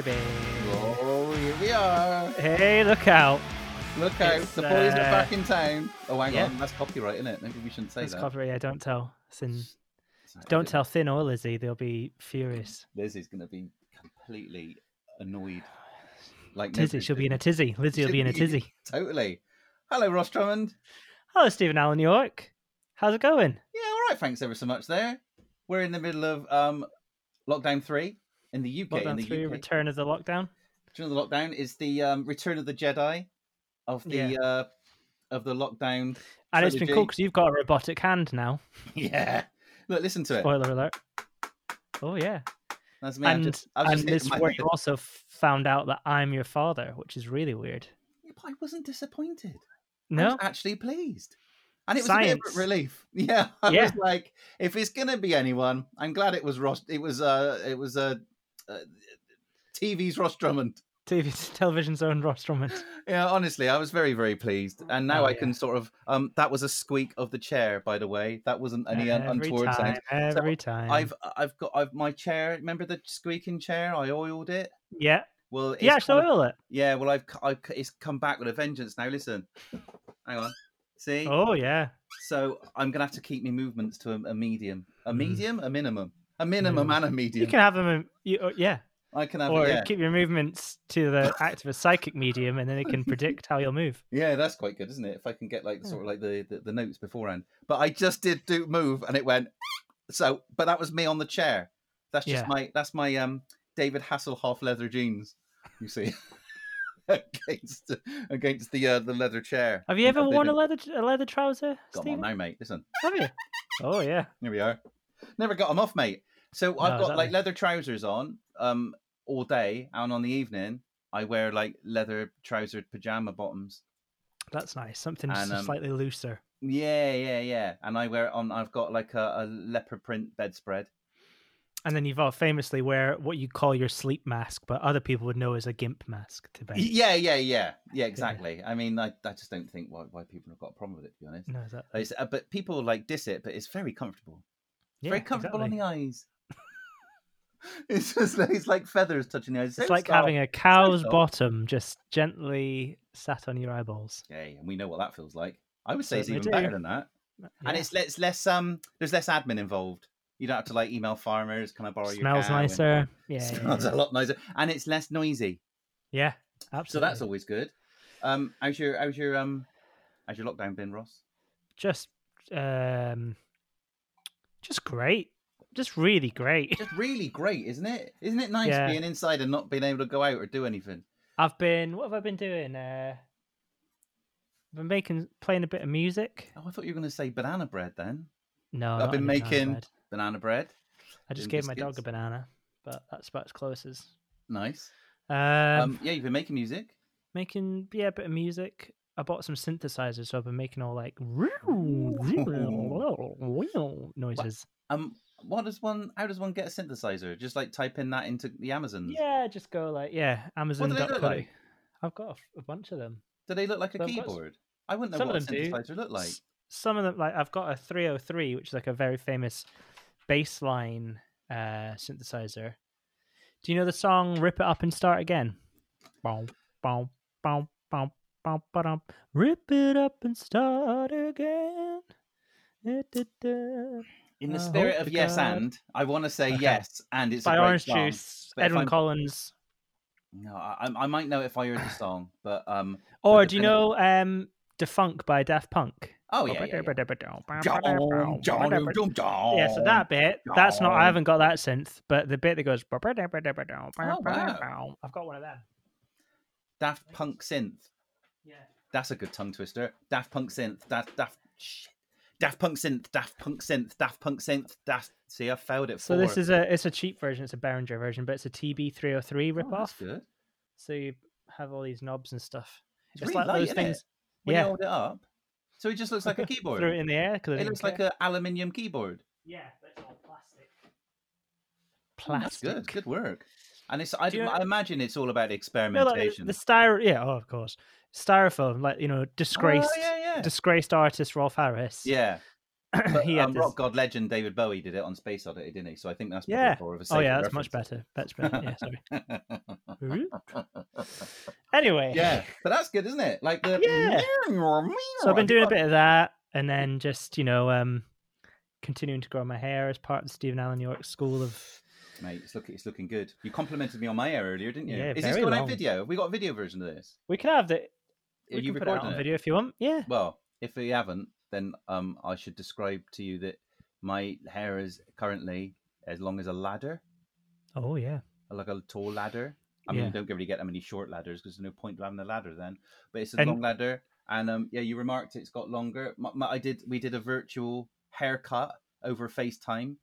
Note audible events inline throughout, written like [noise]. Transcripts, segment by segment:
baby. Oh, here we are. Hey, look out. Look out. It's, the boys uh, are back in town. Oh, hang yeah. on. That's copyright, isn't it? Maybe we shouldn't say That's that. copyright. Yeah, don't tell. Thin, Sorry, don't tell Thin or Lizzie. They'll be furious. Liz is going to be completely annoyed. Like Tizzy, she'll be in a tizzy. Lizzie will be in a tizzy. [laughs] Totally. Hello, Ross Drummond. Hello, Stephen Allen York. How's it going? Yeah, all right. Thanks ever so much there. We're in the middle of um, lockdown three in the UK. in Lockdown the three, UK. return of the lockdown. During the lockdown is the um, Return of the Jedi of the Yeah. uh, of the lockdown. And it's been cool because you've got a robotic hand now. [laughs] Yeah. Look, listen to it. Spoiler alert. Oh yeah, That's me. And just, and this where you also found out that I'm your father, which is really weird. Yeah, but I wasn't disappointed. I No, was actually pleased. And it was a bit of relief. [laughs] Yeah. I Yeah. was like, if it's gonna be anyone, I'm glad it was Ross it was uh it was uh, uh TV's Ross Drummond. TV, [laughs] television's own Ross Drummond. [laughs] Yeah, honestly, I was very, very pleased. And now Oh, I yeah. can sort of um that was a squeak of the chair, by the way. That wasn't any every untoward time, sound. every time. I've I've got I've my chair. Remember the squeaking chair? I oiled it. yeah, Well, it's you actually kind oil it. yeah. Well, I've, I've it's come back with a vengeance now. Listen, hang on. See, Oh yeah, so I'm gonna have to keep my movements to a, a medium, a Mm. medium, a minimum, a minimum, Minimum. and a medium. you can have them. You, uh, yeah, I can have, or yeah, keep your movements to the act of a psychic medium, and then it can predict how you'll move. [laughs] yeah. That's quite good, isn't it? If I can get like sort of like the, the the notes beforehand. But I just did do move, and it went. So, but that was me on the chair. That's just Yeah. my that's my um David Hasselhoff leather jeans. You see. [laughs] against against the uh, the leather chair. Have you ever worn a leather a leather trouser, Come on now, mate. Listen. Have you? Oh yeah. Here we are. Never got them off, mate. So I've No, got like exactly. leather trousers on um all day, and on the evening I wear like leather trousered pajama bottoms. That's nice. Something And, um, slightly looser. Yeah, yeah, yeah. And I wear it on. I've got like a, a leopard print bedspread. And then you've all famously wear what you call your sleep mask, but other people would know as a gimp mask to bed. Yeah, yeah, yeah, yeah. Exactly. I mean, I, I just don't think why why people have got a problem with it. To be honest, No, is that It's- uh, but people like diss it. But it's very comfortable. Yeah, very comfortable exactly. on the eyes. [laughs] it's just like, it's like feathers touching the eyes. It's like having a cow's bottom just gently sat on your eyeballs. Okay, and we know what that feels like. I would say it's even better than that. And it's less less um there's less admin involved. You don't have to like email farmers, can I borrow your smells cow?" And- nicer. Yeah, yeah, Smells yeah. a lot nicer. And it's less noisy. Yeah, Absolutely. So that's always good. Um how's your how's your um how's your lockdown been, Ross? just um, just great. Just really great. Just really great, isn't it? Isn't it nice Yeah. being inside and not being able to go out or do anything? I've been. What have I been doing? Uh, I've been making, playing a bit of music. Oh, I thought you were gonna say banana bread then. No, I've been any banana making- bread. Banana bread. I just gave my dog a banana, but that's about as close as. Nice. Um, Um yeah, you've been making music. making yeah a bit of music. I bought some synthesizers, so I've been making all like [laughs] [laughs] noises. Um what does one how does one get a synthesizer? Just like type in that into the Amazon. Yeah, just go like yeah, Amazon. do they look like? I've got a bunch of them. Do they look like a So I've got keyboard? I wouldn't know some what a them do. synthesizer look like. S- Some of them, like I've got a 303, which is like a very famous bassline uh, synthesizer. Do you know the song "Rip It Up and Start Again"? Bow, bow, bow, bow, bow, ba-dum. Rip it up and start again. Da-da-da. In the I spirit of yes God. and, I want to say Okay. yes and it's By a great Orange song. Juice, Edwyn Collins. No, I, I might know if I heard the song, but um. Or do you know um, "Da Funk" by Daft Punk? Oh yeah, yeah, yeah. Yeah, Yeah, so that bit, that's not. I haven't got that synth, but the bit that goes. Oh, wow. I've got one of them. Daft Punk synth. Yeah. That's a good tongue twister. Daft Punk synth. Daft Daft shit. Daft Punk synth. Daft Punk synth. Daft Punk synth. Daft. See, I failed it. So this is a it's a cheap version. It's a Behringer version, but it's a TB three hundred three Oh, rip oh, that's off. good. So you have all these knobs and stuff. It's, It's really like light, those things. It? When Yeah. you hold it up, so it just looks like a [laughs] keyboard. Threw it in the air because it looks like an aluminium keyboard. yeah, but it's all plastic. Oh, that's Plastic. good. Good work. And it's. I, Do you- I imagine it's all about You know, experimentation. like the styro, yeah, oh, of course, Stylophone, like you know, disgraced, Oh, yeah, yeah. disgraced artist Rolf Harris. yeah. [clears throat] But, he had um, this- rock god legend David Bowie did it on Space Oddity, didn't he? So I think that's Yeah. more of a Oh yeah, that's much better. [laughs] That's better. Yeah, sorry. [laughs] Anyway, yeah, but that's good, isn't it? Like the Yeah. So I've been doing a bit of that, and then just you know, um, continuing to grow my hair as part of the Stephen Allen York School of. Mate, it's looking it's looking good. You complimented me on my hair earlier, didn't you? Yeah, Is this very going out long. video? Have we got a video version of this? We can have the. We you can put it on it? video if you want. Yeah. Well, if we haven't, then um, I should describe to you that my hair is currently as long as a ladder, Oh yeah. like a tall ladder. I mean, Yeah. you don't really get that many short ladders because there's no point to having a ladder then. But it's a And- long ladder, and um, yeah, you remarked it's got longer. My, my, I did. We did a virtual haircut over FaceTime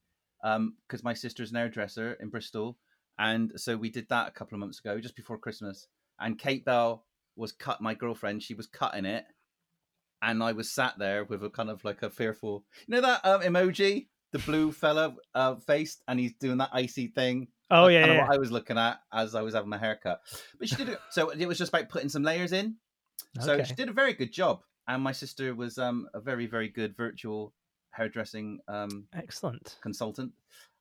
um because my sister's an hairdresser in Bristol, and so we did that a couple of months ago, just before Christmas. And Kate Bell was cut. My girlfriend, she was cutting it, and I was sat there with a kind of like a fearful, you know that um, emoji, the blue fella uh, faced, and he's doing that icy thing. Oh yeah. yeah. what I was looking at as I was having my haircut. But she did it. So it was just about putting some layers in. So Okay. she did a very good job. And my sister was um, a very, very good virtual hairdressing um, Excellent. consultant.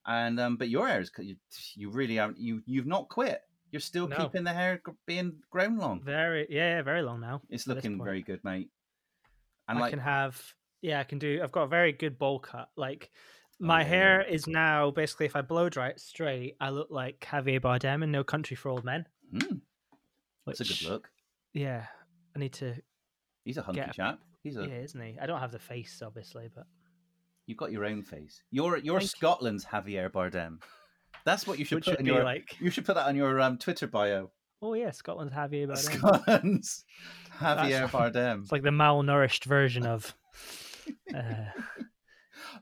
And um, but your hair is you, you really haven't you you've not quit. You're still No. keeping the hair being grown long. Very yeah, yeah, very long now. It's looking very good, mate. And I like can have yeah, I can do. I've got a very good bowl cut. Like my Oh, yeah, hair is now basically if I blow dry it straight, I look like Javier Bardem in No Country for Old Men. mm, Which, that's a good look. Yeah, I need to. He's a hunky Get- chap. He's a Yeah, isn't he? I don't have the face, obviously, but you've got your own face. You're you're Thank you. Scotland's Javier Bardem. That's what you should which put would in your like, You should put that on your um, Twitter bio. oh yeah, Scotland's Javier Bardem. Scotland's [laughs] Javier That's- [laughs] Bardem. It's like the malnourished version of. [laughs] Uh,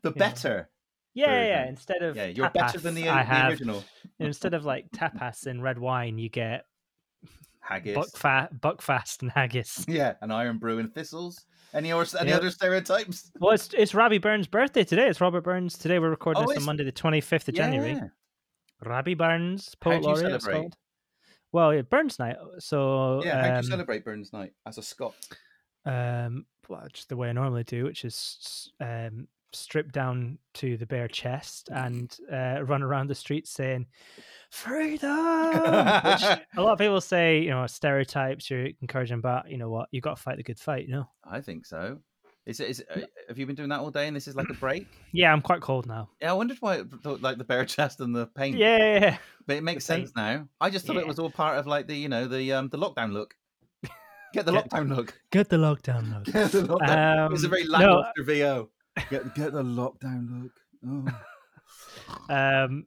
the yeah. better. yeah, yeah, yeah. Instead of Yeah, you're better than the, I the have original. instead of like tapas and red wine, you get Haggis. buckfast, buckfast and haggis. Yeah, an Irn-Bru and thistles. Any, or, any Yep. other stereotypes? Well, it's it's Robbie Burns' birthday today. It's Robert Burns. Today we're recording Oh, this on Monday, the twenty fifth of January. Robbie Burns, How poet do you laureate. it's celebrate? called. Well, yeah, Burns night. So Yeah, how do um, you celebrate Burns Night as a Scot? um, well, just the way I normally do, which is um, strip down to the bare chest and [laughs] uh, run around the streets saying "freedom." which [laughs] a lot of people say, you know, stereotypes. You're encouraging, but you know what? You got to fight the good fight. You know. I think so. Is it? Is it, uh, have you been doing that all day, and this is like a break? [clears throat] Yeah, I'm quite cold now. Yeah, I wondered why it like the bare [laughs] chest and the paint. Yeah, yeah, yeah. but it makes the paint. sense now. I just thought it was all part of like the you know the um the lockdown look. [laughs] Get the Get- lockdown look. Get the lockdown look. [laughs] Get the lockdown. it was a Um, very no, lackluster VO. Get get the lockdown look. Oh. Um,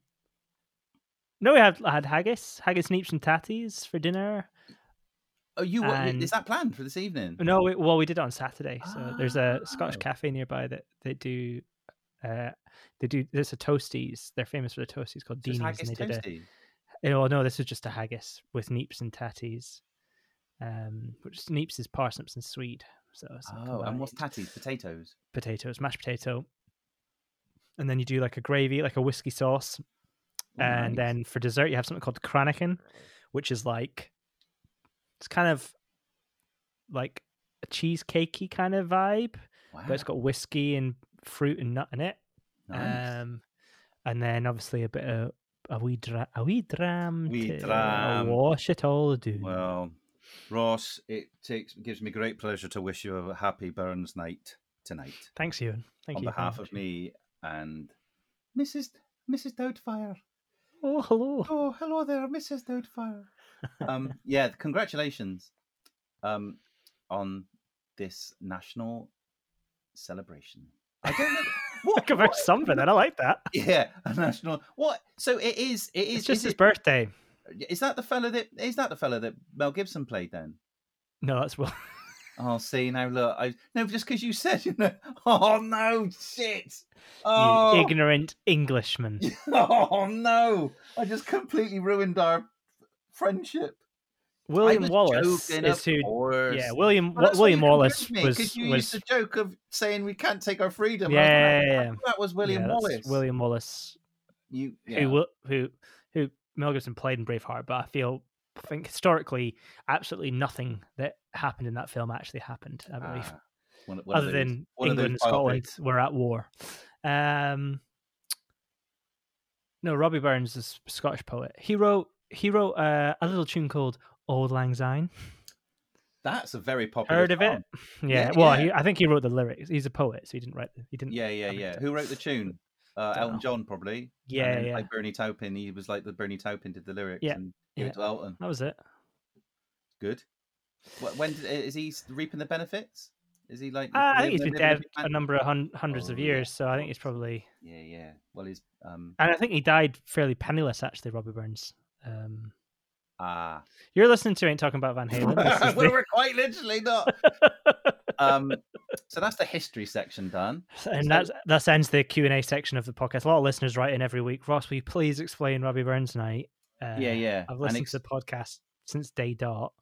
no, we had I had haggis, haggis, neeps, and tatties for dinner. Oh, you And- is that planned for this evening? No, we, well, we did it on Saturday. So there's a Scottish Oh. cafe nearby that they do. Uh, they do. There's a toasties. They're famous for the toasties called Deanies, haggis and they did a. Oh no, this is just a haggis with neeps and tatties. Um, which neeps is parsnips and swede. So Oh, and what's tatties? Potatoes. potatoes, mashed potato, and then you do like a gravy, like a whiskey sauce, and nice. then for dessert you have something called Cranachan, which is like it's kind of like a cheesecakey kind of vibe, wow. but it's got whiskey and fruit and nut in it. nice. Um, and then obviously a bit of a wee dra- a wee dram, Wee to dram. wash it all down. Well, Ross, it takes gives me great pleasure to wish you a happy Burns night tonight. Thanks, Ewan. Thank on you. very behalf of me and Mrs. Mrs. Doubtfire. Oh, hello. Oh, hello there, Mrs. Doubtfire. Um, [laughs] yeah, congratulations um, on this national celebration. I don't know. [laughs] What, Talk about something, and I like that. [laughs] yeah, a national. What? So it is. It is. It's just is his it- birthday. Is that the fellow that? Is that the fellow that Mel Gibson played then? No, that's well. Oh, see now, look, I no, just because you said, you know, oh no, shit, You oh, ignorant Englishman. oh no, I just completely ruined our friendship. William Wallace is who. course. Yeah, William Well, William Wallace me, was you was used the joke of saying we can't take our freedom. yeah, yeah, yeah, that was William Yeah, Wallace. William Wallace, you, yeah. who who who Mel Gibson played in Braveheart, but I feel I think historically absolutely nothing that happened in that film actually happened. I believe. Ah. One, one other those- than England and Scotland were at war. Um, no, Robbie Burns is a Scottish poet. He wrote he wrote uh, a little tune called "Auld Lang Syne." That's a very popular. Heard of song. it? [laughs] Yeah. Yeah, well, yeah. He, I think he wrote the lyrics. He's a poet, so he didn't write. The, he didn't. Yeah, yeah, yeah. Who wrote the tune? Uh, Elton know. John, probably. Yeah, then, yeah. Like Bernie Taupin, he was like the Bernie Taupin did the lyrics Yeah, and gave yeah. it to Elton. That was it. Good. Wh- When did, is he reaping the benefits? Is he like? Uh, I think he's been dead a number of hun- hundreds Oh, of yeah. years, so I think he's probably. Yeah, yeah. Well, he's um And I think he died fairly penniless, actually. Robbie Burns. Um, ah. you're listening to Ain't Talking About Van Halen. This is [laughs] well, the- we're quite literally not. [laughs] um, so that's the history section done. and So- that's that ends the Q and A section of the podcast. A lot of listeners write in every week. Ross, will you please explain Robbie Burns Night? Uh, yeah, yeah. I've listened ex- to the podcast since day dot.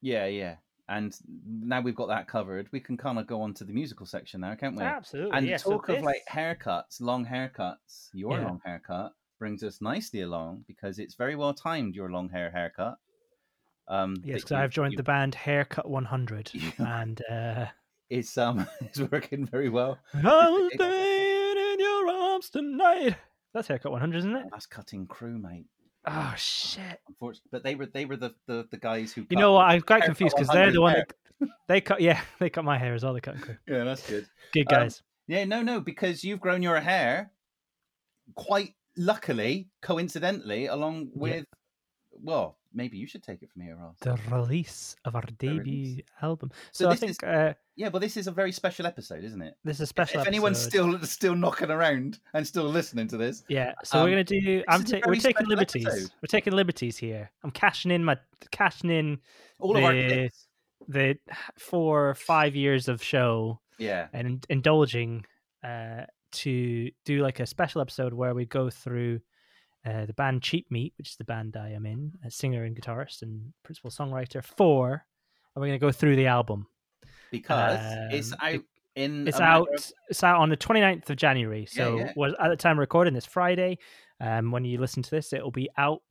Yeah, yeah. And now we've got that covered, we can kind of go on to the musical section now, can't we? Absolutely. And yeah, so talk of like haircuts, long haircuts. Your Yeah. long haircut brings us nicely along because it's very well timed. Your long hair haircut. Um, yes, because I've joined you- the band Haircut 100, [laughs] and uh, It's um, [laughs] it's working very well. I was staying in your arms tonight. That's Haircut 100, isn't it? That's cutting crew, mate. Oh shit! Unfortunately, but they were they were the the, the guys who. You know what? I'm quite confused because they're the one hair. that they cut. Yeah, [laughs] they cut my hair as well. They cut crew. Yeah, that's good. Good Um, guys. Yeah, no, no, because you've grown your hair quite luckily, coincidentally, along with. Well, maybe you should take it from here, Ross. the release of our debut album. So So, I this think is- uh, Yeah, but this is a very special episode, isn't it? this is a special. if anyone's still still knocking around and still listening to this, Yeah, so Um, we're gonna do. I'm ta- we're taking liberties. episode. We're taking liberties here. I'm cashing in my cashing in all of our The- kids. the four five years of show Yeah, and indulging uh, to do like a special episode where we go through uh, the band Cheap Meat, which is the band I am in, a singer and guitarist and principal songwriter for, and we're gonna go through the album. because it's Um, out in. It's out. of- It's out on the 29th of January. So yeah. was at the time of recording this Friday. Um, when you listen to this, it will be out.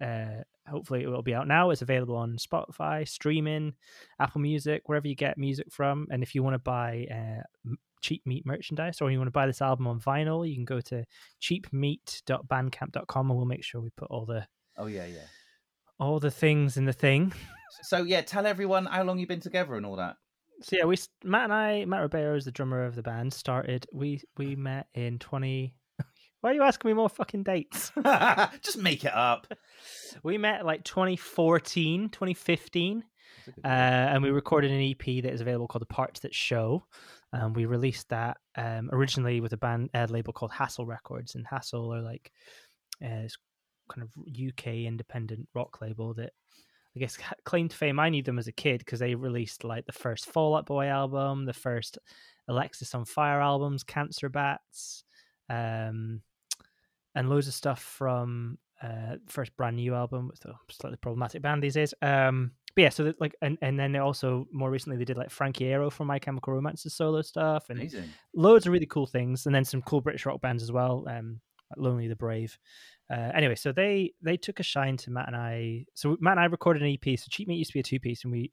Uh, hopefully, it will be out now. It's available on Spotify, streaming, Apple Music, wherever you get music from. And if you want to buy uh, cheap meat merchandise or you want to buy this album on vinyl, you can go to cheapmeat.bandcamp.com and we'll make sure we put all the Oh yeah, yeah. all the things in the thing. So yeah, tell everyone how long you've been together and all that. So yeah, we Matt and I, Matt Ribeiro is the drummer of the band. Started we we met in twenty. [laughs] Why are you asking me more fucking dates? [laughs] Just make it up. We met like 2014, 2015, uh, and we recorded an EP that is available called The Parts That Show. And we released that um, originally with a band uh, label called Hassle Records, and Hassle are like uh, kind of UK independent rock label that I guess [laughs] claimed fame. I knew them as a kid because they released like the first Fall Out Boy album, the first Alexisonfire albums, Cancer Bats, um, and loads of stuff from uh, first brand new album with a slightly problematic band these days. Um, but yeah, so that, like, and, and then they also more recently they did like Frank Iero from My Chemical Romance's solo stuff and Amazing. loads of really cool things, and then some cool British rock bands as well. Um, like Lonely the Brave. Uh, anyway, so they they took a shine to Matt and I. So Matt and I recorded an EP. So Cheap Meat used to be a two piece, and we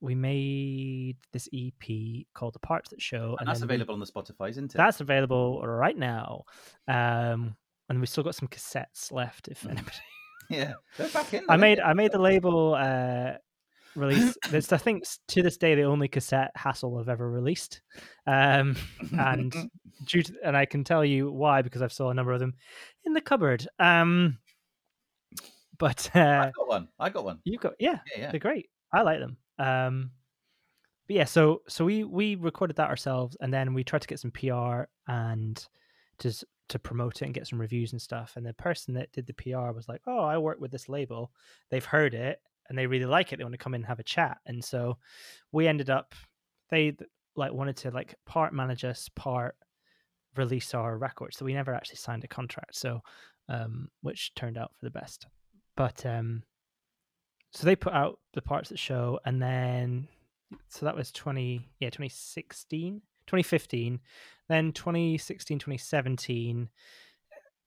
we made this EP called The Parts That Show, And that's then we- available on the Spotify, isn't it? that's available right now. Um, and we still got some cassettes left. If Mm. anybody, yeah. They're back in. I made I made the label uh, release. That's I think to this day the only cassette Hassle I've ever released. Um, and [laughs] due to, and I can tell you why because I've saw a number of them in the cupboard. Um, but uh, I got one. I got one. you got yeah, Yeah, yeah. they're great. I like them. Um, but yeah, so so we we recorded that ourselves, and then we tried to get some PR and s- to promote it and get some reviews and stuff. And the person that did the PR was like, "Oh, I work with this label. They've heard it and they really like it. They want to come in and have a chat." And so we ended up they like wanted to like part manage us, part release our record. So we never actually signed a contract. So um, which turned out for the best. But um, so they put out the parts that show and then so that was 20 yeah 2016 2015 then 2016 2017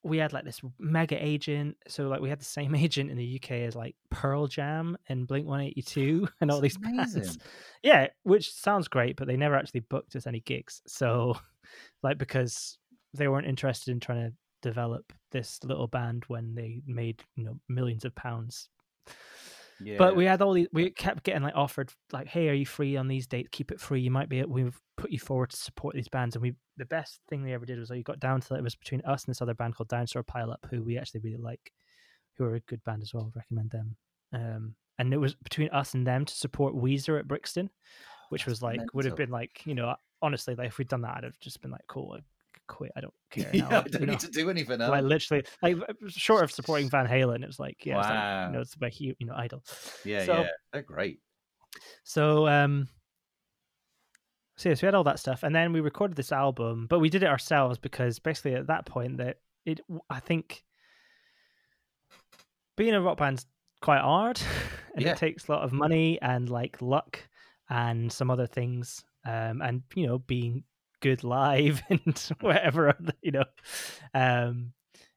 we had like this mega agent. So like we had the same [laughs] agent in the UK as like Pearl Jam and Blink One Eighty Two [laughs] and all That's these bands. Yeah, which sounds great, but they never actually booked us any gigs. So [laughs] like because they weren't interested in trying to develop this little band when they made you know millions of pounds Yeah. but we had all these we kept getting like offered like hey are you free on these dates? Keep it free. You might be we've put you forward to support these bands. And we the best thing they ever did was like you got down to it was between us and this other band called dinosaur pile up who we actually really like who are a good band as well recommend them. Um and it was between us and them to support Weezer at Brixton which was That's like would have been like you know honestly like if we'd done that I'd have just been like cool quit I don't care [laughs] yeah, now I don't you know? need to do anything else. like literally like short of supporting Van Halen it was like yeah it's like, you know it's my you know idol yeah, so- yeah, they're great. So um so yes, we had all that stuff and then we recorded this album, but we did it ourselves because basically at that point that it I think being a rock band's quite hard [laughs] and Yeah. it takes a lot of money and like luck and some other things um and you know being good live [laughs] and whatever you know um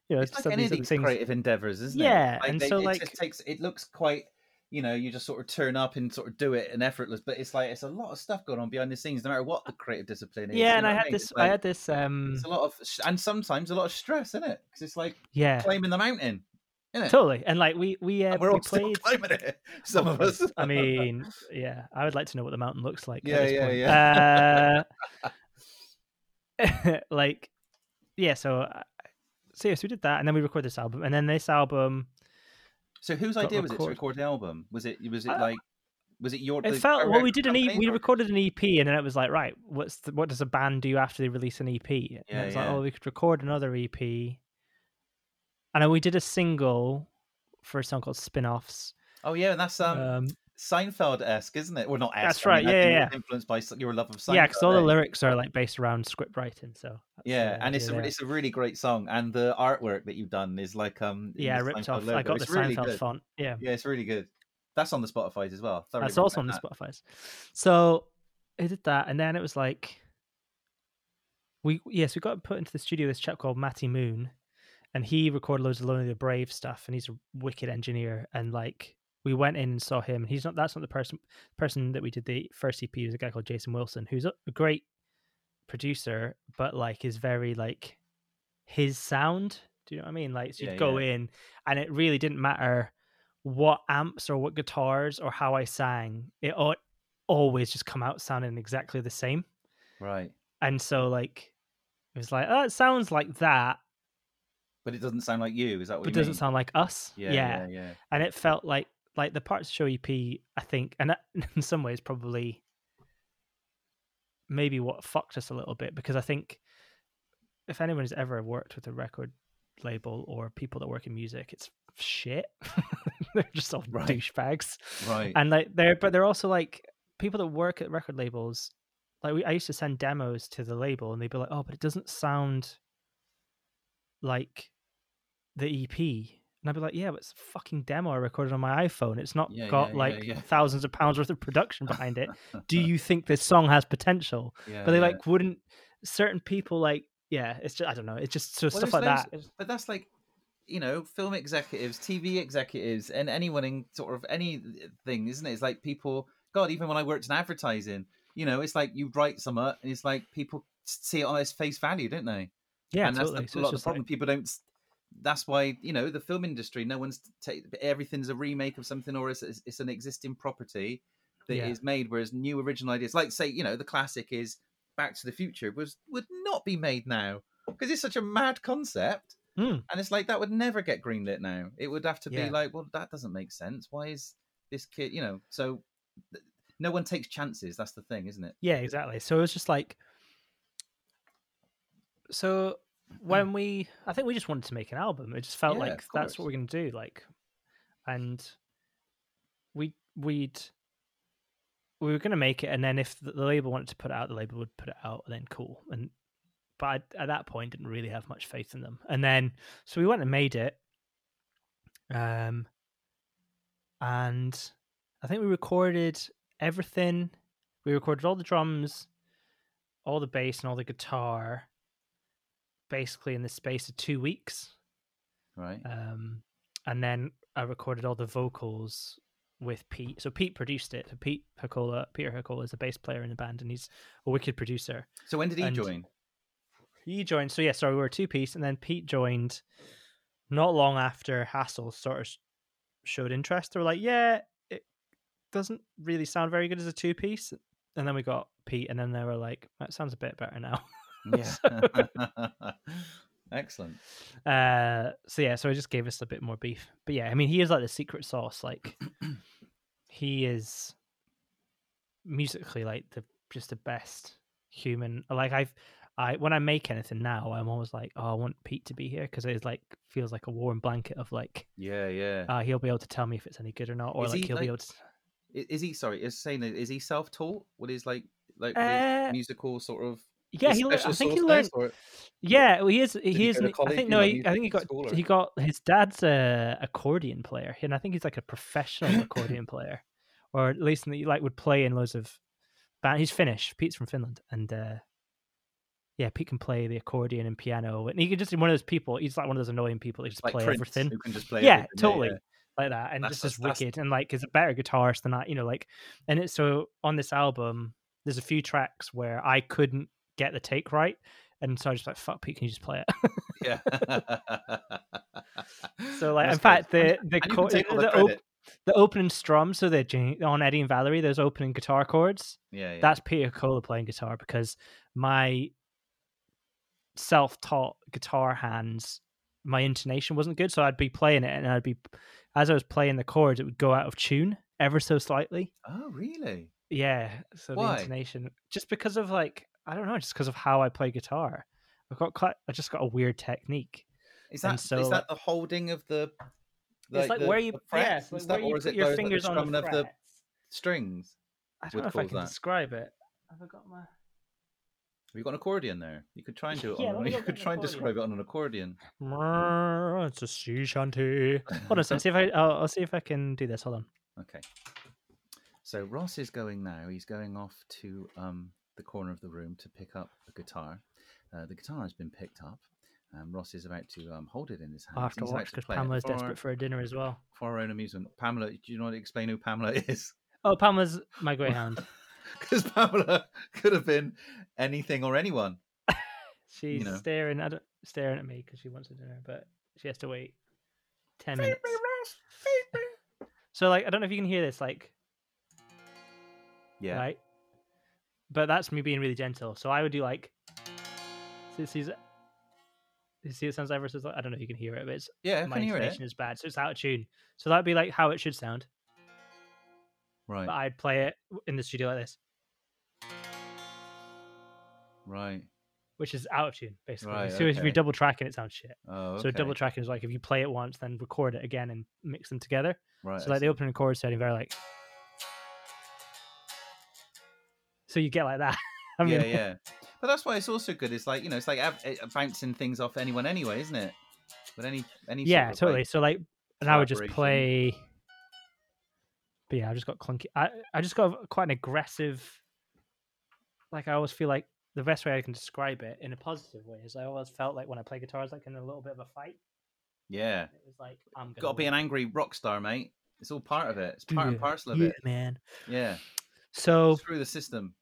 you know It's like any of these things creative endeavors, isn't Yeah, it? and they- so, it like- just takes. It looks quite. You know, you just sort of turn up and sort of do it and effortless, but it's like it's a lot of stuff going on behind the scenes, no matter what the creative discipline is. yeah and I had mean? this It's I had this um It's a lot of, and sometimes a lot of stress, isn't it? Because it's like yeah climbing the mountain, isn't it? totally and like we we uh, And we're we all still played climbing it. [laughs] Some of us. I [laughs] mean, yeah, I would like to know what the mountain looks like. Yeah, at this yeah, point. Uh, [laughs] like, yeah. So, uh, so yes, we did that, and then we recorded this album, and then this album. so whose idea was it to record- the album? Was it? Was it Uh, like? Was it your? It felt well. We did an E. We recorded an EP, and then it was like, right, what's the, what does a band do after they release an EP? And Yeah, it was like, yeah. oh, we could record another EP, and then we did a single for a song called Spin-offs. Oh yeah, and that's um, Um, Seinfeld esque, isn't it? Or not esque. That's I right, mean, yeah, yeah, Influenced by your love of Seinfeld. yeah, because all the eh? lyrics are like based around script writing. So Yeah, and it's a, there. it's a really great song, and the artwork that you've done is like um yeah, ripped Seinfeld off. I logo. got the It's really Seinfeld good. font. Yeah, Yeah, it's really good. That's on the Spotify's as well. Thoroughly that's also on the recommend Spotify's. So I did that, and then it was like we yes we got put into the studio. This chap called Matty Moon, and he recorded loads of Lonely the Brave stuff, and he's a wicked engineer. And like we went in and saw him. He's not that's not the person person that we did the first EP. Was a guy called Jason Wilson, who's a great producer, but like is very like his sound. Do you know what I mean? Like so you'd Yeah, go yeah. in, and it really didn't matter what amps or what guitars or how I sang. It al- always just come out sounding exactly the same. Right, And so like it was like, oh, it sounds like that, but it doesn't sound like you. Is that what but you doesn't mean? sound like us. Yeah, yeah, yeah. And it felt like like the parts show EP, I think, and that, [laughs] in some ways probably maybe what fucked us a little bit because I think if anyone has ever worked with a record label or people that work in music, it's shit. [laughs] they're just all Right. douchebags. Right. and like they're but they're also like people that work at record labels like we, i used to send demos to the label and they'd be like oh but it doesn't sound like the ep and i'd be like yeah but it's a fucking demo i recorded on my iphone it's not Yeah, got yeah, like yeah. thousands of pounds worth of production behind it do [laughs] you think this song has potential [laughs] but they like wouldn't certain people like yeah it's just i don't know it's just so Well, stuff like that But that's like, you know, film executives, TV executives, and anyone in sort of anything, isn't it? It's like people. God, even when I worked in advertising, you know, it's like you write something, and it's like people see it on its face value, don't they? yeah and that's the, so a lot of the just like, problem. People don't. That's why you know the film industry. No one's take everything's a remake of something, or it's, it's, an existing property that is Yeah. made. Whereas new original ideas, like say, you know, the classic is Back to the Future, was would not be made now because it's such a mad concept. Hmm. And it's like that would never get greenlit now. It would have to Yeah. be like, well, that doesn't make sense. Why is this kid, you know? So th- no one takes chances. That's the thing, isn't it? Yeah, exactly. So it was just like, so when we, I think we just wanted to make an album. It just felt Yeah, like that's what we're going to do. Like, and we we'd we were going to make it, and then if the, the label wanted to put it out, the label would put it out, and then cool. And but I, at that point, didn't really have much faith in them. And then so we went and made it. Um, and I think we recorded everything. We recorded all the drums, all the bass, and all the guitar, basically in the space of two weeks. Right. Um, and then I recorded all the vocals with Pete. So Pete produced it. So Pete Hakola, Peter Hakola is a bass player in the band, and he's a wicked producer. So when did he and- join? He joined. So yeah, sorry, we were two piece, and then Pete joined not long after Hassle sort of showed interest. They were like, "Yeah, it doesn't really sound very good as a two piece." And then we got Pete, and then they were like, "That sounds a bit better now." [laughs] Yeah. [laughs] [laughs] Excellent. Uh, so yeah, so it just gave us a bit more beef. But yeah, I mean, he is like the secret sauce. Like [clears throat] he is musically like the just the best human. Like I've, I when I make anything now, I'm always like, oh, I want Pete to be here because it is like feels like a warm blanket of like, Yeah, yeah. uh, he'll be able to tell me if it's any good or not, or Is like he, will like- be able to. Is he sorry? Is saying is he self-taught? What is like like Uh, musical sort of? Yeah, he. I think he learned. Yeah, well, he is. he is. I think no. He, I think he got. school He got his dad's a accordion player, and I think he's like a professional [laughs] accordion player, or at least he like would play in loads of band. He's Finnish. Pete's from Finland, and uh yeah, Pete can play the accordion and piano, and he can just be one of those people. He's like one of those annoying people. He just like play Prince, everything just play. yeah, everything, totally yeah. like that, and That's- just is that's- wicked, and like is a better guitarist than that, you know, like, and it's so on this album, there's a few tracks where I couldn't get the take right, and so I just like, fuck, Pete, can you just play it? Yeah. [laughs] so like, That's in fact, good. the the And you chor- can take all the the, op- the opening strum, so the on Eddie and Valerie, those opening guitar chords, Yeah, yeah. that's Peter Hakola playing guitar because my self-taught guitar hands my intonation wasn't good so i'd be playing it and i'd be as i was playing the chords it would go out of tune ever so slightly Oh, really? yeah so Why? the intonation just because of like i don't know just because of how i play guitar i've got quite i just got a weird technique Is that is so, like- that the holding of the? it's like the- where you the yeah frets it's and like where you or is put it your the- the fingers on the of the strings? i don't know if i can that? describe it have i got my Have you got an accordion there? You could try and do it. [laughs] Yeah, on, you could try and describe it on an accordion. It's a sea shanty. Hold on a second. [laughs] See if I. I'll, I'll see if I can do this. Hold on. Okay. So Ross is going now. He's going off to um, the corner of the room to pick up a guitar. Uh, the guitar has been picked up. Um, Ross is about to um, hold it in his hand. I'll have to He's watch because Pamela's desperate our, for a dinner as well. for our own amusement. Pamela, do you know how to explain who Pamela [laughs] is? Oh, Pamela's my greyhound. Because [laughs] Pamela [laughs] could have been anything or anyone. She's know. staring at staring at me because she wants a dinner, but she has to wait ten minutes. Me, Ross. Feed me. So, like, I don't know if you can hear this, like, Yeah. right? But that's me being really gentle. So I would do like. See, see, you see, it sounds ever so. slight- I don't know if you can hear it, but it's Yeah, my intonation it. is bad, so it's out of tune. So that'd be like how it should sound. Right. But I'd play it in the studio like this, Right. which is out of tune basically. Right, so if okay. you're double tracking, it sounds shit. Oh, okay. So double tracking is like if you play it once, then record it again and mix them together. Right. so like the opening chord setting very like. So you get like that. [laughs] I mean, yeah, yeah. But that's why it's also good. It's like you know, it's like bouncing things off anyone anyway, isn't it? But any any yeah, sort of, totally. like- so like, and I would just play. But yeah, I just got clunky. I I just got quite an aggressive. Like I always feel like the best way I can describe it in a positive way is I always felt like when I play guitar, it's like in a little bit of a fight. yeah, It was like I'm gonna got to be an angry rock star, mate. It's all part of it. It's part and parcel of yeah, it. man. Yeah, So through the system.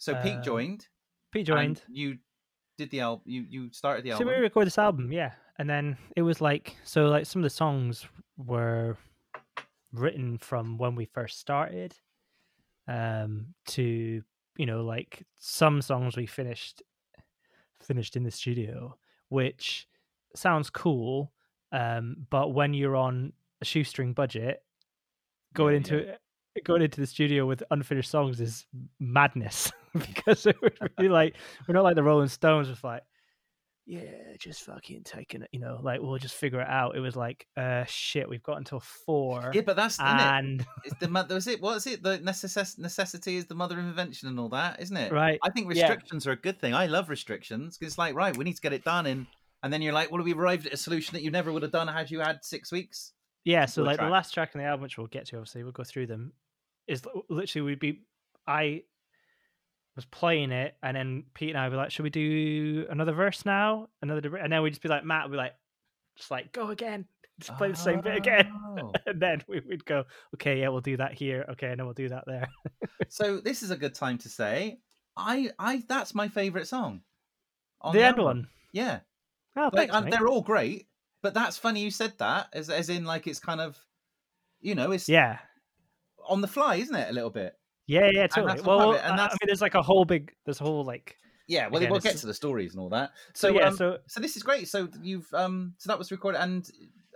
So Pete Uh, joined. Pete joined. you did the album. You you started the album. So we recorded this album, yeah, and then it was like so like some of the songs were written from when we first started, um, to you know like some songs we finished finished in the studio, which sounds cool, um, but when you're on a shoestring budget, going Yeah, into it going into the studio with unfinished songs is madness [laughs] because it would be like we're not like the Rolling Stones, just like yeah, just fucking taking it, you know, like we'll just figure it out. It was like, uh, shit, we've got until four, yeah, but that's isn't it? and It's the mo- was it what is it? The necess- necessity is the mother of invention and all that, isn't it? right, I think Yeah. restrictions are a good thing. I love restrictions 'cause it's like right, we need to get it done, and and then you're like, well, we've arrived at a solution that you never would have done had you had six weeks. Yeah. So like track. the last track in the album, which we'll get to, obviously, we'll go through them. Is literally we'd be, I was playing it, and then Pete and I would be like, should we do another verse now? Another, and then we'd just be like, Matt would be like, just like go again, just play the same bit again, Oh. [laughs] and then we would go, okay, yeah, we'll do that here. Okay, and then we'll do that there. so this is a good time to say, I, I, that's my favorite song. on the end one. Yeah, Oh, like thanks, they're all great, but that's funny you said that, as as in like it's kind of, you know, it's Yeah. on the fly, isn't it? A little bit. Yeah, yeah, totally. that's Well, part of it- and I- I mean, there's like a whole big, there's a whole like, Yeah, well, Again, we'll get to the stories and all that. so, So yeah, um, so so this is great. So you've um, so that was recorded, and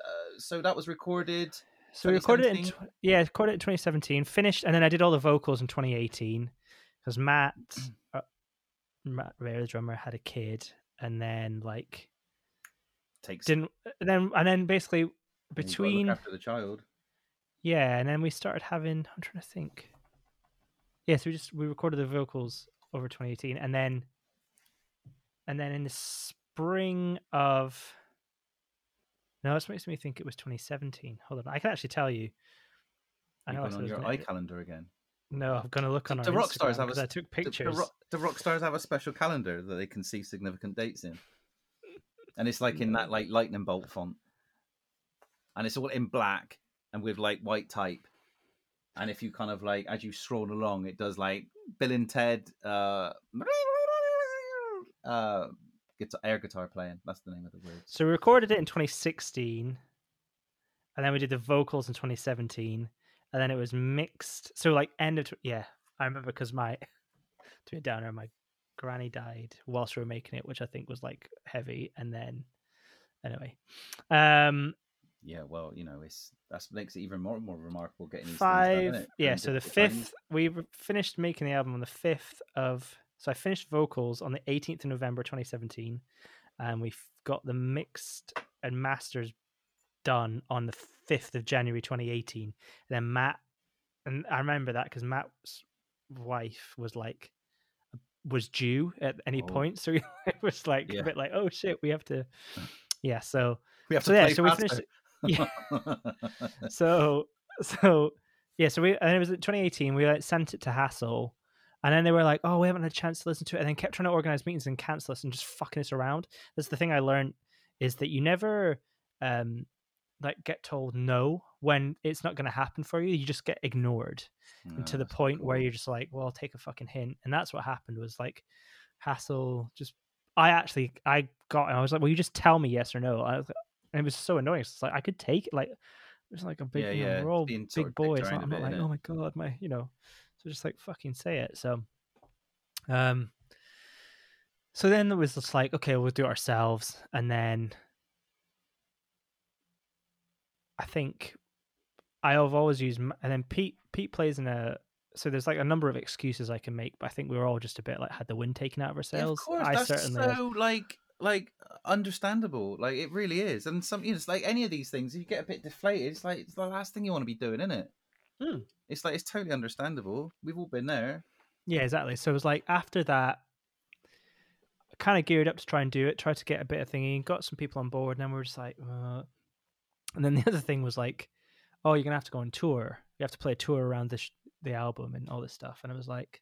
uh, so that was recorded. So we recorded it in tw- yeah, recorded it in 2017. Finished, and then I did all the vocals in 2018 because Matt, uh, Matt Ray, the drummer, had a kid, and then like Takes didn't, and then and then basically you've got to look between after the child. yeah, and then we started having. I'm trying to think. Yeah, so we just we recorded the vocals over 2018, and then and then in the spring of no, this makes me think it was 2017. Hold on, I can actually tell you. I know going I on your gonna- iCalendar again. No, I'm gonna look on The our rock stars have a I took pictures. rock, the rock stars have a special calendar that they can see significant dates in, and it's like in that like lightning bolt font, and it's all in black and with like white type. And if you kind of like as you scroll along, it does like Bill and Ted, uh, uh, guitar, air guitar playing. That's the name of the word. So we recorded it in 2016, and then we did the vocals in 2017, and then it was mixed. So like end of tw- yeah, I remember because my [laughs] to it down there, my granny died whilst we were making it, which I think was like heavy, and then anyway, um, Yeah, well, you know, it's that makes it even more more remarkable getting these five done, yeah. And So the fifth we finished making the album on the fifth of so I finished vocals on the 18th of November 2017, and we got the mixed and masters done on the 5th of January 2018. And then Matt, and I remember that because Matt's wife was like, was due at any Oh. point. So [laughs] it was like Yeah. a bit like, oh shit, we have to. Yeah. So, we have so to yeah, play so we faster. finished. [laughs] [laughs] So, so yeah. So we, and it was 2018, we like sent it to Hassle. And then they were like, "Oh, we haven't had a chance to listen to it," and then kept trying to organize meetings and cancel us and just fucking us around. That's the thing I learned is that you never um like get told no when it's not going to happen for you. You just get ignored and to the point where you're just like, "Well, I'll take a fucking hint," and that's what happened. Was like hassle just. I actually I got I was like, "Well, you just tell me yes or no." I was, and it was so annoying. It's like I could take it like it's like a big, Yeah, yeah, we're all being big boys. I'm not like, oh my god, my you know. So just like fucking say it. So, um, so then it was just like, okay, we'll do it ourselves, and then I think I have always used, and then Pete Pete plays in a. So there's like a number of excuses I can make, but I think we were all just a bit like had the wind taken out of our Yeah, of course, I that's certainly. so like like understandable. Like it really is. And some, you know, it's like any of these things. If you get a bit deflated, it's like it's the last thing you want to be doing, isn't it? Hmm. It's like it's totally understandable. We've all been there. Yeah, exactly. So it was like after that, I kind of geared up to try and do it, tried to get a bit of thingy, got some people on board, and then we were just like, uh... and then the other thing was like, oh, you're gonna have to go on tour. You have to play a tour around the sh- the album and all this stuff, and I was like,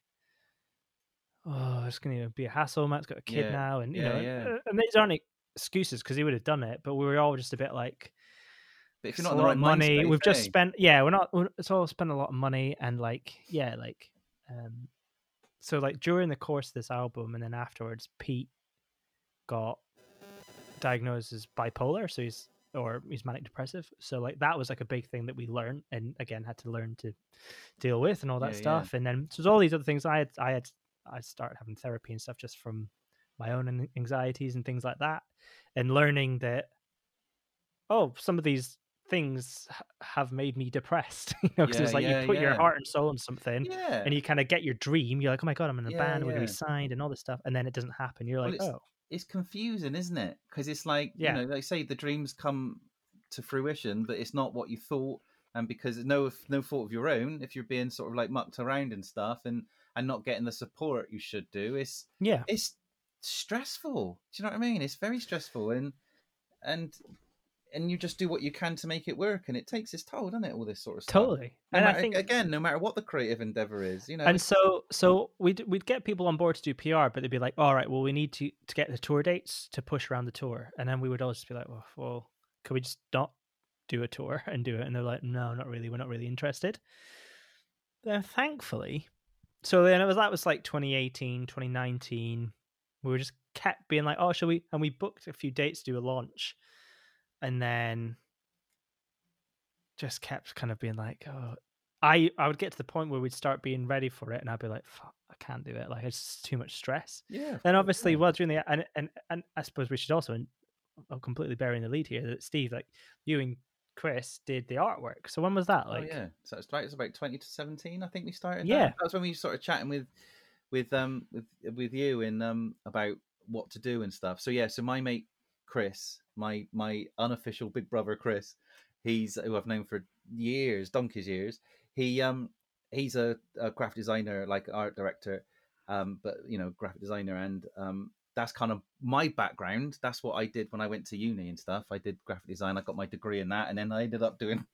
oh, it's gonna be a hassle. Matt's got a kid Yeah, now, and you yeah, know, yeah. uh, and these aren't excuses because he would have done it, but we were all just a bit like, But if it's you're not the right money. mind We've space, just spent, yeah, we're not. we're- It's all spent a lot of money, and like, yeah, like, um, so like during the course of this album, and then afterwards, Pete got diagnosed as bipolar, so he's or he's manic depressive. So like that was like a big thing that we learned, and again had to learn to deal with and all that Yeah, yeah. stuff. And then so there's all these other things. I had, I had, I started having therapy and stuff just from my own anxieties and things like that, and learning that oh, some of these things have made me depressed. [laughs] you know, because Yeah, it's like yeah, you put your heart and soul in something. yeah, And you kind of get your dream. You're like, oh my god, I'm in a Yeah, band. We're gonna be signed and all this stuff, and then it doesn't happen. You're like, it's- oh, it's confusing, isn't it? Because it's like Yeah. you know, like say the dreams come to fruition, but it's not what you thought, and because no no fault of your own, if you're being sort of like mucked around and stuff, and and not getting the support you should do, it's yeah, it's stressful. Do you know what I mean? It's very stressful, and and and you just do what you can to make it work, and it takes its toll, doesn't it? All this sort of stuff. totally. No and matter, I think again, no matter what the creative endeavor is, you know, and so so we'd we'd get people on board to do PR, but they'd be like, all right, well, we need to to get the tour dates to push around the tour, and then we would always just be like, well, well could we just not do a tour [laughs] and do it? And they're like, no, not really. We're not really interested. Then thankfully, so then it was that was like 2018, 2019. We were just kept being like, oh, shall we? And we booked a few dates to do a launch, and then just kept kind of being like, oh, I I would get to the point where we'd start being ready for it, and I'd be like, fuck, I can't do it. Like it's too much stress. Yeah. Then obviously, while doing the and and and I suppose we should also, I'm completely bearing the lead here, that Steve, like you and Chris, did the artwork. So when was that? Like, oh yeah, so it's right. It's about twenty to seventeen. I think we started. Yeah. that. that's when we started chatting with with um with with you and um about what to do and stuff. So yeah, so my mate Chris, my my unofficial big brother Chris, he's who I've known for years, donkey's years. He um he's a, a graphic designer, like art director, um, but you know, graphic designer, and um, that's kind of my background. That's what I did when I went to uni and stuff. I did graphic design. I got my degree in that, and then I ended up doing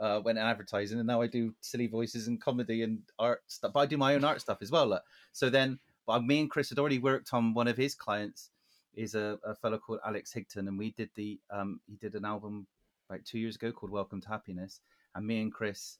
uh, went in advertising, and now I do silly voices and comedy and art stuff. But I do my own art stuff as well. Like. So then, but me and Chris had already worked on one of his clients. Is a, a fellow called Alex Higton, and we did the um, he did an album like two years ago called Welcome to Happiness, and me and Chris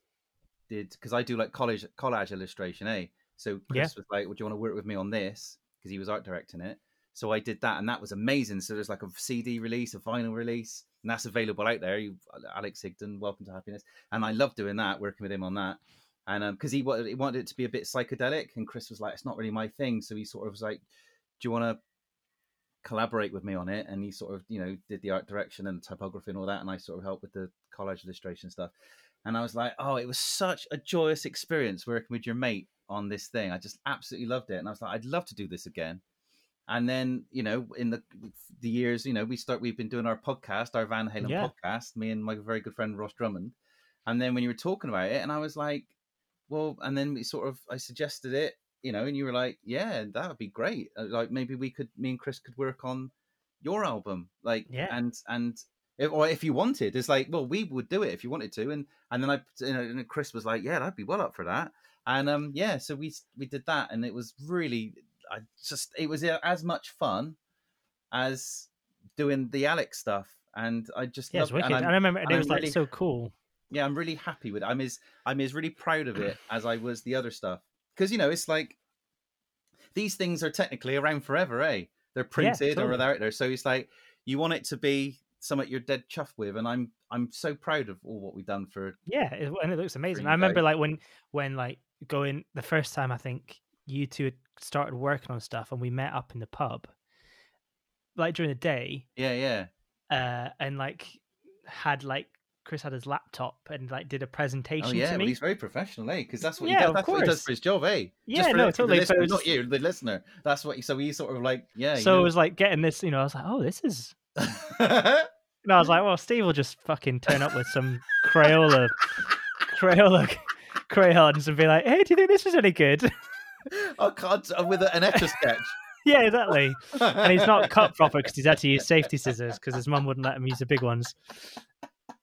did because I do like college collage illustration, eh? So Chris Yeah. was like, "Would you want to work with me on this?" Because he was art directing it. So I did that, and that was amazing. So there's like a CD release, a vinyl release, and that's available out there. You, Alex Higdon, Welcome to Happiness, and I love doing that, working with him on that. And because he wanted, he wanted it to be a bit psychedelic, and Chris was like, "It's not really my thing," so he sort of was like, "Do you want to collaborate with me on it?" And he sort of, you know, did the art direction and typography and all that, and I sort of helped with the collage illustration stuff. And I was like, "Oh, it was such a joyous experience working with your mate on this thing. I just absolutely loved it." And I was like, "I'd love to do this again." and then you know in the the years you know we start we've been doing our podcast our van halen Yeah. podcast me and my very good friend ross drummond and then when you were talking about it and i was like well and then we sort of i suggested it you know and you were like yeah that would be great Uh, like maybe we could me and chris could work on your album like Yeah. and and if, or if you wanted it's like well we would do it if you wanted to and and then i you know and chris was like yeah i'd be well up for that and um yeah so we we did that and it was really I just it was uh, as much fun as doing the Alex stuff, and I just yeah, loved wicked. And I remember, and it I'm was like really- so cool. yeah, I'm really happy with it. I'm as I'm as really proud of it [clears throat] as I was the other stuff because you know it's like these things are technically around forever, eh? They're printed or totally. they're out there, so it's like you want it to be something you're dead chuffed with, and I'm I'm so proud of all what we've done for Yeah, it, and it looks amazing. I remember like when when like going the first time I think you two had started working on stuff and we met up in the pub, like during the day, yeah yeah uh, and like had like Chris had his laptop and like did a presentation oh yeah. to Well, he's very professional, eh? Because that's what Yeah, he does. That's what he does for his job, eh? Yeah, no, totally, listener, was not you, the listener. That's what. He, So he sort of like yeah. so it was like getting this, you know, I was like, oh, this is. [laughs] And I was like, well, Steve will just fucking turn up with some Crayola, Crayola crayons and be like, hey, do you think this is any good? [laughs] I can't uh, with an etch a sketch. [laughs] yeah, exactly. and he's not cut proper because he's had to use safety scissors because his mum wouldn't let him use the big ones.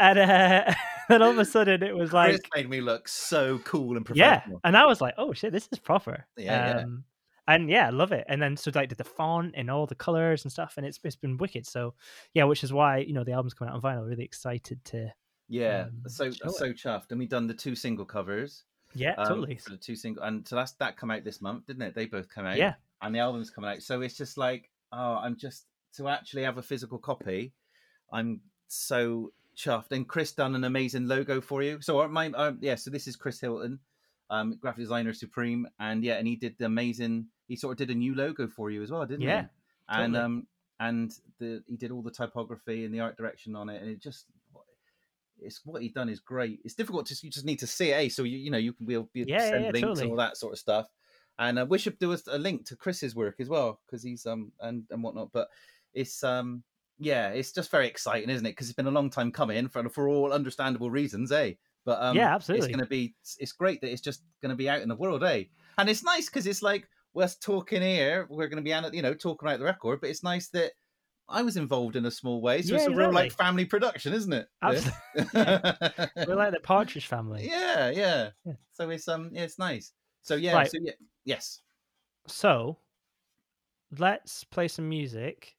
And uh, [laughs] then all of a sudden it was like Chris made me look so cool and professional. yeah, and I was like, oh shit, this is proper. Yeah, yeah. um, And yeah, I love it. And then so like did the font and all the colors and stuff, and it's it's been wicked. So yeah, which is why you know the album's coming out on vinyl. Really excited to Yeah, Um, so show it. so chuffed. And we done the two single covers. yeah, um, totally. The two single, and so that's that come out this month, didn't it? They both come out. Yeah, and the album's coming out. So it's just like, oh, I'm just to actually have a physical copy. I'm so chuffed. And Chris done an amazing logo for you. So uh, my um, yeah, so this is Chris Hilton, um, graphic designer supreme, and yeah, and he did the amazing. He sort of did a new logo for you as well, didn't Yeah, he? And totally. um, and the he did all the typography and the art direction on it, and it just. It's what he done is great. It's difficult to you just need to see it, eh? So you you know you can be to Yeah, yeah, send yeah, links totally. and all that sort of stuff and uh, we should do a, a link to Chris's work as well because he's um and and whatnot. But it's um yeah, it's just very exciting, isn't it? Because it's been a long time coming for for all understandable reasons, eh? But um, Yeah, absolutely. It's going to be it's great that it's just going to be out in the world, eh? And it's nice because it's like we're talking here, we're going to be you know, talking about the record, but it's nice that. I was involved in a small way, so Yeah, it's a real like family production, isn't it? Absolutely. [laughs] We're like the Partridge Family. yeah, yeah, Yeah. So it's um, yeah, it's nice. So yeah, Right. so yeah, yes. So let's play some music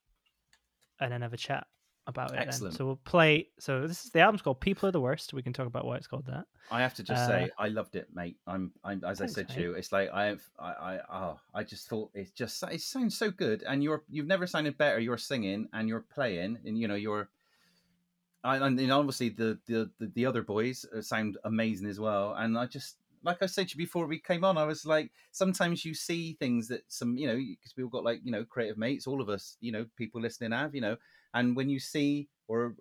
and then have a chat. about it. Excellent. Then. So we'll play. So this is the album's called "People Are the Worst." We can talk about why it's called that. I have to just Uh, say, I loved it, mate. I'm, I'm as Thanks, I said to you, it's like I, I, I, oh, I just thought it just it sounds so good, and you're, you've never sounded better. You're singing and you're playing, and you know you're, I, and obviously the, the the the other boys uh, sound amazing as well. And I just, like I said to you before we came on, I was like, sometimes you see things that some, you know, because we've got like you know creative mates, all of us, you know, people listening have, you know, and when you see or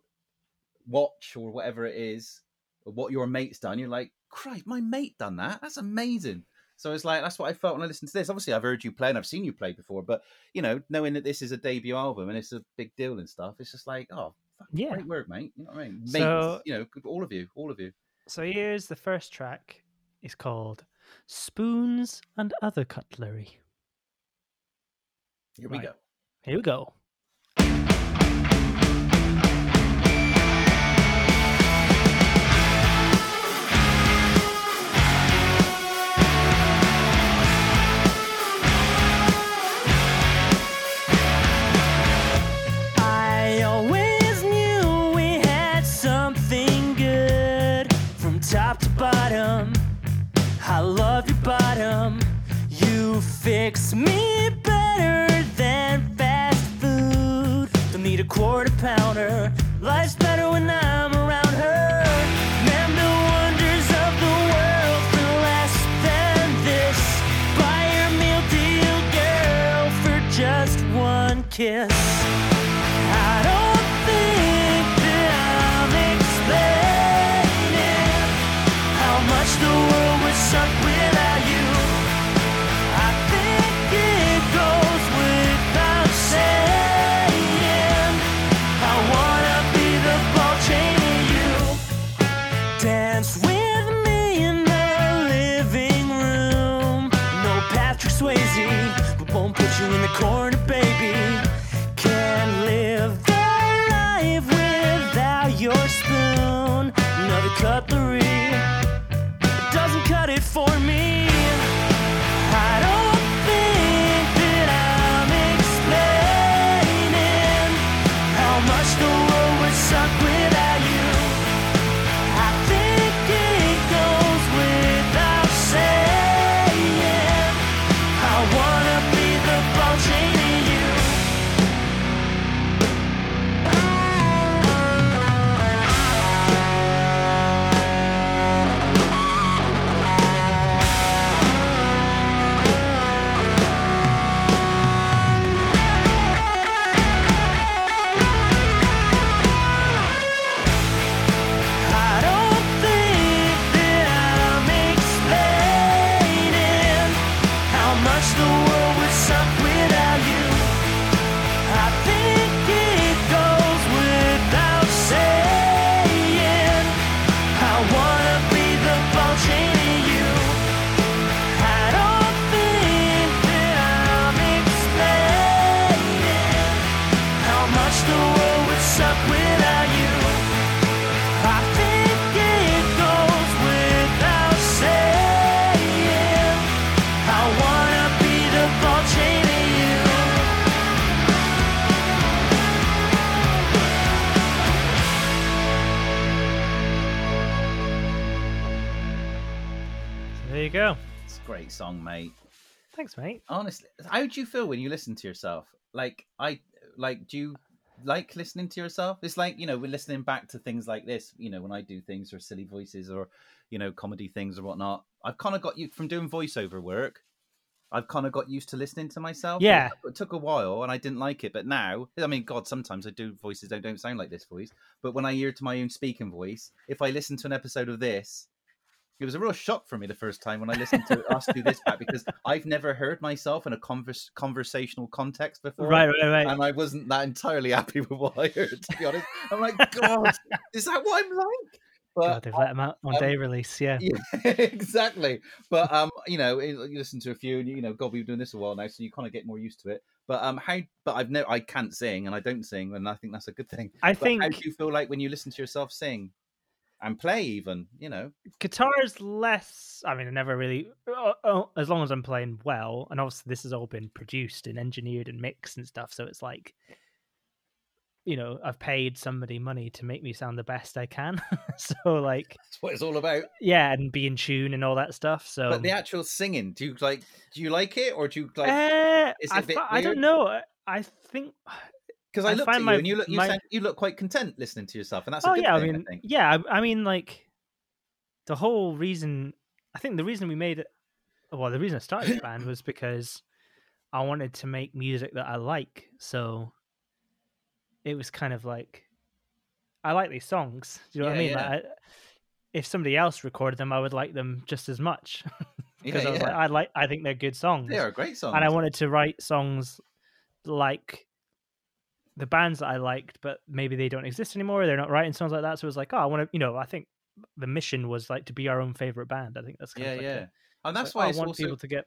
watch or whatever it is what your mate's done, you're like, Christ, my mate done that. That's amazing. So it's like that's what I felt when I listened to this. Obviously, I've heard you play and I've seen you play before, but you know, knowing that this is a debut album and it's a big deal and stuff, it's just like, oh, Yeah. great work, mate. You know what I mean? Mates, So- you know, all of you, all of you. So here's the first track. It's called "Spoons and Other Cutlery." Here we Right. go. Here we go. Fix me better than fast food. Don't need a quarter pounder. Life's better when I'm around her. Man, the wonders of the world less than this. Buy your meal deal, girl, for just one kiss. I don't think that I'm explaining how much the world would suck Thanks, mate. Honestly, how do you feel when you listen to yourself? Like I like do you like listening to yourself? It's like, you know, we're listening back to things like this, you know, when I do things or silly voices or, you know, comedy things or whatnot. I've kind of got you from doing voiceover work. I've kind of got used to listening to myself. Yeah. It, it took a while and I didn't like it. But now, I mean, God, sometimes I do voices that don't sound like this voice. But when I hear to my own speaking voice, if I listen to an episode of this, it was a real shock for me the first time when I listened to us do this back because I've never heard myself in a convers- conversational context before. Right, right, right. And I wasn't that entirely [laughs] happy with what I heard, to be honest. I'm like, [laughs] God, is that what I'm like? But God, they've let him out on um, day release. Yeah. [laughs] yeah, exactly. But um, you know, you listen to a few, and you know, God, we've been doing this a while now, so you kind of get more used to it. But um, how? But I've no, I can't sing, and I don't sing, and I think that's a good thing. I But think how do you feel like when you listen to yourself sing and play, even? You know, guitar is less. I mean, I never really. Oh, oh, as long as I'm playing well, and obviously this has all been produced and engineered and mixed and stuff, so it's like you know I've paid somebody money to make me sound the best I can. [laughs] so like That's what it's all about. yeah, and be in tune and all that stuff. So But the um, actual singing, do you like? Do you like it, or do you like? Uh, it I, a bit fi- I don't know. I think Because I, I looked find at you my- and you look, you, my- sound, you look quite content listening to yourself, and that's a oh yeah, thing. I mean, think. yeah, I, I mean, like the whole reason. I think the reason we made it, well, the reason I started the band was because I wanted to make music that I like. So it was kind of like I like these songs. Do you know what I Yeah, mean? Like, I, if somebody else recorded them, I would like them just as much because [laughs] Yeah, I was yeah. like, I like, I think they're good songs they are great songs. and I wanted to write songs like the bands that I liked, but maybe they don't exist anymore. They're not writing songs like that. So it was like, oh, I want to, you know, I think the mission was like to be our own favorite band. I think that's kind yeah, of like yeah, a- and that's like, why oh, I want also people to get.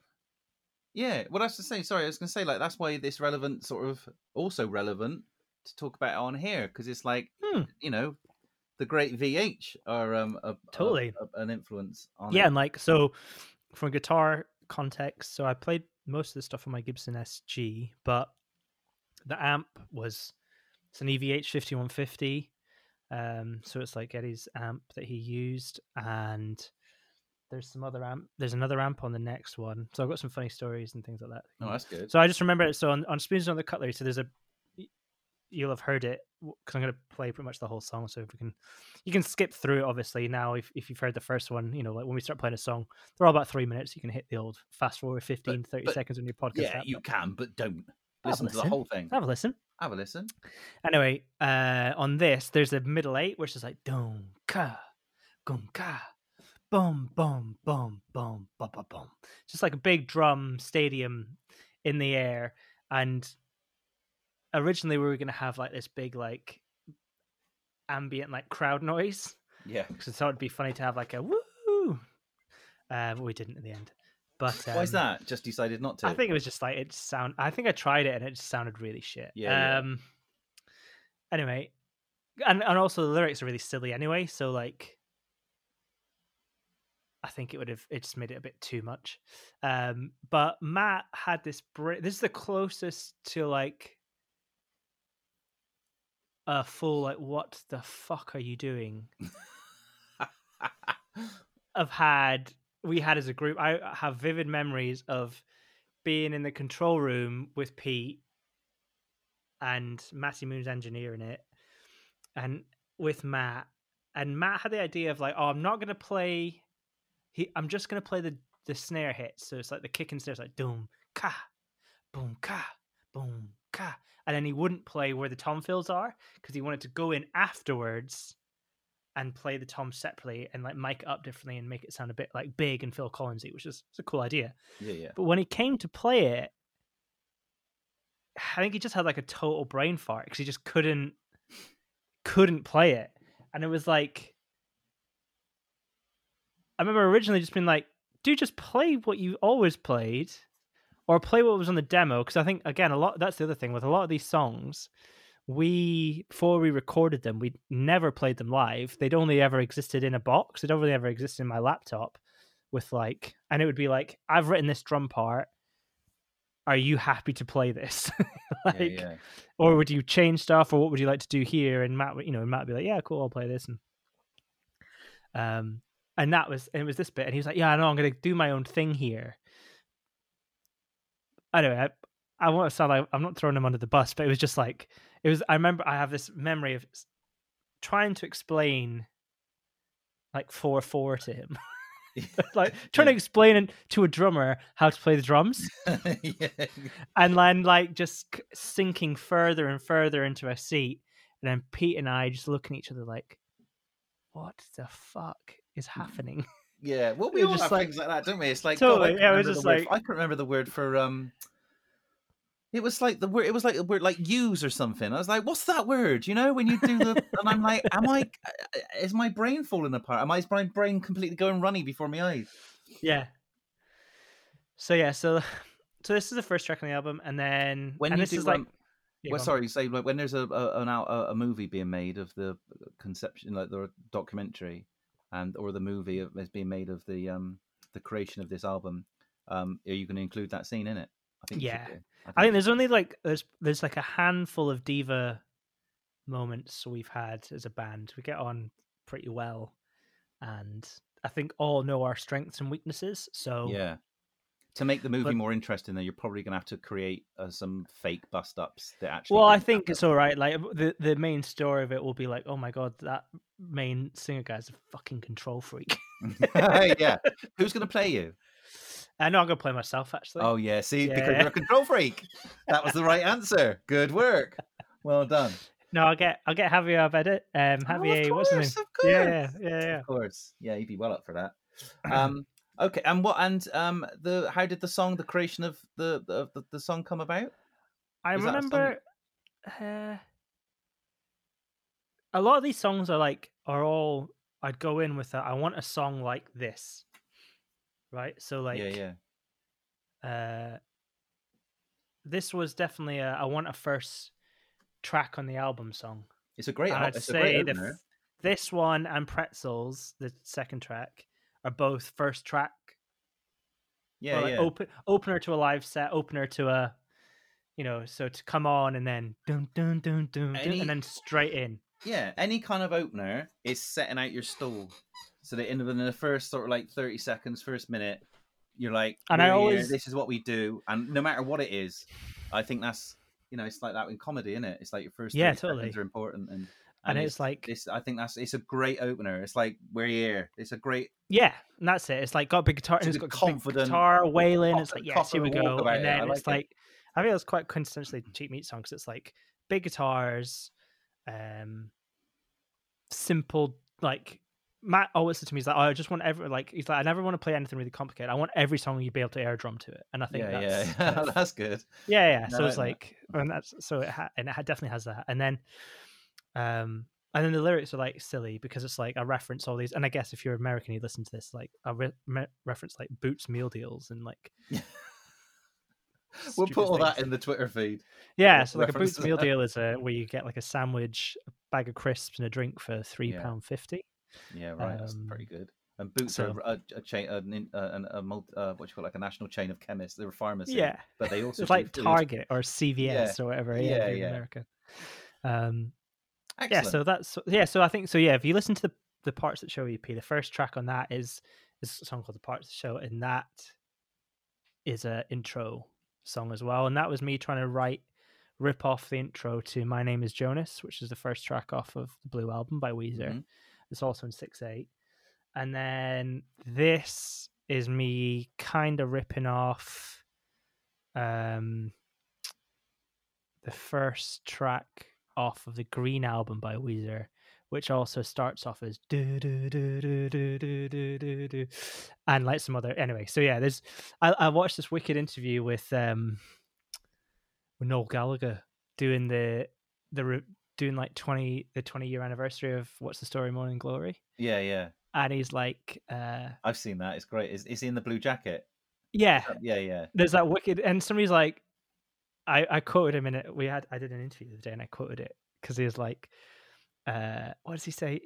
yeah. Well, that's the same. Sorry, I was going to say like that's why this relevant sort of also relevant to talk about on here because it's like Hmm. you know the great VH are um a, a- Totally. a- an influence on Yeah, it. and like so, from guitar context, so I played most of the stuff on my Gibson SG, but the amp was it's an EVH fifty one fifty. Um, so it's like Eddie's amp that he used, and there's some other amp. There's another amp on the next one. So I've got some funny stories and things like that. Oh, that's good. So I just remember it. So on, on Spoons on the Cutlery, so there's a you'll have heard it because I'm going to play pretty much the whole song. So if we can, you can skip through it. Obviously now, if if you've heard the first one, you know, like when we start playing a song, they're all about three minutes. You can hit the old fast forward 15, 30 but- seconds on your podcast. yeah, app, you but can, but don't A listen to the whole thing. have a listen. Have a listen. Anyway, uh, on this, there's a middle eight, which is like dum ka, gum ka, boom, boom, boom, boom, boom, boom, boom. Just like a big drum stadium in the air. And originally, we were going to have like this big, like ambient, like crowd noise Yeah. because I thought it'd be funny to have like a woo. Uh, but we didn't in the end. But Why is um, that? Just decided not to. I think it was just like it sound. I think I tried it and it just sounded really shit. Yeah, yeah. Um. Anyway, and and also the lyrics are really silly anyway. So like, I think it would have it just made it a bit too much. Um. But Matt had this. Br- this is the closest to like a full like what the fuck are you doing? [laughs] I've had we had as a group. I have vivid memories of being in the control room with Pete and Matty Moon's engineering it, and with Matt. And Matt had the idea of like, oh, I'm not gonna play. He, I'm just gonna play the the snare hits. So it's like the kick and snares, like doom ka, boom ka, boom ka, and then he wouldn't play where the tom fills are because he wanted to go in afterwards and play the toms separately and like mic it up differently and make it sound a bit like big and Phil Collinsy, which is it's a cool idea. yeah, yeah. But when he came to play it, I think he just had like a total brain fart because he just couldn't couldn't play it, and it was like I remember originally just being like, "Do just play what you always played." Or play what was on the demo because I think again a lot. That's the other thing with a lot of these songs we before we recorded them we never played them live. They'd only ever existed in a box. They'd only ever existed in my laptop with like and it would be like i've written this drum part. Are you happy to play this? [laughs] Like yeah, yeah. or would you change stuff or what would you like to do here? And matt you know matt would be like yeah cool i'll play this. And um and that was and it was this bit and he was like yeah i know i'm gonna do my own thing here. Anyway i, I want to sound like i'm not throwing him under the bus but it was just like it was i remember i have this memory of trying to explain like 4-4 to him [laughs] [laughs] like trying to explain to a drummer how to play the drums [laughs] yeah. and then like just sinking further and further into a seat and then pete and i just looking at each other like what the fuck is happening Yeah, well, we all just have like- things like that, don't we? It's like Totally, God, I yeah, it can't was just word- like- I couldn't remember the word for um. It was like the word. It was like a word like use or something. I was like, "What's that word?" You know, when you do the, and I'm like, "Am I? Is my brain falling apart? Am I? Is my brain completely going runny before my eyes?" yeah so yeah so so this is the first track on the album and then When and this is like Yeah, well, sorry, say like when there's a, a an out a, a movie being made of the conception, like the documentary, and or the movie is being made of the um the creation of this album. Um, are you going to include that scene in it? I think. you I think there's only like there's there's like a handful of diva moments we've had as a band. We get on pretty well, and I think all know our strengths and weaknesses. So Yeah. To make the movie But- more interesting, though, you're probably going to have to create uh, some fake bust ups that actually. Well, I think it's all right. Like the the main story of it will be like, oh my god, that main singer guy's a fucking control freak. [laughs] yeah. Who's going to play you? I know I'm gonna play myself actually. Oh, yeah. See, because you're a control freak. That was the right [laughs] answer. Good work. Well done. No, I'll get I'll get Javier Abedit. Um, Oh, Javier, of what's his name? course, Of course. Yeah, yeah, yeah. Of course. Yeah, he'd be well up for that. [clears throat] Um, okay. And what? And um, the how did the song, the creation of the the, the, the song come about? I Was that a remember uh, a lot of these songs are like are all I'd go in with a, I want a song like this, right? So like, yeah, yeah. uh, this was definitely a I want a first track on the album song. It's a great. And I'd say great the this one and Pretzels, the second track, are both first track. Yeah, like yeah. Open opener to a live set, opener to a, you know, so to come on and then dun dun dun dun, dun Any- and then straight in. Yeah, any kind of opener is setting out your stall, so that in the, in the first sort of like thirty seconds, first minute, you're like, And I "We're here, always- this is what we do, and no matter what it is, I think that's you know, it's like that in comedy, isn't it? It's like your first 30 Yeah, totally. are important, and And it's like- this. I think that's it's a great opener. It's like we're here. It's a great Yeah, and that's it. It's like got a big guitar, and It's it's got confident- guitar wailing. It's like yes, here we go. And then like it's it. like I think it's quite quintessentially cheap meat song because it's like big guitars, um, simple like. Matt always said to me, "He's like, oh, I just want every like." He's like, "I never want to play anything really complicated. I want every song you be able to air drum to it." And I think yeah, that's yeah, [laughs] kind of- that's good. yeah, yeah. No, So it's like like, and that's so it ha- and it ha- definitely has that. And then, um, and then the lyrics are like silly because it's like I reference all these. And I guess if you're American, you listen to this, like I re- me- reference like Boots meal deals and like. [laughs] We'll put all that in the Twitter feed. Yeah, so like a Boots meal [laughs] deal is a where you get like a sandwich, a bag of crisps, and a drink for three Yeah. fifty. Yeah, right. that's Um, pretty good. And Boots so- are a, a chain, a, a, a, a multi, uh, what you call it, like a national chain of chemists. They're a pharmacy. Yeah, but they also it's like food. Target or CVS or whatever. Yeah, Yeah, yeah. America. Um, yeah so that's yeah so i think so yeah if you listen to the the parts that show ep the first track on that is is a song called the parts that show and that is a intro song as well and that was me trying to write rip off the intro to my name is jonas which is the first track off of the blue album by weezer Mhm. It's also in 6-8 and then this is me kind of ripping off um the first track off of the Green album by Weezer, which also starts off as do do do do do do do do and like some other anyway. So yeah, there's I, I watched this wicked interview with um with Noel Gallagher doing the the doing like twenty the twenty year anniversary of What's the Story Morning Glory, yeah, yeah. and he's like, uh I've seen that. It's great. Is is he in the blue jacket? yeah, Yeah, yeah. there's that wicked and somebody's like i i quoted him in it we had i did an interview the other day and i quoted it because he was like uh what does he say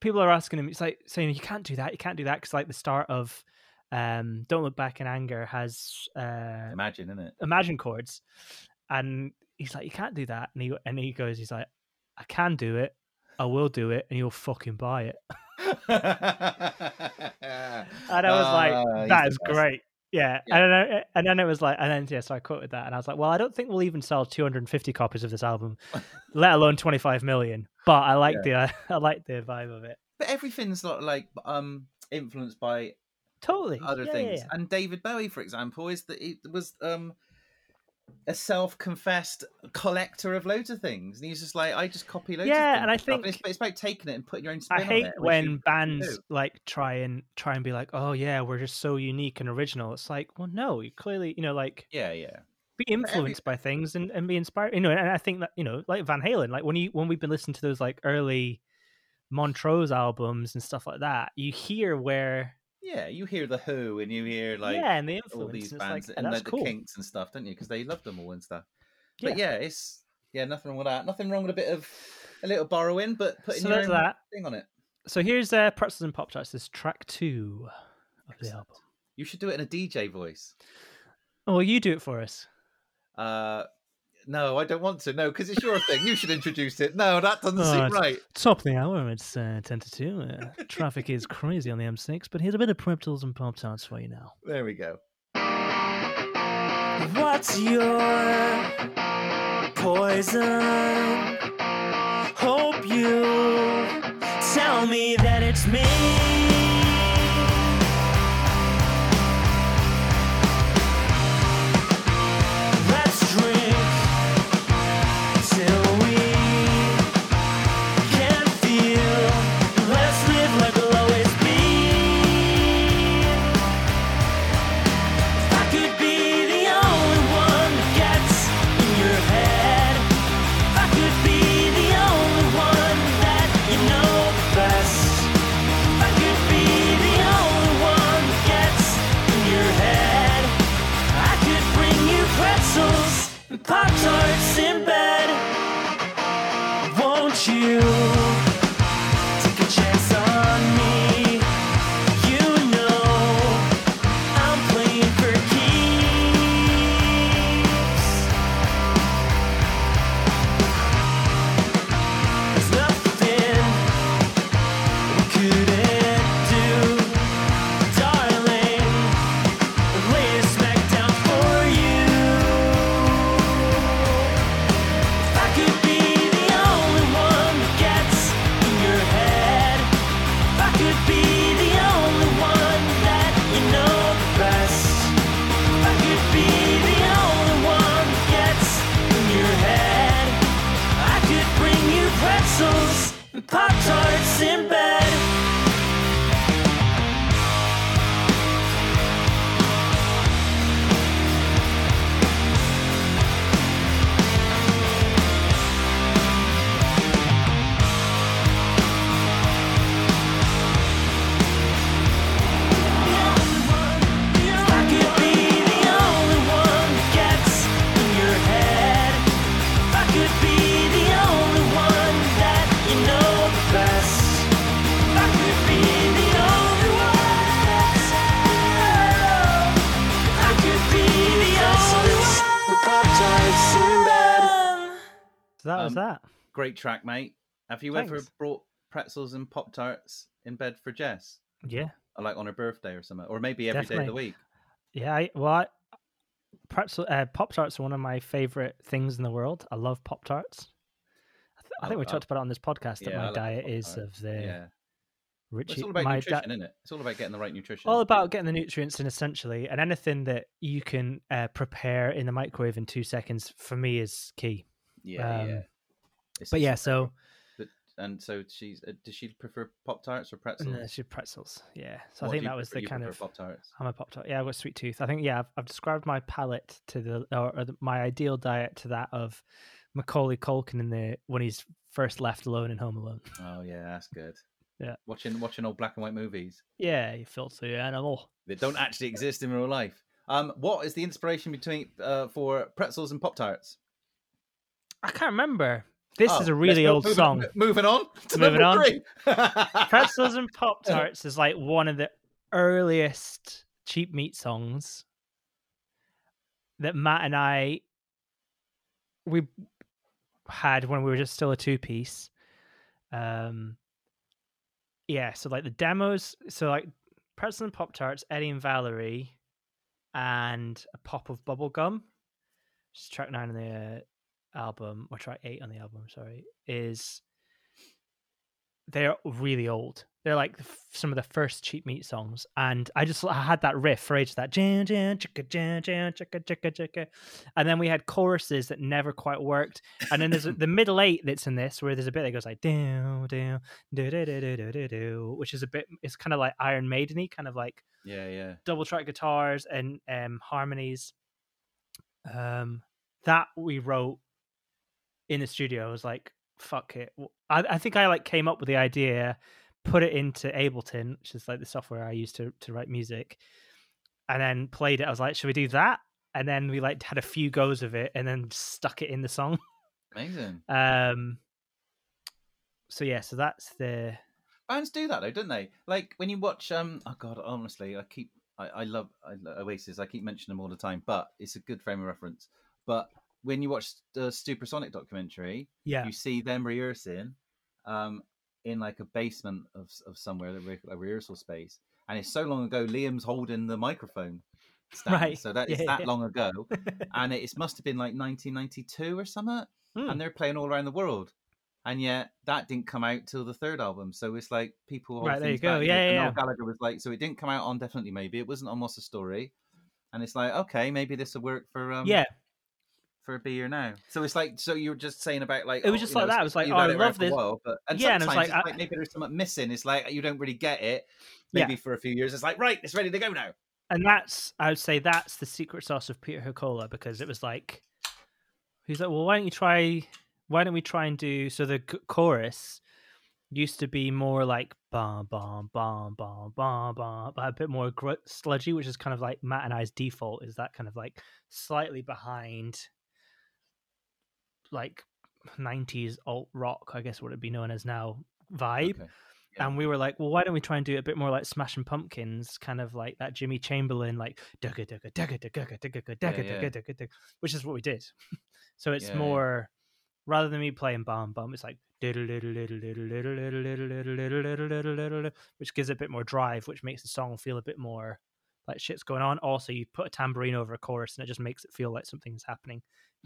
people are asking him it's like saying you can't do that you can't do that because like the start of um don't look back in anger has uh Imagine, isn't it? imagine chords and he's like you can't do that and he and he goes he's like i can do it i will do it and you'll fucking buy it [laughs] and I was like, that is great. Yeah. Yeah. And, then, I- and then it was like, and then, yeah, so I quoted that. And I was like, well, I don't think we'll even sell 250 copies of this album, [laughs] let alone 25 million. But I like the, uh, [laughs] I like the vibe of it. But everything's not like um influenced by Totally. other Yeah, yeah, things. yeah. And David Bowie, for example, is that it was um a self-confessed collector of loads of things, and he's just like, I just copy loads. Yeah, and I think- it's, it's about taking it and putting your own spin I on hate it, when bands do. like try and try and be like, oh yeah, we're just so unique and original. It's like, well, no, you clearly, you know, like Yeah, yeah. be every- influenced by things and, and be inspired. You know, and I think that you know, like Van Halen, like when you when we've been listening to those like early Montrose albums and stuff like that, you hear where Yeah, you hear the Who and you hear like yeah, and the all these and bands like, and like cool. the Kinks and stuff, don't you? Because they love them all and stuff. But Yeah. yeah, it's yeah, nothing wrong with that. Nothing wrong with a bit of a little borrowing, but putting So your own that. thing on it. So here's uh, Pretzels and Pop Tarts. This is track two of the album. You should do it in a DJ voice. Oh, well, you do it for us. Uh, No, I don't want to. No, because it's your thing. You should introduce it. No, that doesn't Oh, seem right. Top of the hour, it's uh, 10 to 2. Uh, traffic is crazy on the M6, but here's a bit of Pretzels and Pop Tarts for you now. There we go. What's your poison? Hope you tell me that it's me. Great track, mate. Have you ever brought pretzels and Pop Tarts in bed for Jess? Yeah. Or like on her birthday or something? Or maybe every day of the week? Yeah, I, well, I, pretzel, uh, Pop Tarts are one of my favorite things in the world. I love Pop Tarts. I, th- I think we talked about it on this podcast that Yeah, I my like diet is of the Yeah. Well, it's all about nutrition, da- isn't it? It's all about getting the right nutrition. all about getting the nutrients in essentially, and anything that you can uh, prepare in the microwave in two seconds for me is key. yeah, um, yeah. It's But yeah, so But, and so she's. Uh, does she prefer Pop Tarts or pretzels? uh, she pretzels. Yeah, so What I think that was the kind of. Pop Tarts. I'm a pop tart. Yeah, I've got sweet tooth. I think yeah, I've, I've described my palate to the or, or the, my ideal diet to that of Macaulay Culkin in the when he's first left alone in Home Alone. Oh yeah, that's good. Yeah. Watching watching old black and white movies Yeah, you filthy animal. They don't actually exist in real life. Um, what is the inspiration between uh, for pretzels and Pop Tarts? I can't remember. This Oh, is a really old song. Moving on to Moving number on. three. [laughs] Pretzels and [laughs] Pop Tarts is like one of the earliest cheap meat songs that Matt and I we had when we were just still a two piece. Um yeah, so like the demos, so like Pretzels and Pop Tarts, Eddie and Valerie, and a pop of bubble gum. Is track nine on the uh, album, or track eight on the album. Sorry, is they're really old. They're like some of the first cheap meat songs, and I just I had that riff for ages, that jan jan chicka jan jan chicka chicka chicka, and then we had choruses that never quite worked, and then there's the middle eight that's in this where there's a bit that goes like down down do do do do do do do, which is a bit it's kind of like Iron Maideny, kind of like yeah, yeah. double track guitars and um harmonies. Um, that we wrote in the studio. I was like, "Fuck it!" I think I like came up with the idea, put it into Ableton, which is like the software I use to to write music, and then played it. I was like, "Should we do that?" And then we like had a few goes of it, and then stuck it in the song. Amazing. [laughs] Um. So yeah, so that's the Bands do that though, don't they? Like when you watch, um, oh god, honestly, I keep, I, I love I, Oasis. I keep mentioning them all the time, but it's a good frame of reference. But when you watch the Supersonic documentary, Yeah. you see them rehearsing um, in like a basement of of somewhere, a re- a rehearsal space, and it's so long ago. Liam's holding the microphone. Stand, Right. So that is Yeah, that yeah. long ago, [laughs] and it, it must have been like 1992 or something. Hmm. And they're playing all around the world, and yet that didn't come out till the third album. So it's like people. Right, there you go. Yeah, yeah, yeah. Gallagher was like, so it didn't come out on definitely maybe it wasn't on What's the Story, and it's like okay, maybe this will work for um yeah. For Be Here Now. So it's like, so you were just saying about like, It was oh, just you know, like that. It was like, oh, I love this. while, but and Yeah, and it was like, it's I- like maybe there's something missing. It's like you don't really get it. Yeah. Maybe for a few years, it's like right, it's ready to go now. and that's I would say that's the secret sauce of Peter Hakola because it was like he's like, well, why don't you try? Why don't we try and do so? The chorus used to be more like bum bum bum bum bum bum, but a bit more gr- sludgy, which is kind of like Matt and I's default is that kind of like slightly behind, like '90s alt rock, I guess what it'd be known as now vibe Okay. Yeah. and we were like, well, why don't we try and do it a bit more like Smashing Pumpkins, kind of like that Jimmy Chamberlin, like dugga dugga dugga dugga dugga dugga dugga yeah. dugga which is what we did. [laughs] so it's Yeah, yeah. more rather than me playing bum bum, it's like [laughs] which gives it a bit more drive, which makes the song feel a bit more like shit's going on. Also, you put a tambourine over a chorus, and it just makes it feel like something's happening.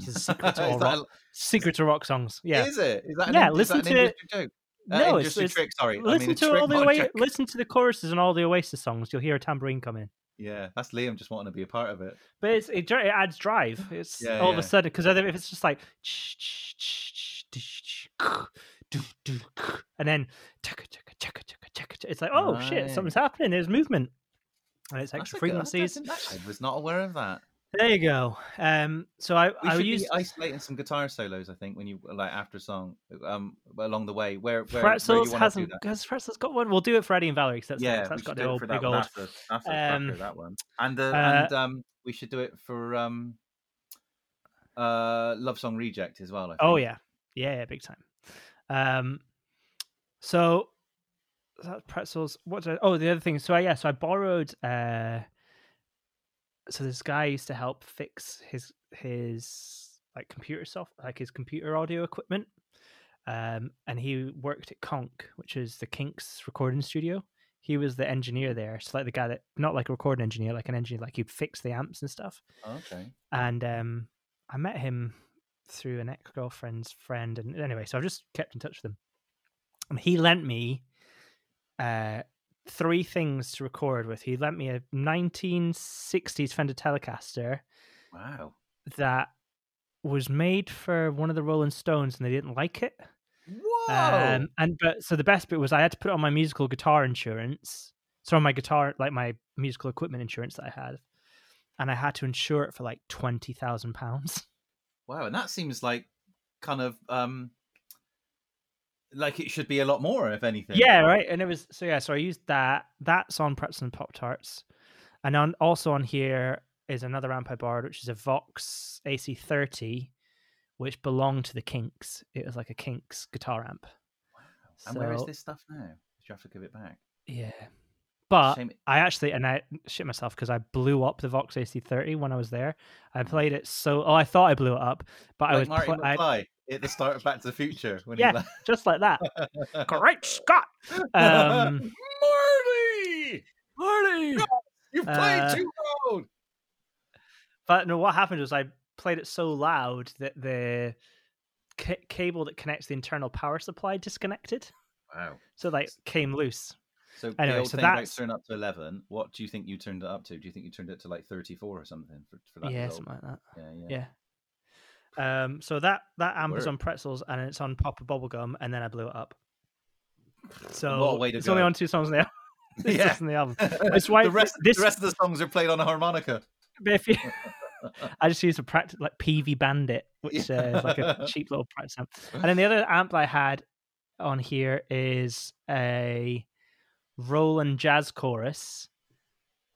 A secret to [laughs] all that rock. Secret to rock songs. Yeah. Is it? Is that an, Yeah, is listen that an to- joke? Uh, No, it's, industry it's trick. Sorry, I listen mean, to all the a joke. listen to the choruses and all the Oasis songs. You'll hear a tambourine come in. Yeah, that's Liam just wanting to be a part of it. But it's, it, it adds drive. It's Yeah, all of a sudden because if it's just like and then it's like oh shit something's happening. There's movement and it's extra a good- frequencies. I was not aware of that. There you go. Um, so I We I should used be isolating some guitar solos. I think when you like after a song, um, along the way, where where, Pretzels where you want to do hasn't that. has Pretzels got one. We'll do it for Eddie and Valerie. 'cause that's yeah, that's got the old big that, old. That's a, that's a Um, that one. And the, uh, and um, we should do it for um, uh, Love Song Reject as well. I think. Oh yeah, yeah, yeah, big time. Um, so that's pretzels. What? Did I, oh, the other thing. So I, yeah, so I borrowed. Uh, so this guy used to help fix his his like computer soft, like his computer audio equipment. Um, and he worked at Konk, which is the Kinks recording studio. He was the engineer there, so like the guy that not like a recording engineer, like an engineer, like he'd fix the amps and stuff okay. and um, I met him through an ex girlfriend's friend, and anyway, so I've just kept in touch with him. And he lent me uh, three things to record with. He lent me a 1960s Fender Telecaster Wow. that was made for one of the Rolling Stones, and they didn't like it. Whoa. Um, and but so the best bit was I had to put it on my musical guitar insurance. So on my guitar, like my musical equipment insurance that I had, and I had to insure it for like twenty thousand pounds. wow, and that seems like kind of um, like it should be a lot more, if anything. Yeah, right. And it was so yeah. So I used that. That's on Pretzels and Pop Tarts, and on also on here is another amp I borrowed, which is a Vox AC30, which belonged to the Kinks. It was like a Kinks guitar amp. And where is this stuff now? Did you have to give it back? Yeah, but Shame. I actually and I shit myself because I blew up the Vox AC30 when I was there. I played it so. Oh, I thought I blew it up, but I was Marty pl- I- at the start of Back to the Future. When Yeah, just like that. [laughs] Great Scott! Um, Marty, Marty. you've played Uh, too loud. But no, what happened was I played it so loud that the ca- cable that connects the internal power supply disconnected. Wow. So like came loose. So Anyway, so that's- turn up to eleven. What do you think you turned it up to? Do you think you turned it to like thirty-four or something for, for that? yeah, result? something like that. yeah, yeah. Yeah. Um. So that that amp is Word. on pretzels and it's on Papa Bubblegum, and then I blew it up. So it's only on two songs now. [laughs] it's Yeah. just in the album. [laughs] Why the rest, this- the rest of the songs are played on a harmonica. If you, [laughs] I just used a practice like Peavey Bandit, which uh, is like a cheap little practice amp. And then the other amp I had on here is a Roland Jazz Chorus,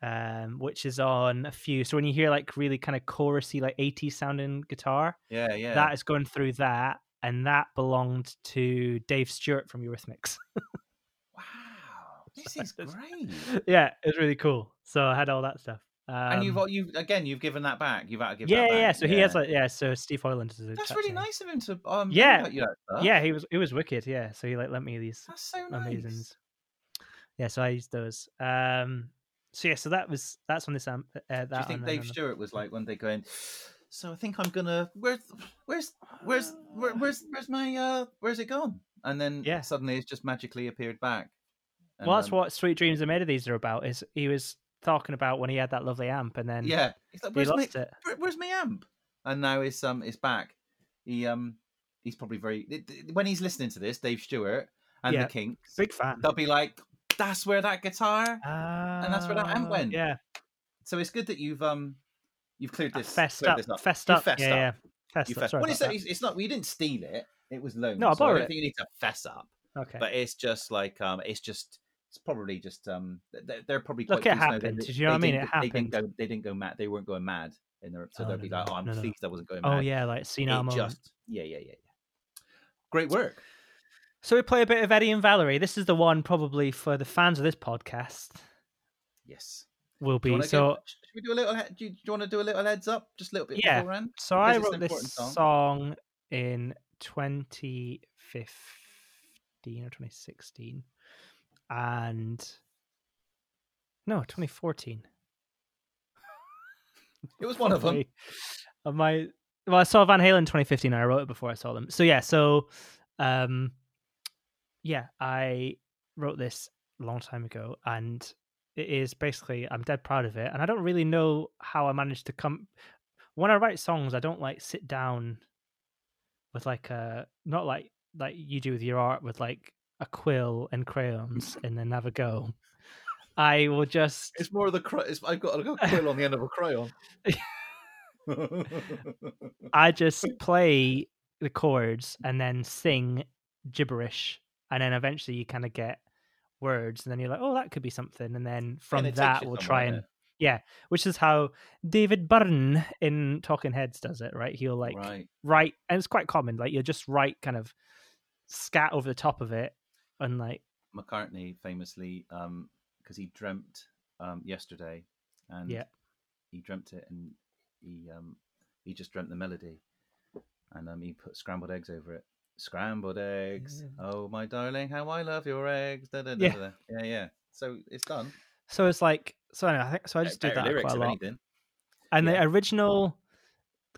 um, which is on a few. So when you hear like really kind of chorusy, like 80s sounding guitar, Yeah, yeah. that is going through that, and that belonged to Dave Stewart from Eurythmics. Wow, [laughs] this is great. [laughs] yeah, it was really cool. So I had all that stuff. Um, and you've you again you've given that back. You've had to give yeah, that back. yeah. So he has like yeah. So Steve Hoyland is a That's really nice of him to um Yeah. you that stuff. Yeah, he was he was wicked. Yeah, so he like lent me these that's so nice. amazing. Yeah, so I used those. Um, so yeah, so that was that's on this amp. Uh, that Do you think Dave Stewart was like one day going? So I think I'm gonna where's where's where's where, where's where's my uh where's it gone? And then Yeah. suddenly it's just magically appeared back. And, Well, that's um, what Sweet Dreams and Melodies are about. Is he was talking about when he had that lovely amp, and then Yeah, He's like, he where's my lost it. where, where's my amp? And now it's um it's back. He um he's probably very it- it- when he's listening to this, Dave Stewart and Yeah. the Kinks, Big fan. they'll be like, "That's where that guitar." And that's where that amp Ah, went. Yeah, So it's good that you've um you've cleared this fessed cleared up, this up. fessed You up. fessed yeah, up. yeah, fessed You up. well, it's, that. it's, not. You didn't steal it. It was loaned. No, I so I borrowed it. think you need to fess up. Okay. But it's just like um, it's just it's probably just um, they're, they're probably Look, it pleased to know happened. that Did you know what I mean? It They didn't happened. go. They didn't go mad. They weren't going mad in their. So Oh, they'll no, be like, oh, I'm no, no. pleased I wasn't going mad. oh yeah, like senile just yeah, yeah, yeah, yeah. Great work. So we play a bit of Eddie and Valerie. This is the one probably for the fans of this podcast Yes. will be. So give- should we do a little? Do you, do you want to do a little heads up? Just a little bit Yeah. beforehand. so because I wrote this song. song in 2015 or 2016, and no 2014. It was one of them. [laughs] Of my well, I saw Van Halen 2015. And I wrote it before I saw them. So yeah, so um, yeah, I wrote this a long time ago, and it is basically I'm dead proud of it. And I don't really know how I managed to come. When I write songs, I don't like sit down with like a not like like you do with your art with like a quill and crayons and then have a go. I will just It's more of the. Cry- it's, I've got a quill on the end of a crayon. [laughs] I just play the chords and then sing gibberish, and then eventually you kind of get words, and then you're like, oh, that could be something, and then from that we'll try and yeah, which is how David Byrne in Talking Heads does it, right? He'll like right. write, and it's quite common. Like you'll just write kind of scat over the top of it, and like McCartney famously, um, because he dreamt um yesterday, and Yeah. he dreamt it, and he um he just dreamt the melody, and um he put scrambled eggs over it. Scrambled eggs, Yeah. oh my darling, how I love your eggs. Da, da, da, Yeah. yeah, yeah. So it's done. so it's like so. Anyway, I think so. I just did that quite a lot. anything. And Yeah. the original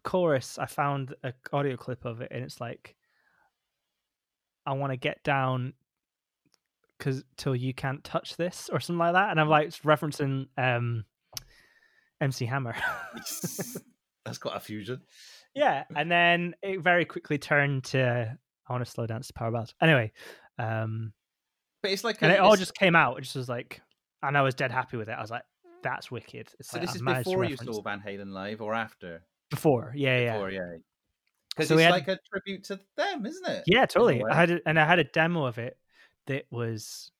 chorus, I found an audio clip of it, and it's like, "I want to get down, cause till you can't touch this," or something like that. And I'm like referencing um, MC Hammer. [laughs] That's got a fusion. [laughs] yeah, and then it very quickly turned to "I want to slow dance to Power Ballads." Anyway, um, But it's like and a- it all just came out. It just was like, and I was dead happy with it. I was like, "That's wicked." It's So like, this is before you saw Van Halen live or after? before, yeah, yeah. Before, yeah. Because So it's had- like a tribute to them, isn't it? Yeah, totally. I had a, and I had a demo of it that was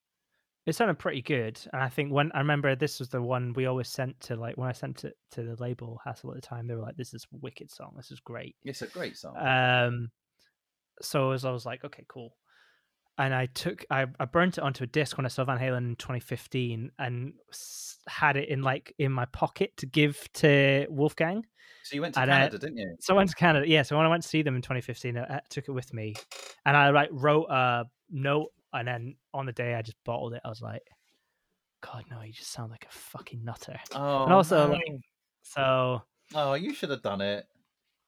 it sounded pretty good. And I think when I remember this was the one we always sent to like when I sent it to the label Hassle at the time, they were like, "This is a wicked song. This is great." It's a great song. Um, so as I was like, "Okay, cool." And I took I, I burnt it onto a disc when I saw Van Halen in 2015 and had it in like in my pocket to give to Wolfgang. so you went to and, Canada, didn't you? So I went to Canada. Yeah, so when I went to see them in 2015, I, I took it with me, and I like wrote a note, and then on the day I just bottled it. I was like, "God, no, you just sound like a fucking nutter." Oh, and also, no. like, so oh, you should have done it.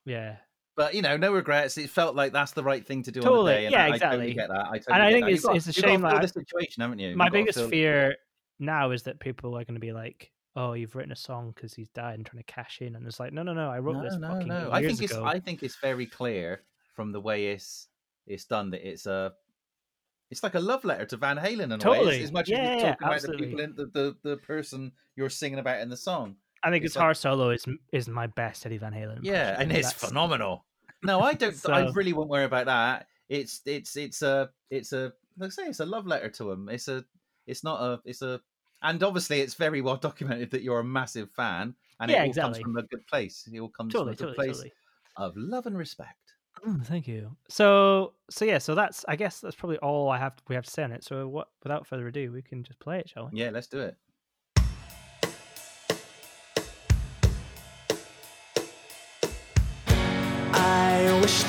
yeah, But you know, no regrets. It felt like that's the right thing to do on Totally, the day. yeah, I, I exactly. totally get that. I totally And I think it's- got- it's a you've got to shame that the situation, haven't you? my biggest feel- fear now is that people are going to be like, "Oh, you've written a song because he's died and trying to cash in," and it's like, "No, no, no, I wrote No, this no, fucking no. years I think it's. ago." I think it's very clear from the way it's it's done that it's a. It's like a love letter to Van Halen in a way. Totally. As much Yeah, as you're talking about the people, in, the, the the person you're singing about in the song. I think it's guitar like- solo is is my best Eddie Van Halen. Yeah, impression, and it's that's- phenomenal. No, I don't. I really won't worry about that. It's it's it's a it's a like I say it's a love letter to him. It's a it's not a it's a and obviously it's very well [laughs] documented that you're a massive fan and Yeah, it all exactly. comes from a good place. It all comes Totally, from a good totally, place totally. of love and respect. Mm, thank you. So, so yeah, so that's I guess that's probably all I have we have to say on it. So, what without further ado, we can just play it, shall we? Yeah, let's do it.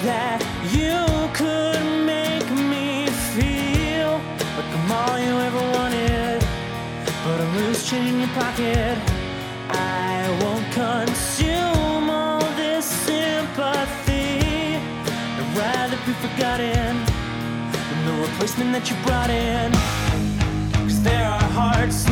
That you could make me feel like I'm all you ever wanted, but I'm loose change in your pocket. I won't consume all this sympathy. I'd rather be forgotten than the replacement that you brought in. Cause there are hearts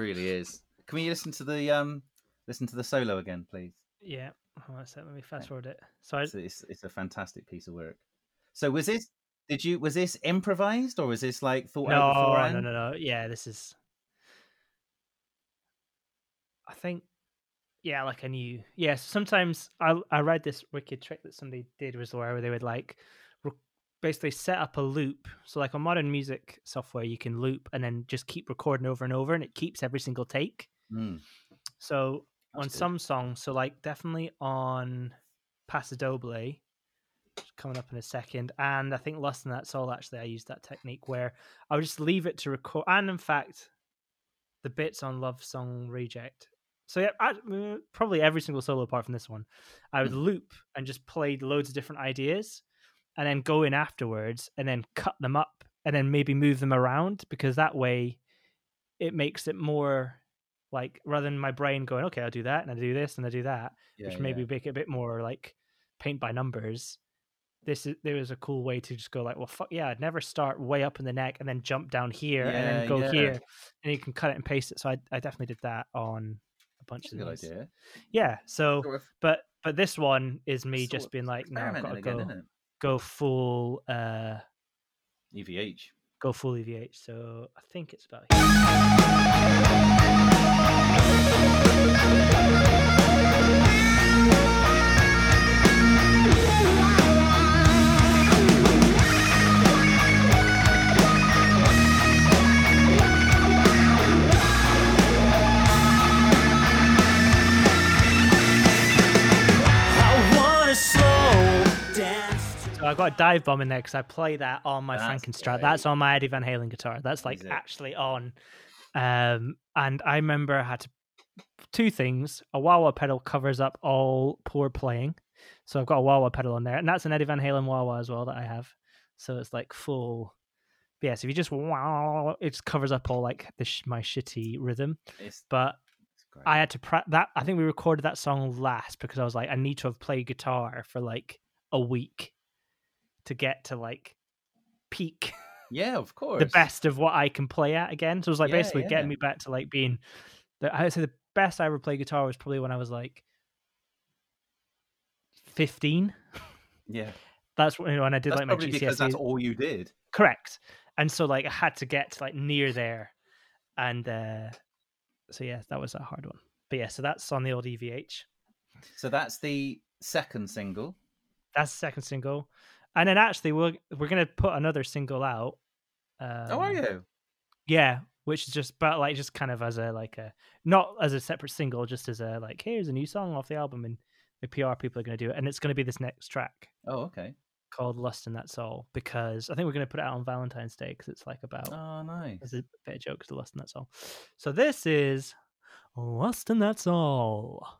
really is. Can we listen to the um listen to the solo again, please? Yeah. Hold on a sec, Let me fast forward it. So I, It's, it's, it's a fantastic piece of work. So was this? Did you? Was this improvised or was this like thought out beforehand? no, no, no. Yeah, this is. I think, yeah, like I knew. Yeah, sometimes I I read this wicked trick that somebody did was where they would like basically set up a loop. So like on modern music software, you can loop and then just keep recording over and over, and it keeps every single take. Mm, So on good. some songs, so like definitely on Paso Doble, coming up in a second, and I think Lust and That's All. Actually, I used that technique where I would just leave it to record, and in fact, the bits on Love Song Reject. So yeah, I, probably every single solo apart from this one, I would loop and just play loads of different ideas, and then go in afterwards and then cut them up and then maybe move them around because that way, it makes it more like rather than my brain going, okay, I'll do that and I do this and I do that, Yeah, which yeah. maybe make it a bit more like paint by numbers. This is there is a cool way to just go like, well, fuck yeah, I'd never start way up in the neck and then jump down here and then go yeah. here, and you can cut it and paste it. So I, I definitely did that on a bunch That's of good these. idea. Yeah. So, Sort of but but this one is me just being like, no, I've got to go go full uh? EVH. go full EVH. So I think it's about here. I've got a dive bomb in there because I play that on my That's Frankenstrat. That's on my Eddie Van Halen guitar. That's like actually on. Um, and I remember I had to two things. A wah wah pedal covers up all poor playing, so I've got a wah wah pedal on there, and that's an Eddie Van Halen wah wah as well that I have. So it's like full. but Yes, if you just wow, it just covers up all like the sh- my shitty rhythm. It's, But it's. I had to pra- that. I think we recorded that song last because I was like, I need to have played guitar for like a week to get to like peak yeah, of [laughs] course. the best of what I can play at again. So it was like Yeah, basically yeah. getting me back to like being. The, I would say the best I ever played guitar was probably when I was like fifteen. Yeah, That's when, when I did that's like my probably because that's all you did. Correct. And so like I had to get to like near there, and uh so yeah, that was a hard one. But yeah, so that's on the old EVH. So that's the second single. That's the second single, and then actually we're we're gonna put another single out. Um, oh, are you? Yeah, which is just but like just kind of as a like a not as a separate single, just as a like here's a new song off the album, and the PR people are gonna do it, and it's gonna be this next track Oh, okay. called "Lust and That's All" because I think we're gonna put it out on Valentine's Day because it's like about Oh, nice. as a bit of jokes to Lust and That's All. So this is Lust and That's All.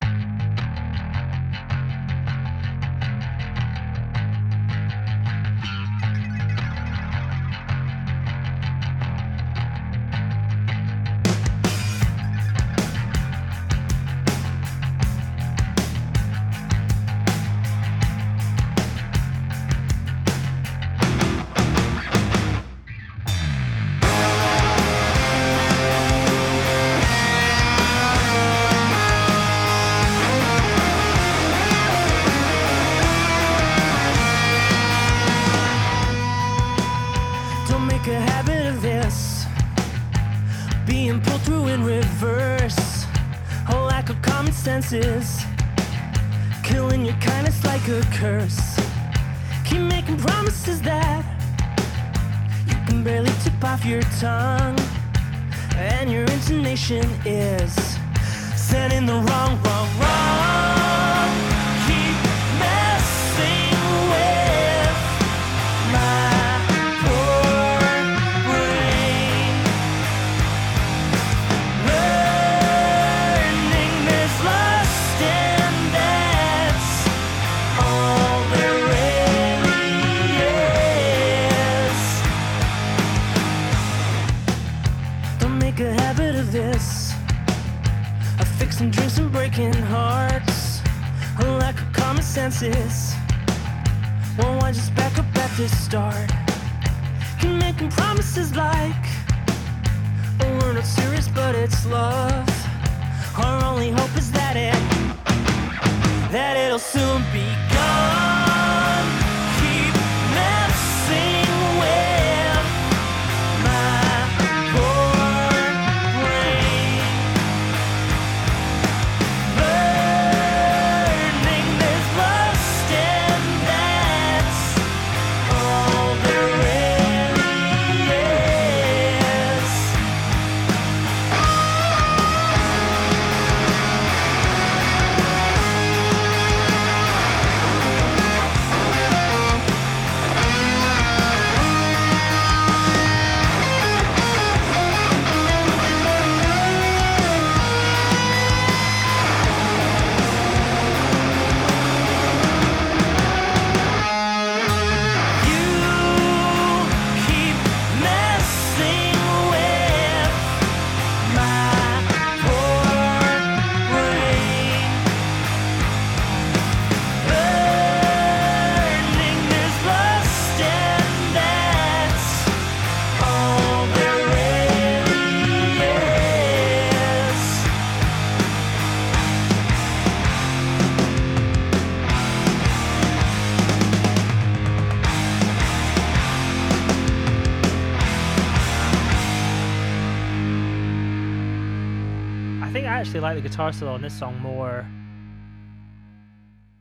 Actually like the guitar solo on this song more.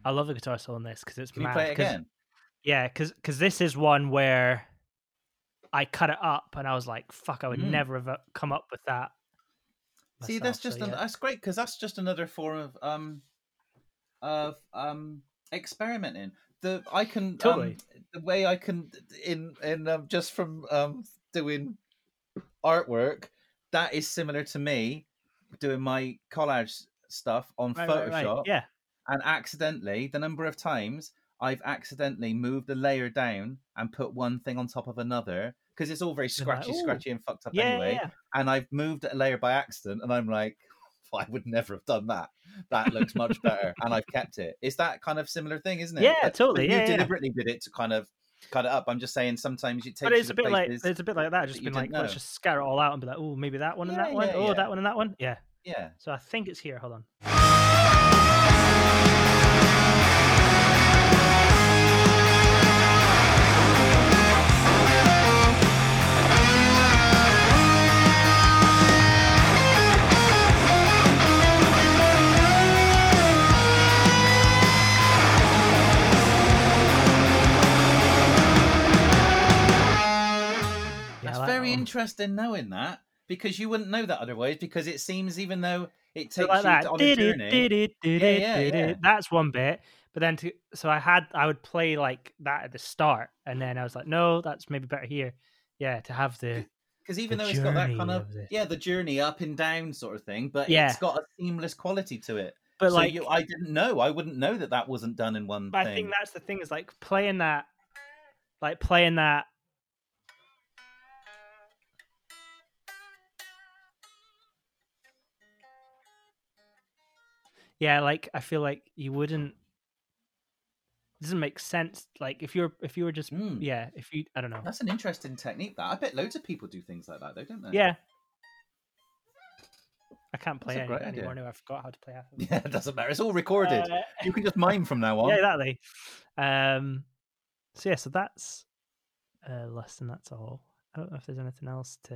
I love the guitar solo on this because it's Can you mad. play it again? Yeah, because because this is one where I cut it up and I was like, "Fuck, I would Mm. never have uh, come up with that." See, myself, that's so just an, yeah. that's great because that's just another form of um of um experimenting. the I can Totally. um, the way I can in in um, just from um doing artwork that is similar to me doing my collage stuff on Right, Photoshop right, right. Yeah. and accidentally the number of times I've accidentally moved a layer down and put one thing on top of another because it's all very You're like, scratchy, scratchy and fucked up Yeah, anyway. yeah. And I've moved a layer by accident, and I'm like, [laughs] I would never have done that. That looks much better, and I've kept it. It's that kind of similar thing, isn't it? Yeah, totally, But you yeah, yeah. deliberately did it to kind of cut it up. I'm just saying sometimes you take. But it's a bit like it's a bit like that. Just that been like, didn't let's just scatter it all out and be like, oh, maybe that one and that Yeah, one. yeah, oh, yeah. that one and that one. Yeah. yeah. So I think it's here. Hold on. Very interesting knowing that because you wouldn't know that otherwise. Because it seems even though it takes like you that. on a journey, did it, did Yeah, it, yeah, yeah. it. That's one bit. But then to so I had I would play like that at the start, and then I was like, no, that's maybe better here. Yeah, to have the because even the though it's got that kind of, of yeah the journey up and down sort of thing, but Yeah. it's got a seamless quality to it. but so like you, I didn't know. I wouldn't know that that wasn't done in one But thing. I think that's the thing is like playing that, like playing that. Yeah, like I feel like you wouldn't. It doesn't make sense. Like if you're if you were just Mm. yeah if you I don't know That's an interesting technique. That I bet loads of people do things like that, though, don't they? yeah. I can't play any anymore now. I forgot how to play [laughs] Yeah, it doesn't matter. It's all recorded. Uh, you can just mime from now on. yeah, [laughs] exactly. Um, so yeah, so that's a lesson. That's all. I don't know if there's anything else to.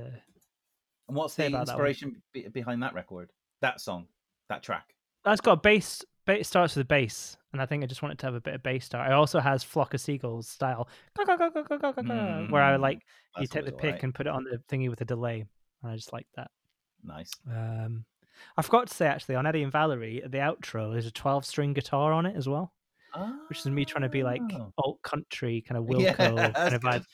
And what's the about that inspiration be- behind that record? That song, that track. That's got a bass. ba- It starts with a bass, and I think I just wanted to have a bit of bass start. It also has flock of seagulls style, where I Mm, like you take the pick and put it on the thingy with a delay, and I just like that. Nice. Um, I forgot to say actually on Eddie and Valerie, the outro there's a 12 string guitar on it as well. which is me trying to be like Oh. alt country kind of [laughs] Yeah, Wilco kind of vibe.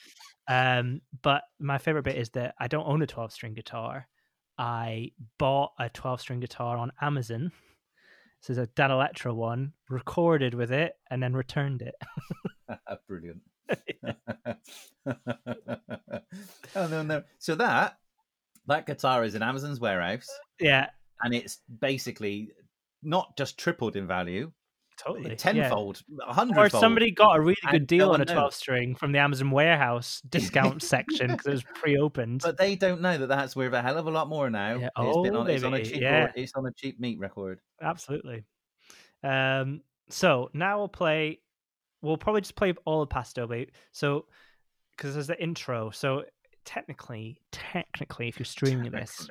Um, but my favorite bit is that I don't own a 12 string guitar. I bought a 12 string guitar on Amazon. This is a Danelectro one, recorded with it, and then returned it. [laughs] [laughs] Brilliant. [laughs] oh no, no. So that that guitar is in Amazon's warehouse, yeah, and it's basically not just tripled in value, totally. yeah. tenfold, a Or somebody got a really good no deal on a 12 string from the Amazon warehouse [laughs] discount section because it was pre opened. But they don't know that that's worth a hell of a lot more now. Yeah. It's Oh, on, it's on a cheap, yeah. or- it's on a cheap meat record. Absolutely. Um, so now we'll play. We'll probably just play all of Paso Doble. So because there's the intro. So technically, technically, if you're streaming this,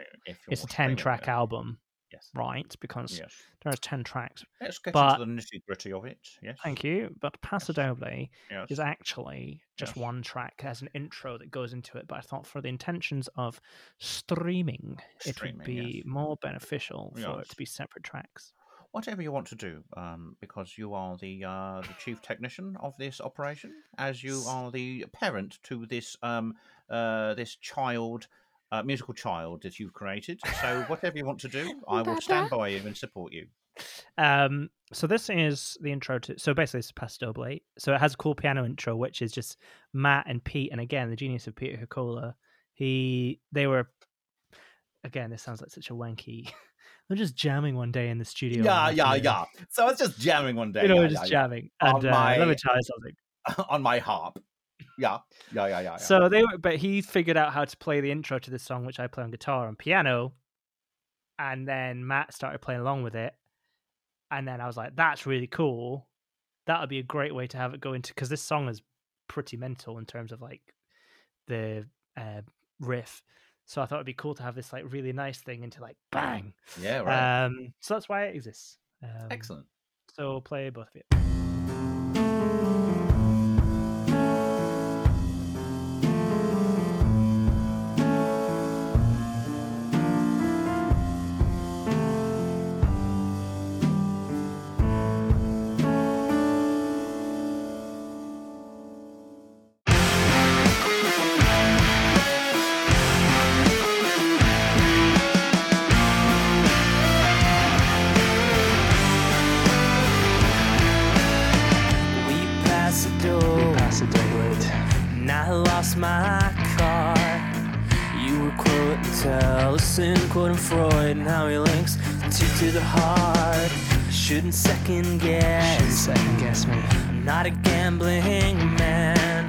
it's a ten-track album, Yes. right? Because Yes. are ten tracks. Let's get But- into the nitty gritty of it. Yes. Thank you. But Paso Doble Yes. is actually just Yes. one track as an intro that goes into it. But I thought for the intentions of streaming, it would be more beneficial for it to be separate tracks. Whatever you want to do, um, because you are the uh, the chief technician of this operation, as you are the parent to this um, uh, this child, uh, musical child that you've created. So whatever you want to do, [laughs] I will stand by you and support you. Um, so this is the intro to. So basically, it's Paso Doble. So it has a cool piano intro, which is just Matt and Pete, and again, the genius of Peter Hakola. He, they were, again, this sounds like such a wanky. [laughs] They're just jamming one day in the studio. Yeah, yeah, uh, yeah. So I was just jamming one day. You know, yeah, we're just yeah, jamming, On and uh, let my- me tell you something. [laughs] on my harp. Yeah, yeah, yeah, yeah. So they were, but he figured out how to play the intro to this song, which I play on guitar and piano, and then Matt started playing along with it, and then I was like, "That's really cool. That would be a great way to have it go into because this song is pretty mental in terms of like the uh, riff." So I thought it'd be cool to have this like really nice thing into like bang. yeah, right. Um, so that's why it exists. Um, Excellent. So play both of it. Second guess. second guess me. I'm not a gambling man,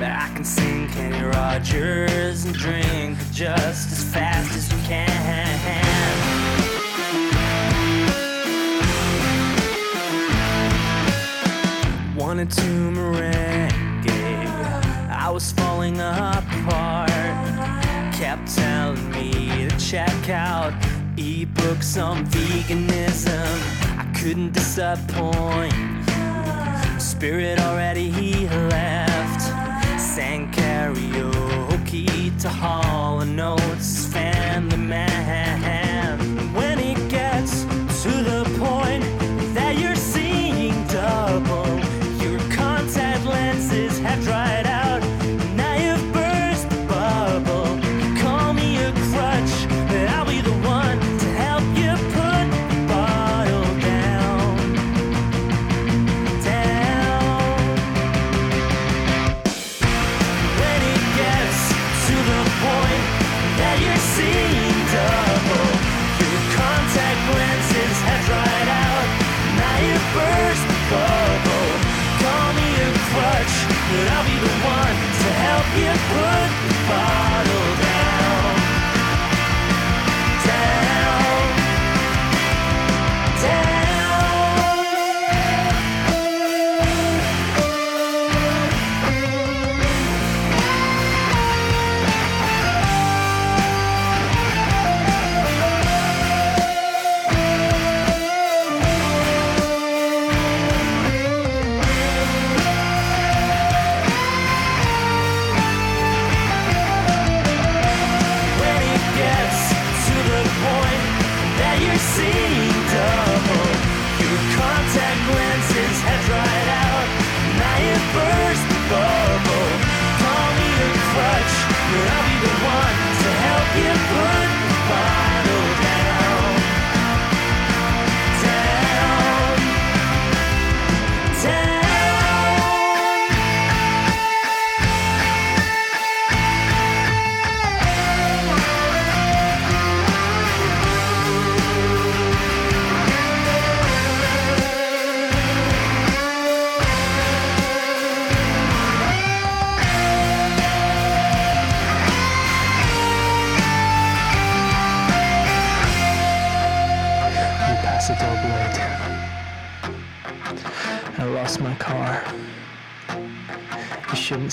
but I can sing Kenny Rogers and drink just as fast as you can. Wanted to merengue, I was falling apart. Kept telling me to check out ebooks on veganism. Couldn't disappoint spirit already he left. Sang karaoke to Hall and Oates, family man.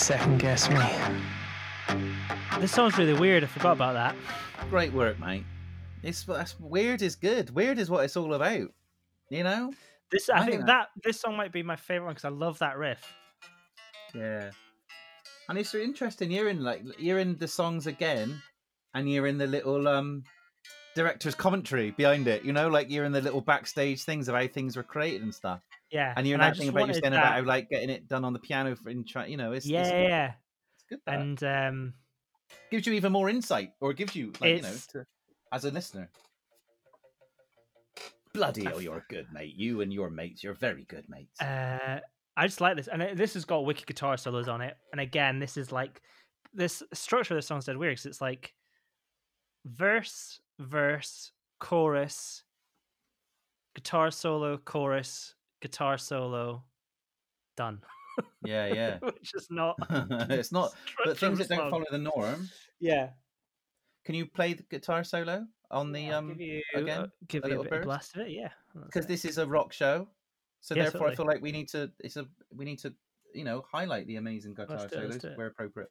Second guess me. This song's really weird. I forgot about that. Great work, mate. It's that's weird is good. Weird is what it's all about. You know? This I, I think think that this song might be my favorite one because I love that riff. Yeah. And it's interesting. You're in like you're in the songs again, and you're in the little um director's commentary behind it. You know, like you're in the little backstage things of how things were created and stuff. Yeah, And you're not thinking just about you saying that- about like getting it done on the piano for in try. You know, it's yeah, it's, yeah, it's good. That. and um, gives you even more insight, or it gives you like you know as a listener. Bloody hell, you're a good, mate. You and your mates, you're very good mates. uh, I just like this, and this has got wicked guitar solos on it. And again, this is like this structure of the song's dead weird because it's like verse, verse, chorus, guitar solo, chorus, guitar solo, done. yeah, yeah. [laughs] Which is not. [laughs] it's not, [laughs] but things that don't follow the norm. Yeah. Can you play the guitar solo on the I'll um? give you, again, uh, give a you a little bit of blast of it. Yeah, Because this is a rock show, so Yeah, therefore I feel like we need to. It's a we need to you know highlight the amazing guitar Let's do it, let's solos where appropriate.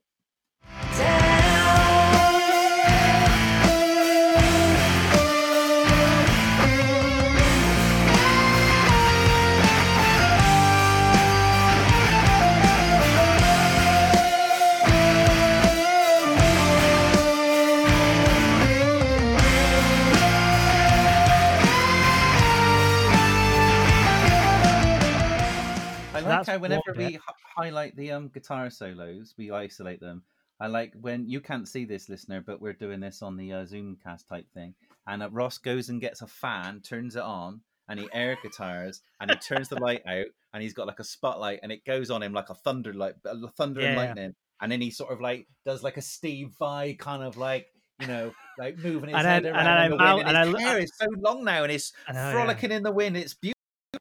Like that's how whenever we h- highlight the um guitar solos, we isolate them. I like when you can't see this, listener, but we're doing this on the uh, Zoomcast type thing. And uh, Ross goes and gets a fan, turns it on, and he air guitars, and he turns the light out, and he's got like a spotlight, and it goes on him like a thunder light, a thunder and lightning. And then he sort of like does like a Steve Vai kind of like you know, like moving his And head then- around and the I mount- and his I hair is so long now, and it's I know, yeah. frolicking in the wind. It's beautiful.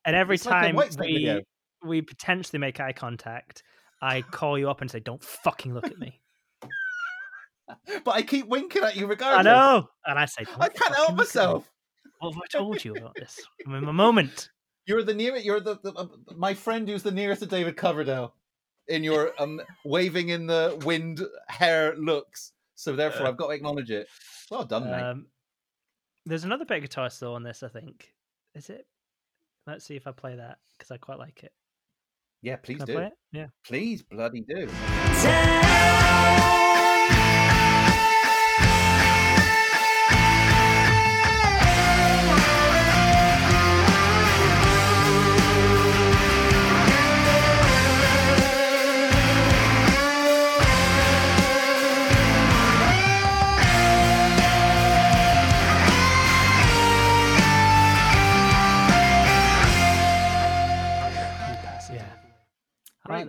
And every It's like time Whitesnake we video. We potentially make eye contact, I call you up and say, "Don't fucking look at me." [laughs] But I keep winking at you regardless. I know, and I say, I can't help look at me." myself. What have I told you about this? [laughs] I'm in my moment. You're the nearest. You're the, the uh, my friend who's the nearest to David Coverdale in your [laughs] um waving in the wind hair looks. So therefore, I've got to acknowledge it. Well done, mate. Um, there's another bit of guitar solo on this, I think. Is it? Let's see if I play that because I quite like it. Yeah, please Can I do. play it? Yeah. Please, bloody do.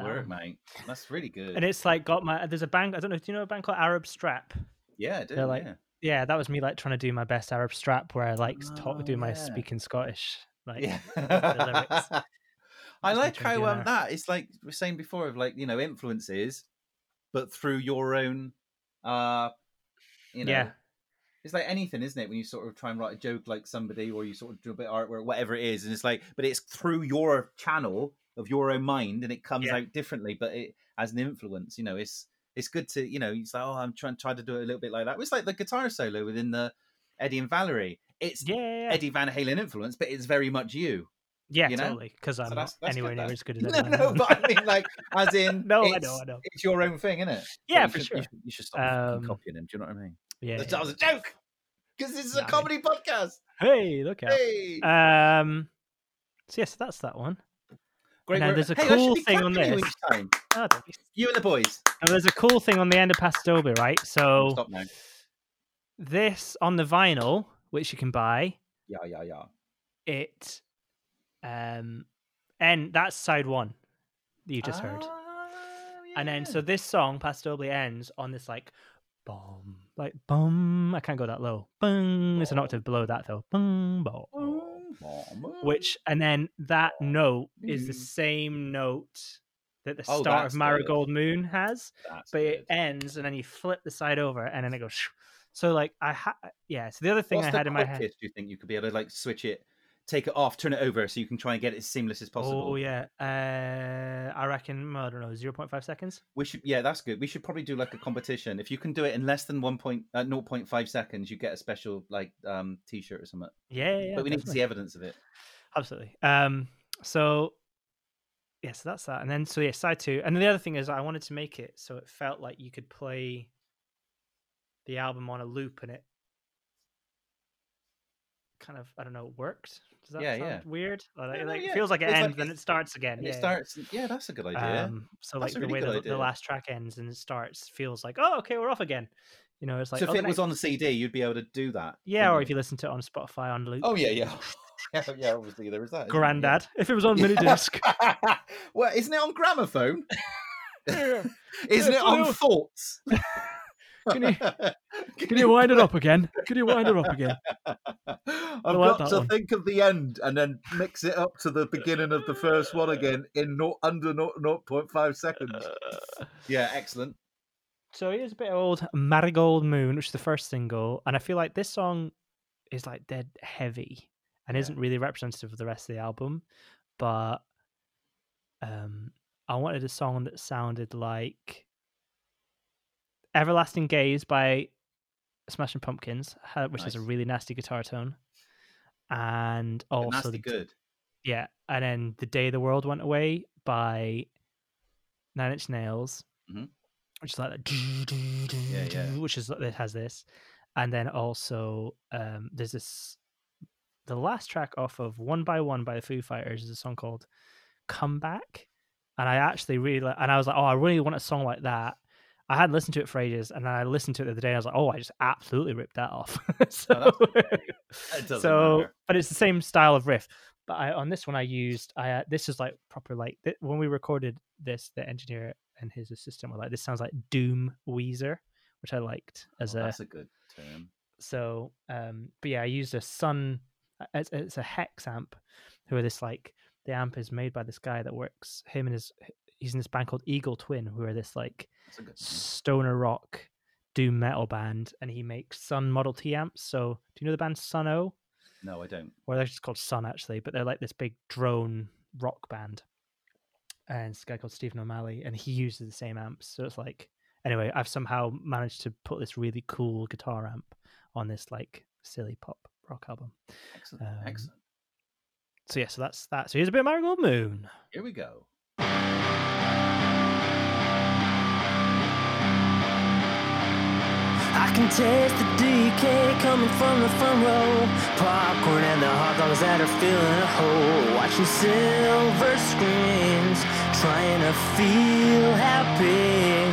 Great work, mate. That's really good. And it's like got my. There's a band. I don't know. Do you know a band called Arab Strap? yeah, dude. they're like- yeah. Yeah, that was me like trying to do my best Arab Strap, where I like talk, Oh, do my yeah. speaking Scottish. Like, yeah. the lyrics. [laughs] I like how um, that it's like we were saying before of like you know influences, but through your own, uh, you know, Yeah. it's like anything, isn't it? When you sort of try and write a joke like somebody, or you sort of do a bit of artwork, whatever it is, and it's like, but it's through your channel of your own mind, and it comes Yeah. out differently, but it as an influence. You know, it's it's good to you know, it's like oh, I'm trying try to do it a little bit like that. It's like the guitar solo within the Eddie and Valerie. It's yeah, yeah, yeah. Eddie Van Halen influence, but it's very much you. yeah you know? totally. Because I'm that's- that's anywhere good, near as good as [laughs] No, no, but I mean, like, as in, [laughs] No, I it's, know, I know. It's your own thing, isn't it? Yeah, for should, sure. You should, you should stop Um, copying him. Do you know what I mean? yeah. That yeah. was a joke because this is a Nah, comedy podcast. Hey, look out. Hey, Um. So yes, that's that one. Great now there's a hey, cool thing on you this. Oh, You and the boys. Now, there's a cool thing on the end of Paso Doble, right? So Stop now. this on the vinyl, which you can buy, Yeah, yeah, yeah. it um and that's side one that you just heard. Ah, And then so this song, Paso Doble, ends on this like boom, like boom. I can't go that low. Boom. It's an octave below that though. Boom, boom. Mama. Which and then that note is the Mm. same note that the Oh, start of good. Marigold Moon has, That's but it good. ends and then you flip the side over and then it goes. So like I ha- yeah. So the other thing What's I had in my head. Do you think you could be able to like switch it, take it off, turn it over, so you can try and get it as seamless as possible? Oh yeah, uh, I reckon I don't know, zero point five seconds. We should, yeah, that's good. We should probably do like a competition. If you can do it in less than one point, uh, 0.5 seconds, you get a special like um t-shirt or something. Yeah, yeah, but we need to see evidence of it. absolutely. Um, so yeah, so that's that, and then so yeah, side two, and then the other thing is I wanted to make it so it felt like you could play the album on a loop, and it kind of I don't know worked. Does that Yeah, sound yeah. weird? Like, no, like, yeah. it feels like it It's like ends, then it's- it starts again. Yeah, it starts. Yeah, that's a good idea. Um, so That's like a the really way the, the last track ends and it starts feels like oh okay we're off again. You know, it's like so if oh, it was on the CD, you'd be able to do that. yeah, or wouldn't if you listen to it on Spotify on loop. Oh yeah, yeah, [laughs] yeah, yeah. Obviously, there is that. there? Granddad, if it was on mini disc. [laughs] well, isn't it on gramophone? [laughs] Isn't it on thoughts? Can you- [laughs] Can you wind it up again? Can you wind it up again? [laughs] I've like got to one. think of the end and then mix it up to the beginning of the first one again in no, under no, 0.5 seconds. Yeah, excellent. So here's a bit of old Marigold Moon, which is the first single, and I feel like this song is like dead heavy and Yeah. isn't really representative of the rest of the album. But um, I wanted a song that sounded like "Everlasting Gaze" by Smashing Pumpkins, which is a really nasty guitar tone, and also nasty the good. Yeah, and then the day the world went away by Nine Inch Nails, Mhm. which is like that, Yeah, yeah. which is it has this, and then also um, there's this. The last track off of One by One by the Foo Fighters is a song called "Come Back," and I actually really like, and I was like, oh, I really want a song like that. I hadn't listened to it for ages, and then I listened to it the other day. And I was like, "Oh, I just absolutely ripped that off." [laughs] so, [laughs] doesn't so but it's the same style of riff. But I, on this one, I used I uh, this is like proper like th- when we recorded this, the engineer and his assistant were like, "This sounds like Doom Weezer," which I liked as Oh, a that's a good term. So, um, but yeah, I used a Sun. uh, It's, it's a hex amp. Who are this like the amp is made by this guy that works. Him and his he's in this band called Eagle Twin, who are this like That's a good stoner rock doom metal band, and he makes Sunn Model T amps. So, do you know the band Sunn O? No, I don't. Well, they're just called Sunn actually, but they're like this big drone rock band. And it's a guy called Stephen O'Malley, and he uses the same amps. So it's like, anyway, I've somehow managed to put this really cool guitar amp on this like silly pop rock album. Excellent. Um, Excellent. So yeah, so that's that. So here's a bit of Marigold Moon. Here we go. I can taste the decay coming from the front row. Popcorn and the hot dogs that are filling a hole. Watching silver screens, trying to feel happy.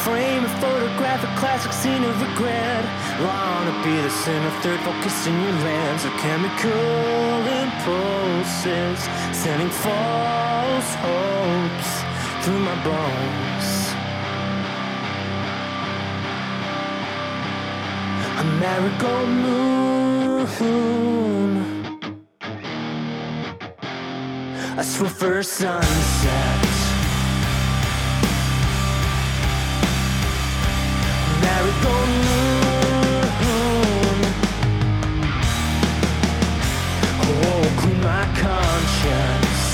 Frame a photograph, classic scene of regret. Long to be the center, third focus in your lens. Or chemical impulses, sending false marigold moon. A swiffer sunset. Marigold moon. Oh, clean my conscience.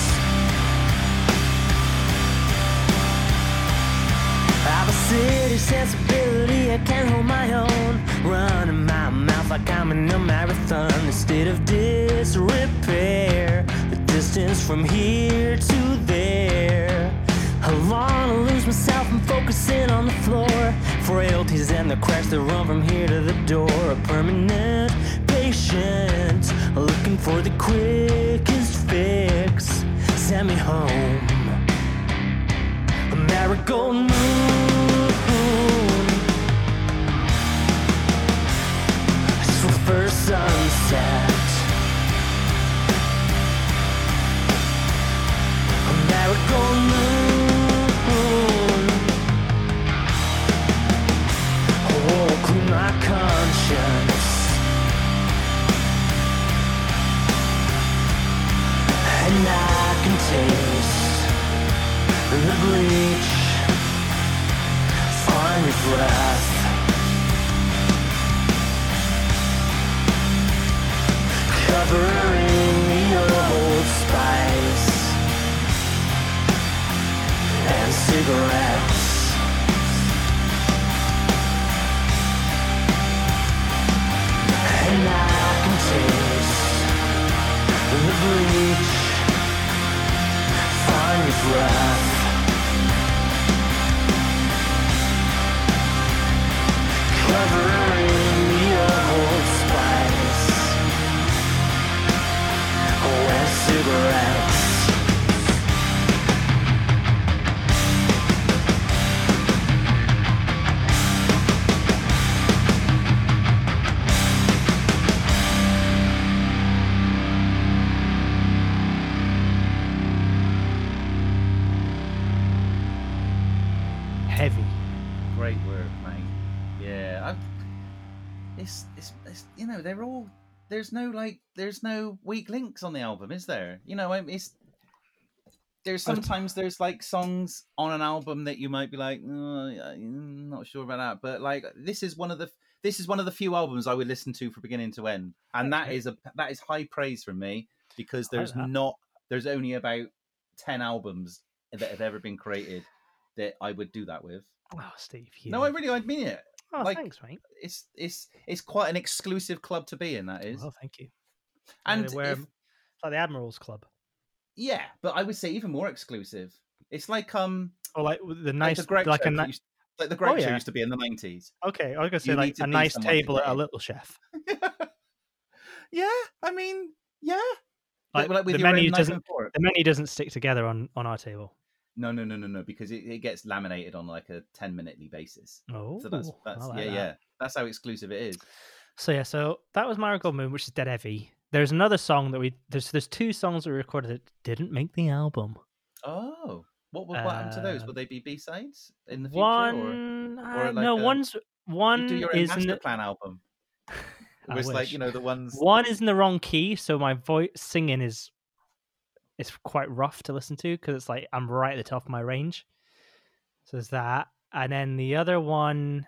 I have a city sensibility, I can't hold my own. Running my mouth like I'm in a marathon instead of disrepair. The distance from here to there. I wanna lose myself and focus in on the floor. Frailties and the cracks that run from here to the door. A permanent patient, looking for the quickest fix. Send me home a marigold moon. Swiffer sunset. A marigold moon. Oh, clean my conscience. And I can taste the bleach on your breath. Old spice and cigarettes. And I can taste the bleach your breath. Covering Heavy. Great work, mate. Yeah, it's it's you know they're all there's no like there's no weak links on the album, is there? You know, I- it's there's sometimes there's like songs on an album that you might be like, "Oh, I'm not sure about that, but like this is one of the this is one of the few albums I would listen to from beginning to end, and that is a that is high praise from me because there's not there's only about ten albums that have ever been created that I would do that with. Oh, Steve. You. No, I really I mean it. Oh, like- thanks, mate. It's it's it's quite an exclusive club to be in. That is, Well, thank you. and we're if- like the Admirals Club. yeah, but I would say even more exclusive. It's like um Or like the like nice, the like a used, like the Greg Oh, show used to be in the nineties. okay. I was gonna say You like a nice table at a. Little Chef. [laughs] yeah, I mean, yeah. Like, Like, with the menu doesn't the menu doesn't stick together on on our table. No, no, no, no, no, because it, it gets laminated on like a ten minutely basis. Oh, So that's that's like yeah, that. yeah. That's how exclusive it is. So yeah, so that was Marigold Moon, which is dead heavy. There's another song that we there's there's two songs that we recorded that didn't make the album. Oh, what what happened to those? Uh, Will they be B sides in the future? Or? One, or uh, like no, a- one's one do your own is in master the, plan album. [laughs] It was like you know the ones. one is in the wrong key, so my voice singing is it's quite rough to listen to because it's like I'm right at the top of my range. So there's that, and then the other one,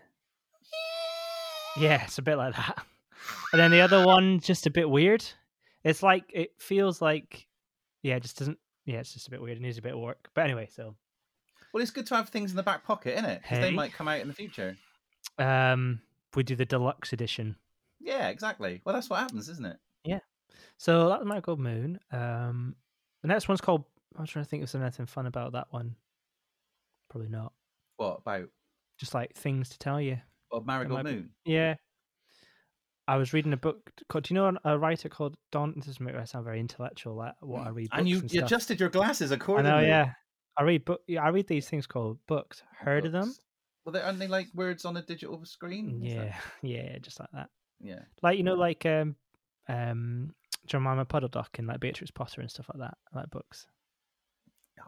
yeah, it's a bit like that. [laughs] And then the other one, just a bit weird. It's like it feels like, yeah, it just doesn't. Yeah, it's just a bit weird. It needs a bit of work. But anyway, so Well, it's good to have things in the back pocket, isn't it? Because they might come out in the future. um, we do the deluxe edition. Yeah, exactly. Well, that's what happens, isn't it? Yeah. So that was Marigold Moon. Um, the next one's called. I was trying to think if there's anything fun about that one. Probably not. What about Just like things to tell you. well, Marigold might be- Moon? Yeah. I was reading a book called. Do you know a writer called Don? This doesn't sound very intellectual. Like what I read. Mm. And you, books you adjusted your glasses I accordingly. know. Yeah. I read book. Yeah, I read these things called books. Heard of them? Books. Well, they're only like words on a digital screen? Is that- Yeah. [laughs] Yeah. Just like that. Yeah. Like you know, like um, um, Jemima Puddle Duck and like Beatrix Potter and stuff like that. Like books.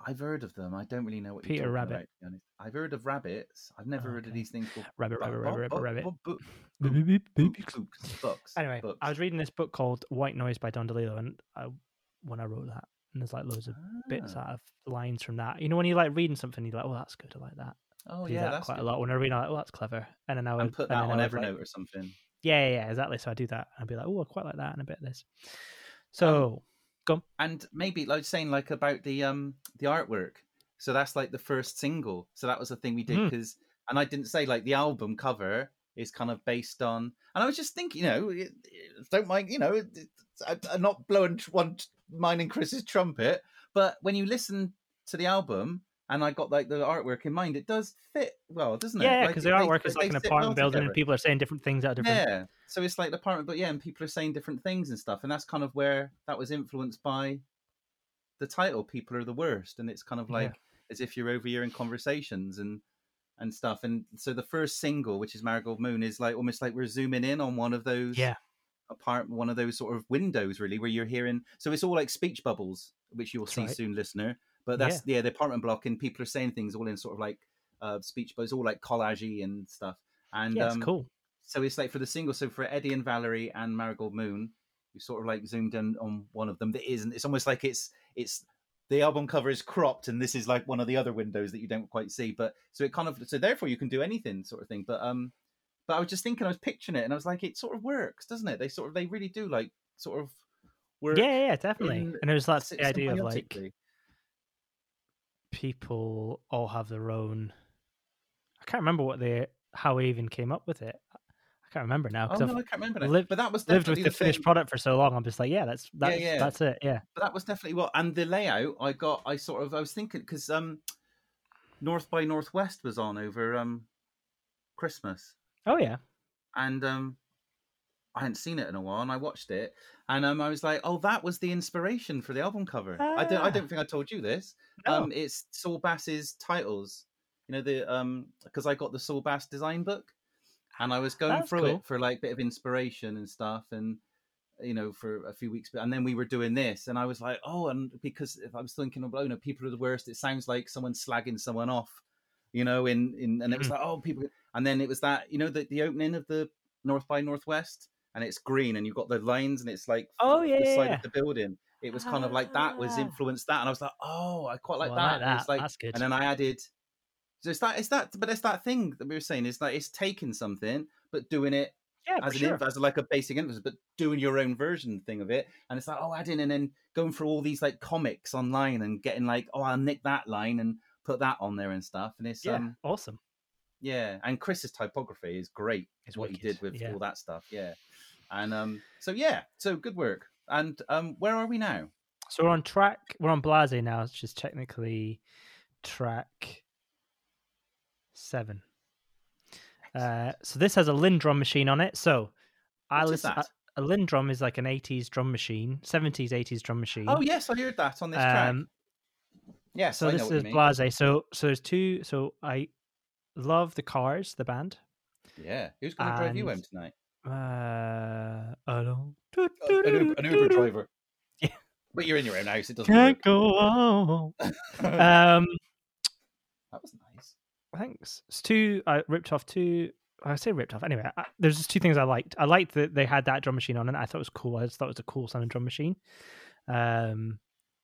I've heard of them. I don't really know what Peter you're Rabbit. about. To be. I've heard of rabbits. I've never heard of these things called [laughs] Rabbit, rabbit, rabbit, rabbit, [laughs] rabbit. books. Anyway, books. I was reading this book called White Noise by Don DeLillo, and I, when I wrote that, and there's like loads of bits Ah. out of lines from that. You know, when you're like reading something, you're like, "Oh, that's good. I like that." Oh do yeah, that that's quite good. a lot. When I read, I'm like, "Oh, that's clever," and then I would And put and that then on would, like- Evernote or something. Yeah, yeah, yeah, exactly. So I do that, and I'd be like, "Oh, I quite like that," and a bit of this. Um, So, and maybe like saying like about the um the artwork so that's like the first single so that was the thing we did because and i didn't say like the album cover is kind of based on and i was just thinking you know don't mind you know I- i'm not blowing one mine and chris's trumpet but when you listen to the album and i got like the artwork in mind it does fit well doesn't it yeah, Like, because it- the they- artwork is they like an apartment well building, and people are saying different things at different. Yeah. So it's like the apartment, but yeah, and people are saying different things and stuff, and that's kind of where that was influenced by the title. People are the worst, and it's kind of Yeah. like as if you're over here in conversations and and stuff. And so the first single, which is Marigold Moon, is like almost like we're zooming in on one of those Yeah. apartment, one of those sort of windows, really, where you're hearing. So it's all like speech bubbles, which you'll That's see right. soon, listener. But that's yeah. the apartment block, and people are saying things all in sort of like uh, speech bubbles, all like collagey and stuff. And Yeah, it's um, cool. so it's like for the single so for eddie and valerie and marigold moon we sort of like zoomed in on one of them that isn't it's almost like it's it's the album cover is cropped and this is like one of the other windows that you don't quite see but so it kind of so therefore you can do anything sort of thing but um but i was just thinking i was picturing it and i was like it sort of works doesn't it they sort of they really do like sort of work Yeah, yeah, yeah, definitely. in- and it was that the idea of like. People all have their own. I can't remember what they how we even came up with it. I can't remember now oh no i can't remember lived- but that was lived definitely with the, finished product for so long. I'm just like, yeah, that's that's yeah. that's it. Yeah, but that was definitely what and the layout i got i sort of i was thinking because um north by northwest was on over um christmas oh yeah, and um i hadn't seen it in a while and i watched it and um i was like oh that was the inspiration for the album cover i don't i Ah. don't think i told you this no, um it's saul bass's titles you know the um because i got the saul bass design book and i was going That's through cool. it for like a bit of inspiration and stuff and you know for a few weeks and then we were doing this and i was like oh and because if i was thinking of oh no people are the worst it sounds like someone slagging someone off you know in in and it was Mhm. like oh people and then it was that you know the, the opening of the north by northwest and it's green and you've got the lines and it's like Oh, the yeah, yeah, side yeah. of the building it was kind of like that was Ah. influenced that and i was like oh i quite like Oh, that, like And it's that. like That's good. and then i added so it's that it's that but it's that thing that we were saying is like it's taking something but doing it yeah, as an sure. as like a basic influence, but doing your own version thing of it. And it's like, oh, adding and then going through all these like comics online and getting like, oh, I'll nick that line and put that on there and stuff. And it's yeah, um awesome. yeah, and Chris's typography is great. Is what he did with yeah. all that stuff. Yeah, and um so yeah, so good work. And um where are we now? So we're on track. We're on Blase now, which is technically track seven. Uh, so this has a LinnDrum machine on it. So I listen. A, a LinnDrum is like an '80s drum machine, '70s, '80s drum machine. Oh yes, I heard that on this track. um, Yes, so I this is. Blase. So so there's two. So I love the Cars, the band. Yeah, who's going to drive you home tonight? Uh, I don't. An Uber, an Uber driver. Yeah. But you're in your own house. It doesn't Can't work. go on. [laughs] that Um, was nice. thanks. It's two. I ripped off two I say ripped off. Anyway, I, there's just two things I liked. I liked that they had that drum machine on, and I thought it was cool. I just thought it was a cool sounding drum machine. Um,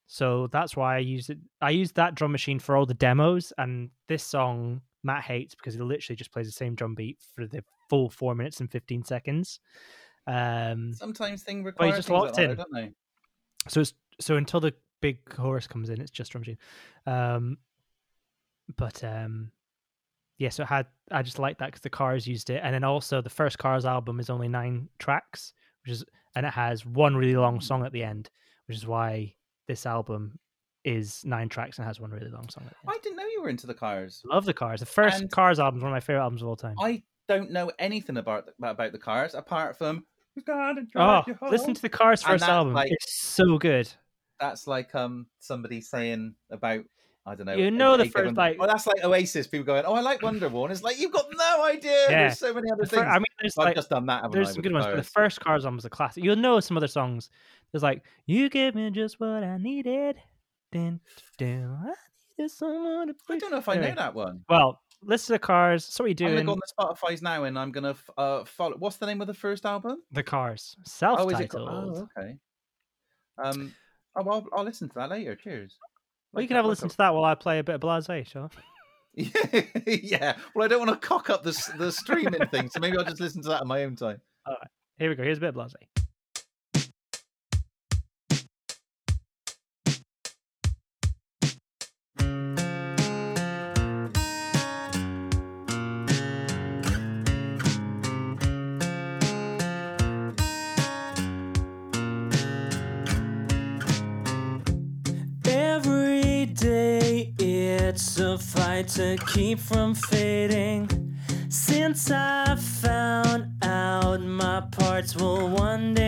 so that's why I used it. I used that drum machine for all the demos, and this song Matt hates because it literally just plays the same drum beat for the full four minutes and fifteen seconds. Um, Sometimes things Well, require you just locked that, in. don't they? so it's so until the big chorus comes in, it's just drum machine. Um, but um, yeah, so it had I just like that because the Cars used it, and then also the first Cars album is only nine tracks, which is and it has one really long song at the end, which is why this album is nine tracks and has one really long song I didn't know you were into the cars. Love the Cars. The first And- Cars album is one of my favorite albums of all time. I don't know anything about the, about the cars apart from "You gotta Oh, listen to the Cars first album. like- it's so good. That's like um somebody saying about I don't know. You know the a given- first, like- oh, that's like Oasis. People going, oh, I like Wonderwall. And it's like you've got no idea. Yeah. There's so many other things. I mean, there's So I've just done that. there's I, some good the ones, but the first Cars album is a classic. You'll know some other songs. There's like "You Give Me Just What I Needed." Dun, dun, I needed someone to I don't know if I know that one. Well, listen to the Cars. So we do. I'm gonna go on the Spotify's now, and I'm gonna f- uh, follow. What's the name of the first album? The Cars, Oh, is self-titled. it? called- Oh, okay. Um, oh, well, I'll, I'll listen to that later. Cheers. well, you can have a listen to that while I play a bit of Blase, sure. [laughs] yeah. Well, I don't want to cock up the s- the streaming thing, so maybe I'll just listen to that in my own time. Alright. Here we go. Here's a bit of Blase. To keep from fading. Since I found out my parts will one day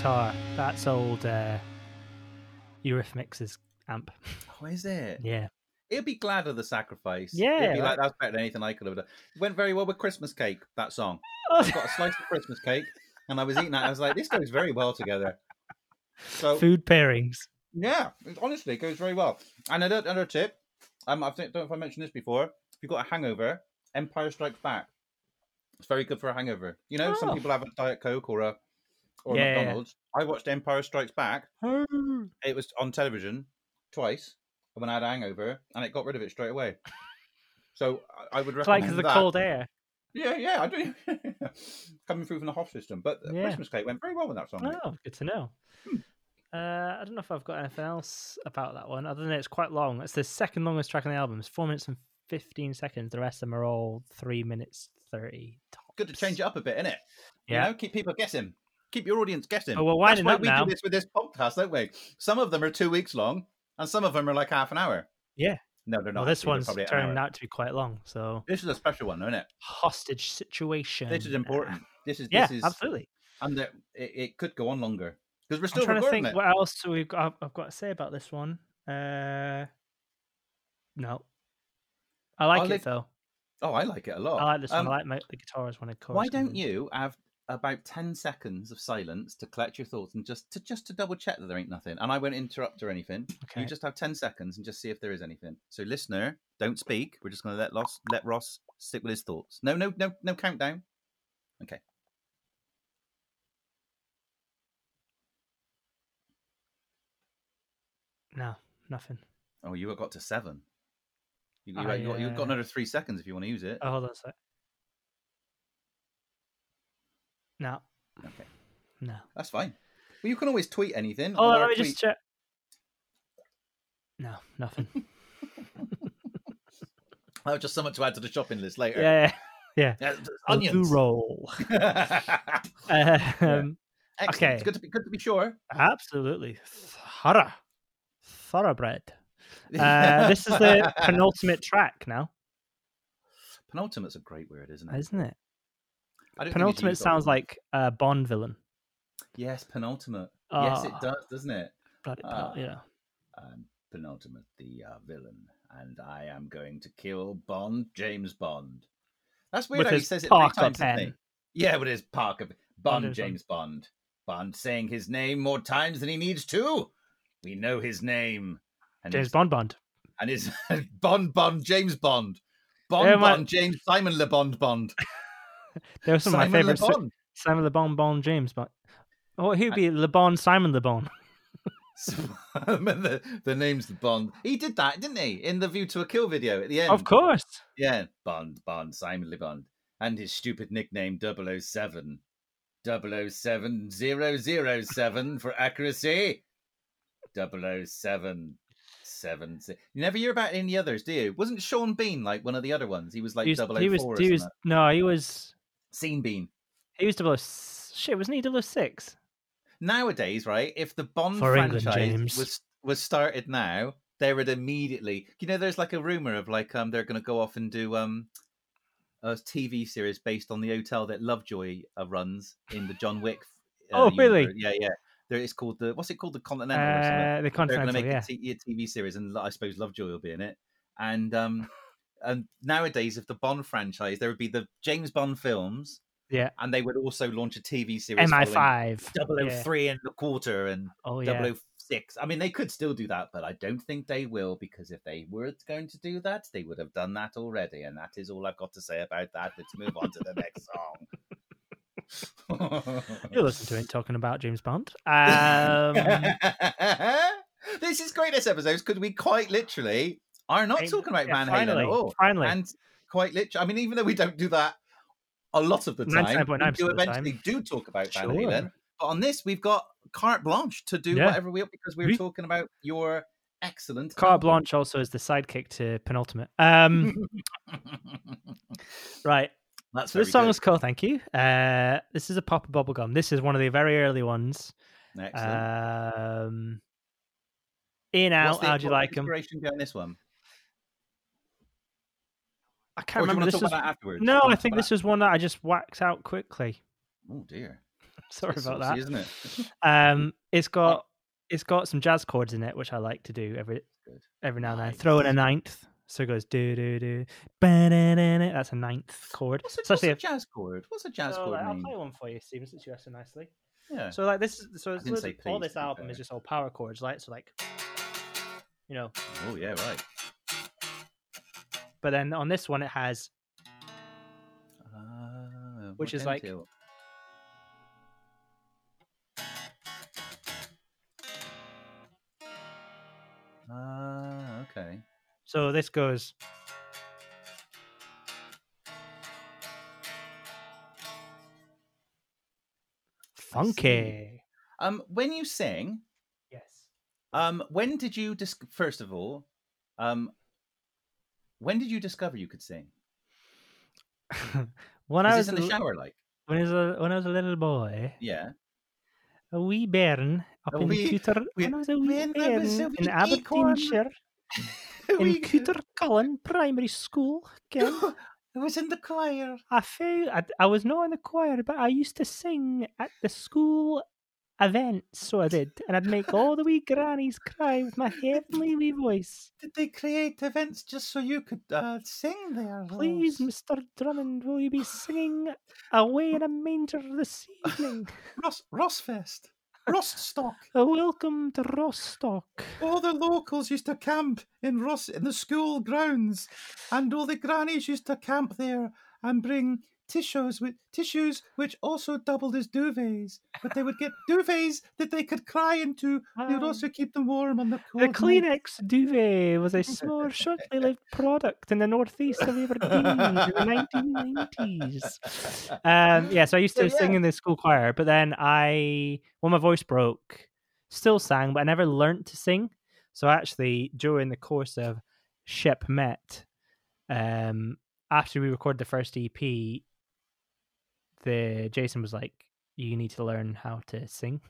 guitar, that's old uh, Eurythmics' amp. [laughs] Oh, is it? Yeah. It'd be glad of the sacrifice. Yeah, It'd be like- that's better than anything I could have done. It went very well with Christmas cake, that song. Oh, [laughs] I got a slice of Christmas cake and I was eating that. I was like, this goes very well together. So Food pairings. yeah, it honestly goes very well. And another, another tip, um, I don't know if I mentioned this before. If you've got a hangover, Empire Strikes Back. It's very good for a hangover. You know, some Oh. people have a Diet Coke or a or Yeah. McDonald's. I watched Empire Strikes Back. It was on television twice when I had a hangover, and it got rid of it straight away. So I- would recommend It's like recommend the cold air. Yeah, yeah, I do. [laughs] Coming through from the Hoff system, but the Yeah. Christmas cake went very well with that song. Oh, good to know. Hmm. Uh, I don't know if I've got anything else about that one, other than it's quite long. It's the second longest track on the album. It's four minutes and 15 seconds. The rest of them are all three minutes 30. Good to change it up a bit, innit? Yeah. You know, keep people guessing. Keep your audience guessing. Oh, That's winding why up we now. do this with this podcast, don't we? Some of them are two weeks long, and some of them are like half an hour. Yeah. No, they're not. Well, this. One's turning out to be quite long. So, This is a special one, isn't it? hostage situation. This is important. [sighs] This is Yeah, this is absolutely. and it, it could go on longer because we're I'm still trying to think it. what else we've got, I've got to say about this one. Uh, no. I like I'll it though. Oh, I like it a lot. I like this one. Um, I like my, the I chorus. Why don't you have about ten seconds of silence to collect your thoughts and just to just to double check that there ain't nothing? And I won't interrupt or anything. Okay. You just have ten seconds and just see if there is anything. So, listener, don't speak. We're just going to let Ross let Ross stick with his thoughts. No, no, no, no countdown. Okay. No, nothing. Oh, you got got to seven. You, you, I, you got, you've got uh, another three seconds if you want to use it. Oh, hold on a sec. No, Okay, no. that's fine. Well, you can always tweet anything. Oh, let me tweet- just check. No, nothing. [laughs] [laughs] Oh, just something to add to the shopping list later. yeah, yeah. [laughs] Yeah, A onions. blue roll. Excellent. Um, Okay. It's good to be good to be sure. Absolutely. Thorough. Thoroughbred. Uh, this is the penultimate track now, penultimate's a great word, isn't it? isn't it? I don't think it's Penultimate sounds often. like a Bond villain. yes, penultimate. yes, it Ah. does, doesn't it? Bloody penul- yeah. I'm penultimate, the uh, villain, and I am going to kill Bond, James Bond. That's weird. With how he says it three Parker times, pen. he? Yeah, with his Parker Bond, James Bond. James Bond. Bond saying his name more times than he needs to. We know his name. And James his, Bond Bond. and his [laughs] Bond Bond James Bond. Bond Yeah, my- Bond James Simon Le Bond Bond. [laughs] There were some Simon of my favorites. Bon. Simon Le Bon Bon James Bond. Oh, he'd be Le Bon Simon Le Bon. [laughs] the, the name's the Bond. He did that, didn't he? In the View to a Kill video at the end. Of course. Yeah, Bond, Bond, Simon Le Bond. And his stupid nickname 007. 07007 for accuracy. 007. Seven, six. You never hear about any others, do you? Wasn't Sean Bean like one of the other ones? He was like he was, 004 he was, he was no, he was Scene Bean. he was double shit, wasn't he 006? Nowadays, right? If the Bond For franchise James. was was started now, they would immediately. You know, there's like a rumor of like um they're going to go off and do um a TV series based on the hotel that Lovejoy uh, runs in the John Wick. uh, Oh, really? universe. Yeah, yeah. There, it's called the what's it called the Continental or something. Uh, the they're going to make yeah. a, t- a TV series, and I suppose Lovejoy will be in it. And um, and nowadays, if the Bond franchise, there would be the James Bond films, Yeah. and they would also launch a TV series. following MI5. 003 and a quarter and Oh yeah. 006. I mean, they could still do that, but I don't think they will because if they were going to do that, they would have done that already. And that is all I've got to say about that. Let's move on to the next song. [laughs] You'll listen to it talking about James Bond. Um, [laughs] this is great. This episode because we quite literally are not Ain't- talking about yeah, Van Halen at all. finally. And quite literally, I mean, even though we don't do that a lot of the time, we do eventually time. do talk about Van Sure. Halen. But on this, we've got carte blanche to do Yeah. whatever we want because we were Oui. talking about your excellent Carte. Blanche also is the sidekick to Penultimate. Um, [laughs] right. That's So this song is called Thank You. Uh, this is a pop of bubblegum. This is one of the very early ones. good. excellent. Um, in What's out, how do you like them? Inspiration behind this one. I can't Or do you remember. This to talk was about that afterwards? no. I think this was one that I just whacked out quickly. Oh dear. [laughs] Sorry It's about saucy, that. isn't it? [laughs] [laughs] Um, it's got it's got some jazz chords in it, which I like to do every Good. every now and then. Nice. Throw in a ninth, so it goes do do do. That's a ninth chord. What's a, So what's a jazz chord? What's a jazz so, chord like, I'll play one for you, Stephen, since you asked so nicely. Yeah. So like this is so it's didn't say lit- all this album fair. is just all power chords, right? So like, you know, Oh yeah, right. But then on this one it has Ah, Which is like-? Ah, okay. so this goes. Funky. Um, when you sing, Yes. um, when did you dis- first of all, um, when did you discover you could sing? [laughs] when Is I was in the shower, like? when I was a, when I was a little boy, Yeah. a wee bairn up A in wee- when I was a wee bairn a in wee acorn. Aberdeenshire, [laughs] in Cooter Cullen Primary School. Again, [laughs] I was in the choir. I found I, I was not in the choir, but I used to sing at the school events. So I did, and I'd make all the wee grannies cry with my heavenly wee voice. Did they create events just so you could uh, sing there? Please, Mister Drummond, will you be singing away in a manger this evening? [laughs] Ross Rossfest, Roststock. Uh, [laughs] Welcome to Rostock. All the locals used to camp in Ross in the school grounds, and all the grannies used to camp there and bring tissues with tissues which also doubled as duvets. But they would get [laughs] duvets that they could cry into. They would also keep them warm on the cold. The. Kleenex duvet was a small, short-lived [laughs] product in the northeast of Aberdeen in the 1990s. [laughs] Um, yeah, so I used to So, sing yeah. in the school choir, but then I, when my voice broke, still sang, but I never learnt to sing. So actually, during the course of Ship Met, um, after we recorded the first EP, the Jason was like, "You need to learn how to sing,"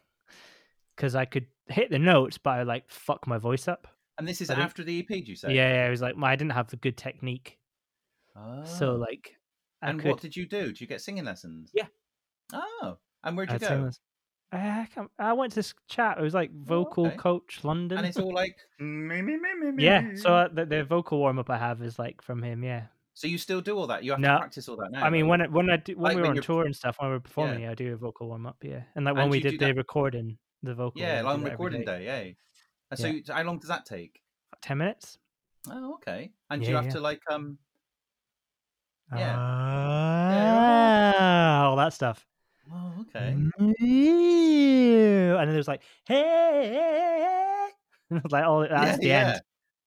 because I could hit the notes, but I like fuck my voice up. And this is I after the EP, did you say? Yeah, yeah, I was like, I didn't have the good technique, so Oh. like, I and could. what did you do? Did you get singing lessons? Yeah. Oh, and where'd you sing go? lessons. I, can't- I went to this chat. It was like Vocal okay. Coach London. And it's all like me, me, me, me, me. yeah, so uh, the, the [laughs] vocal warm up I have is like from him. Yeah, So you still do all that? You have No. to practice all that now. I mean like- when it, when I do, when Like we were when on tour and stuff, when we were performing, yeah. I do a vocal warm up. Yeah, and like when And we did the recording, the vocal. yeah, I do on recording day, yeah. And so, Yeah. you- how long does that take? ten minutes. Oh, okay. And do Yeah, you have yeah. to like um? Yeah. Ah, all that stuff. Oh, okay. And then there's like, hey, [laughs] like all that's the end.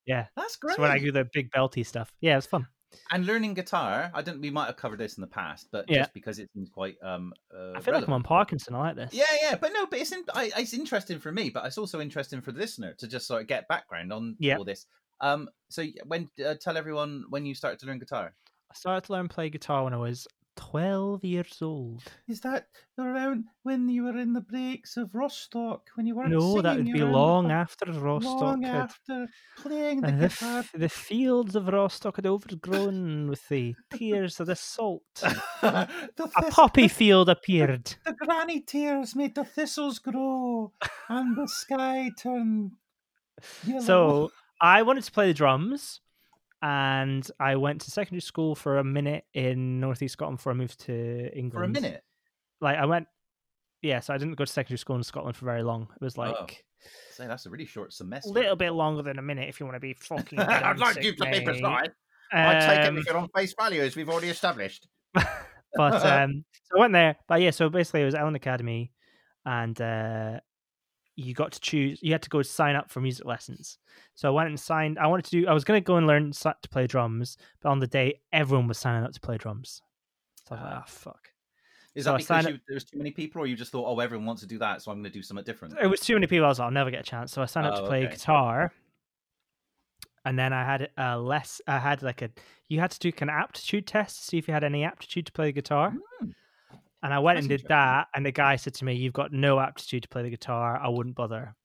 Yeah, That's great. so when I do the big belty stuff, yeah, it's fun. And learning guitar, I don't. We might have covered this in the past, but Yeah. just because it seems quite um. Uh, I feel like I'm on relevant. Parkinson. I like this. Yeah, yeah, but no, but it's in, I, it's interesting for me, but it's also interesting for the listener to just sort of get background on Yeah. all this. Um, so when uh, tell everyone when you started to learn guitar. I started to learn play guitar when I was 12 years old. Is that around when you were in the breaks of Rostock when you weren't No, that would be in the long after Rostock long had after playing the the, guitar? f- the fields of Rostock had overgrown with the tears of the salt. [laughs] the, A poppy field appeared. the granny tears made the thistles grow, and the sky turned yellow. So I wanted to play the drums, and I went to secondary school for a minute in northeast Scotland before I moved to England. for a minute, like I went. Yeah, so I didn't go to secondary school in Scotland for very long. It was like Oh, say that's a really short semester. a little bit longer than a minute if you want to be [laughs] fucking. I'd like you to be precise. I'd take Um, everything on face value, as we've already established. [laughs] but um so I went there. But yeah, so basically it was Ellon Academy and uh you got to choose you had to go sign up for music lessons. So I went and signed I wanted to do I was gonna go and learn to play drums, but on the day everyone was signing up to play drums. So I was like, Ah. oh fuck. Is So that because you, there was too many people, or you just thought, oh, everyone wants to do that, so I'm going to do something different? It was too many people, I was like, I'll never get a chance. So I signed up to Oh, play okay. guitar. And then I had a less I had like a you had to do an aptitude test to see if you had any aptitude to play the guitar. Hmm. And I went That's and did that, and the guy said to me, "You've got no aptitude to play the guitar. I wouldn't bother."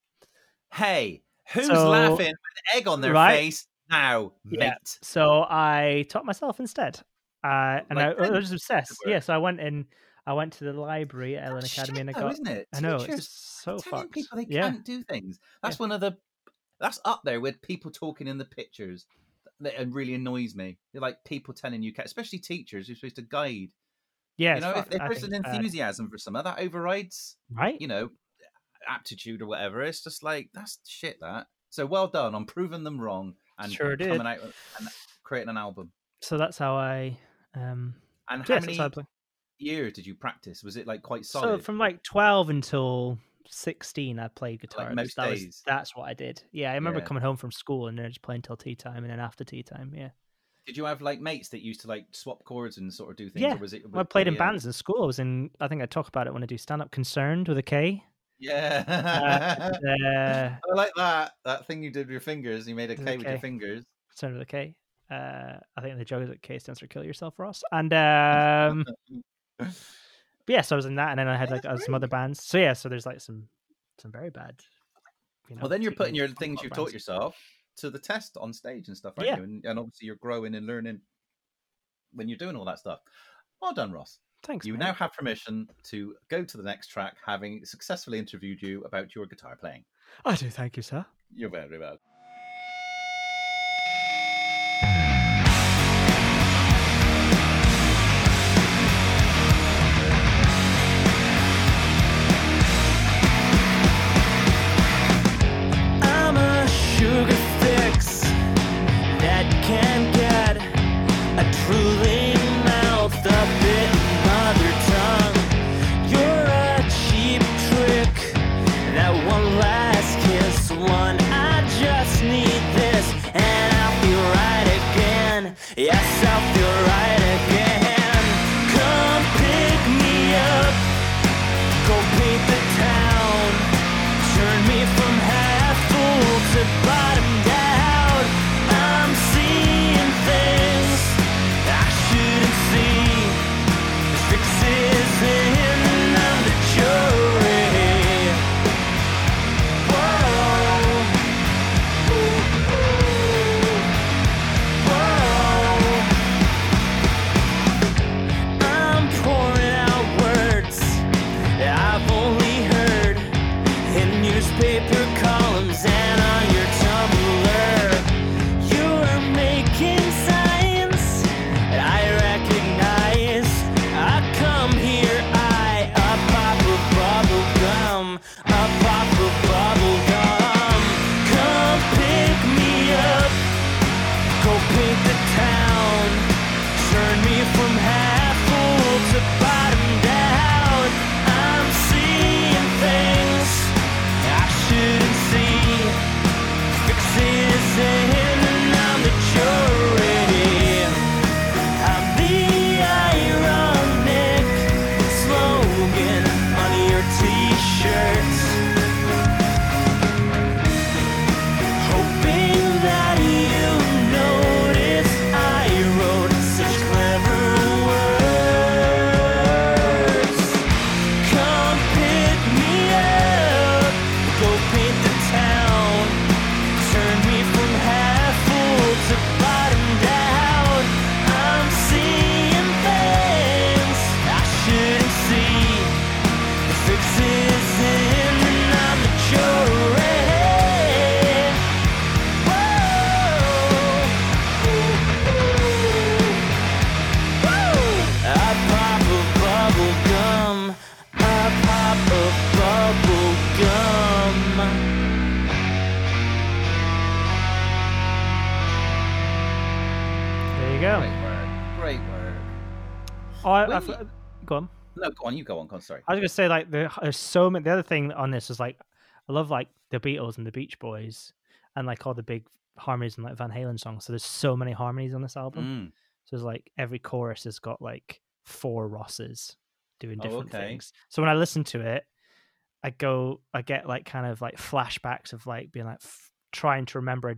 Hey, who's So- laughing with egg on their Right? face now, Yeah. So I taught myself instead, uh, and Like I, I was obsessed. Yeah, so I went in. I went to the library at Ellon Academy and I shit though, got. isn't it? I know Teachers it's so telling fucked. people they yeah, can't do things. That's one of the. That's up there with people talking in the pictures. That it really annoys me. They're like people telling you, especially teachers who're supposed to guide. Yeah. you know, if, if there's think an enthusiasm for something, that overrides, right? you know, aptitude or whatever. It's just like that's shit. That so well done on proving them wrong and Sure coming out and creating an album. So that's how I. Um, And how many that's how I years did you practice? Was it like quite solid? So from like twelve until sixteen, I played guitar. most that was- days? that's what I did. Yeah, I remember Yeah. coming home from school and then just playing till tea time, and then after tea time, yeah. Did you have like mates that used to like swap chords and sort of do things? Yeah. Or was it? Well, I played in yeah. bands in school. I was in. I think I talk about it when I do stand up. Concerned with a K. Yeah. Uh, [laughs] I like that. That thing you did with your fingers. You made a K with your fingers. concerned with a K. Uh, I think the joke is that K stands for kill yourself, Ross. And um, [laughs] but yeah, so I was in that, and then I had like uh, some other bands. So yeah, so there's like some some very bad. You know, well, then you're putting your things you've taught yourself to the test on stage and stuff, Yeah. And, and obviously you're growing and learning when you're doing all that stuff. Well done, Ross. Thanks. you mate. now have permission to go to the next track, having successfully interviewed you about your guitar playing. I do. Thank you, sir. You're very welcome. A pop of Oh, I, you- go on. No, go on. You go on. Go on. Sorry. I was gonna say like there, there's so many. The other thing on this is like I love like the Beatles and the Beach Boys and like all the big harmonies and like Van Halen songs. So there's so many harmonies on this album. Mm. So there's like every chorus has got like four Rosses doing Oh, different okay. things. So when I listen to it, I go, I get like kind of like flashbacks of like being like f- trying to remember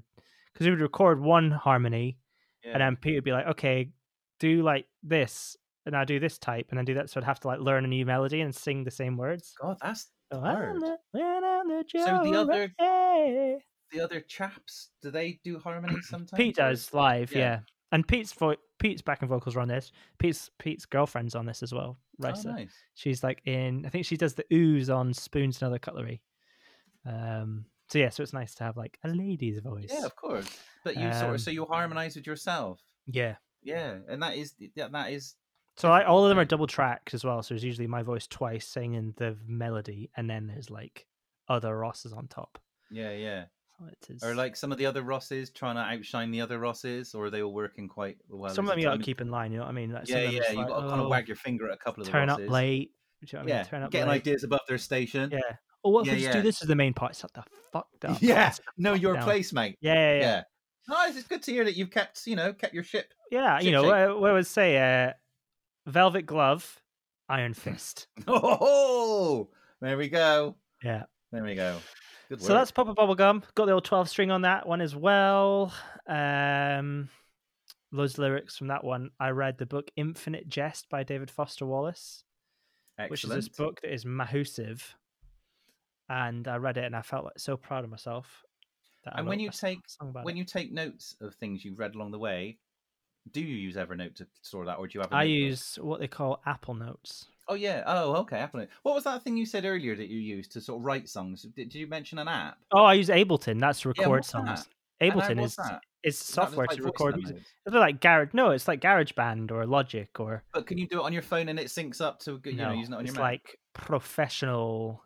because we would record one harmony Yeah. and then Pete would be like, okay, do like this, and I do this type, and then do that. So I'd have to like learn a new melody and sing the same words. God, that's So, hard. The- the So the other- the other chaps. Do they do harmonies [clears throat] sometimes? Pete does live, yeah. yeah. And Pete's voice, Pete's backing vocals are on this. Pete's Pete's girlfriend's on this as well. Oh, nice. She's like in. I think she does the ooze on spoons and other cutlery. Um. So yeah, so it's nice to have like a lady's voice. Yeah, of course. But you sort Um, of so you harmonize with yourself. Yeah. Yeah, and that is that, that is So I, all of them are double tracked as well. So there's usually my voice twice singing the melody, and then there's like other Rosses on top. yeah, yeah. So it is. Or like some of the other Rosses trying to outshine the other Rosses, or are they all working quite well? some of them you got to keep in line. You know what I mean? Like, Yeah, yeah. You like, got to kind of oh, wag your finger at a couple of the turn up late. Do you know what I mean? Yeah, Turn up getting late. ideas above their station. Yeah. Oh, what if Yeah, we just yeah. do this as the main part? Shut the fuck up. Yeah, Sit the know fuck your down. place, mate. Yeah, yeah, yeah. Yeah. Nice. It's good to hear that you've kept, you know, kept your ship. Yeah, you know, shape. what I would say, uh, Velvet Glove, Iron Fist. [laughs] Oh, there we go. Yeah. There we go. Good work. So that's Papa Bubblegum. Got the old 12 string on that one as well. Um, loads of lyrics from that one. I read the book Infinite Jest by David Foster Wallace, which is excellent. this book that is mahusive. And I read it and I felt like so proud of myself. And when you take- When it. you take notes of things you've read along the way, do you use Evernote to store that, or do you have? a I use what they call Apple Notes. Oh yeah. Oh okay. Apple. Note. What was that thing you said earlier that you used to sort of write songs? Did, did you mention an app? Oh, I use Ableton. That's to record that? songs. How- Ableton is that? is software like to record music. It's like Garage. No, it's like GarageBand or Logic or But can you do it on your phone and it syncs up to you know no, using it on your it's like professional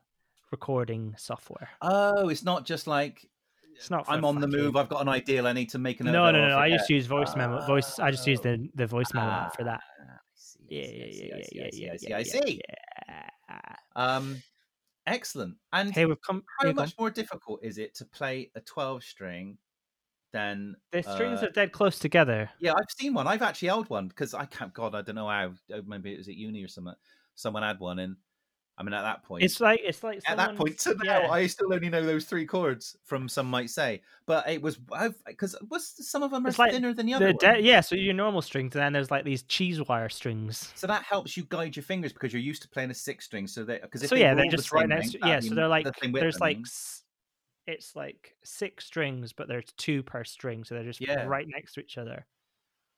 recording software. Oh, it's not just like It's not. I'm on the move. I've got an ideal. I need to make a note. No, no, no, no. I forget. just use voice memo. Voice. I just use the the voice memo Ah, for that. I see, I Yeah, yeah, yeah, yeah, yeah, I see, yeah, I see, yeah, I yeah, see. yeah. Um, excellent. And Hey, we've come. how here you go. much more difficult is it to play a 12 string than The strings uh, are dead close together. Yeah, I've seen one. I've actually held one because I can't. God, I don't know how. uh, Maybe it was at uni or something. Someone had one, and I mean, at that point, It's like it's like at that point to someone's- now, yeah. I still only know those three chords from some might say. But it was because was some of them are It's like thinner than the other. De- ones. yeah, so your normal strings, and then there's like these cheese wire strings. So that helps you guide your fingers because you're used to playing a six string. So that because so yeah, they're just right next. to Yeah, so they're like there's like it's like six strings, but there's two per string, so they're just Yeah. right next to each other.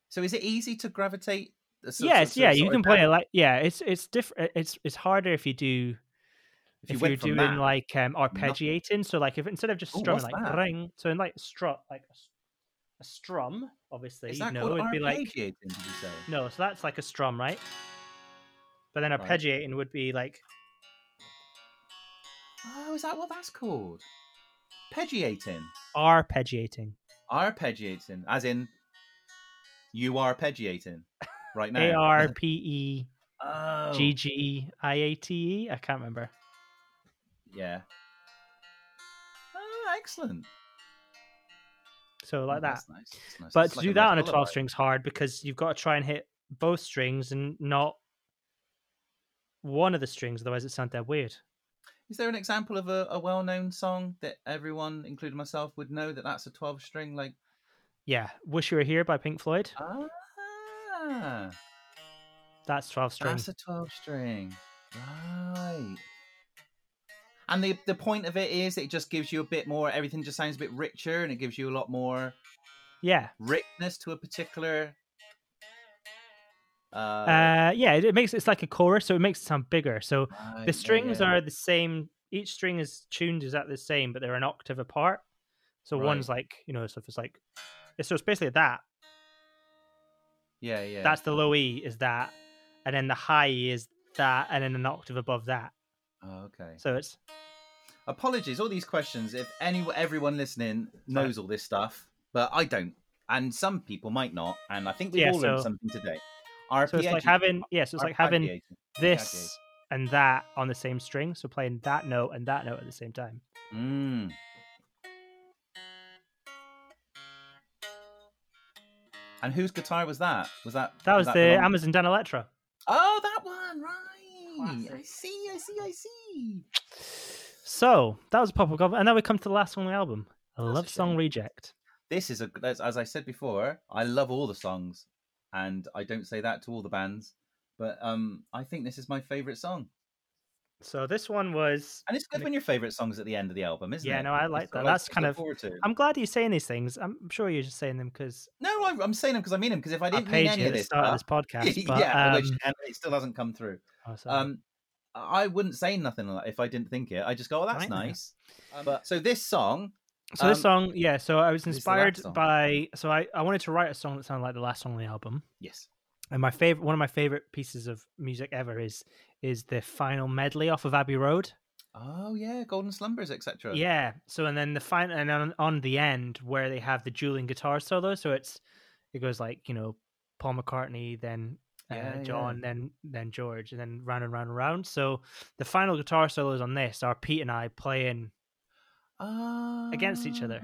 So is it easy to gravitate? Yes, yeah, you can play it like yeah. It's it's different. It's it's harder if you do If you if you're doing that, like um arpeggiating. So like if instead of just Ooh, strumming what's like that? ring, so in like strut like a, a strum, obviously you know it'd be like arpeggiating, Did you say? no, so that's like a strum, right? But then Right. arpeggiating would be like Oh, is that what that's called? Arpeggiating. arpeggiating. Arpeggiating, as in you are arpeggiating right now. A R P E Oh, G G I A T E. [laughs] I can't remember. yeah. Oh, excellent. So like Oh, that. that's nice, that's nice. But It's to like do that on a lullaby. 12 strings hard because you've got to try and hit both strings and not one of the strings, otherwise it sounds dead weird. Is there an example of a, a well-known song that everyone, including myself, would know that that's a twelve-string? Like, Yeah, Wish You Were Here by Pink Floyd. ah, That's 12 strings. that's a twelve-string, right? And the the point of it is, it just gives you a bit more. Everything just sounds a bit richer, and it gives you a lot more Yeah. richness to a particular. Uh, Uh, yeah, it, makes it's like a chorus, so it makes it sound bigger. So the strings are the same. Each string is tuned exactly the same, but they're an octave apart. So Right. one's like you know, so if it's like, so it's basically that. Yeah, yeah. That's the low E is that, and then the high E is that, and then an octave above that. oh, okay. So it's apologies all these questions if any everyone listening knows all this stuff but i don't and some people might not and i think we've Yeah, all learned something today so it's like having yeah, so it's like having this and that on the same string. So playing that note and that note at the same time. Mm. And whose guitar was that was that That was, the belong- Amazon Danelectro. oh that one right i see i see i see So that was Pop Up Goblin, and now we come to the last song on the album, a That's a love song shame. reject. this is a as, as I said before, I love all the songs, and I don't say that to all the bands, but um, I think this is my favorite song. So this one was. And it's good when your favorite songs at the end of the album, isn't Yeah, it? Yeah, no, I like got, that. That's kind of- I'm glad you're saying these things. I'm sure you're just saying them because No, I'm, I'm saying them because I mean them. Because if I I didn't mean paid any you of this, start of this podcast. [laughs] But, yeah, um, which, [laughs] and it still hasn't come through. oh. Um, I wouldn't say nothing like if I didn't think it. I just go, "Oh, that's Right, nice." Um, but so this song, So this Um, song, yeah. So I was this is the last inspired by. So I, I wanted to write a song that sounded like the last song on the album. yes, And my favorite, one of my favorite pieces of music ever is is the final medley off of Abbey Road. oh yeah, Golden Slumbers, etc. Yeah. So and then the final, and on, on the end where they have the dueling guitar solo. So it's it goes like you know Paul McCartney, then uh, Yeah, John, then then George, and then round and round and round. So the final guitar solos on this are Pete and I playing against each other.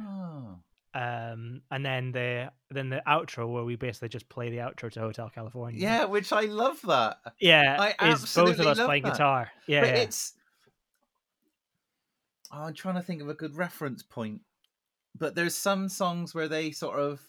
Um and then the then the outro where we basically just play the outro to hotel california Yeah, which I love that. yeah I is both absolutely of us love playing that. guitar yeah, but yeah. it's. Oh, I'm trying to think of a good reference point, but there's some songs where they sort of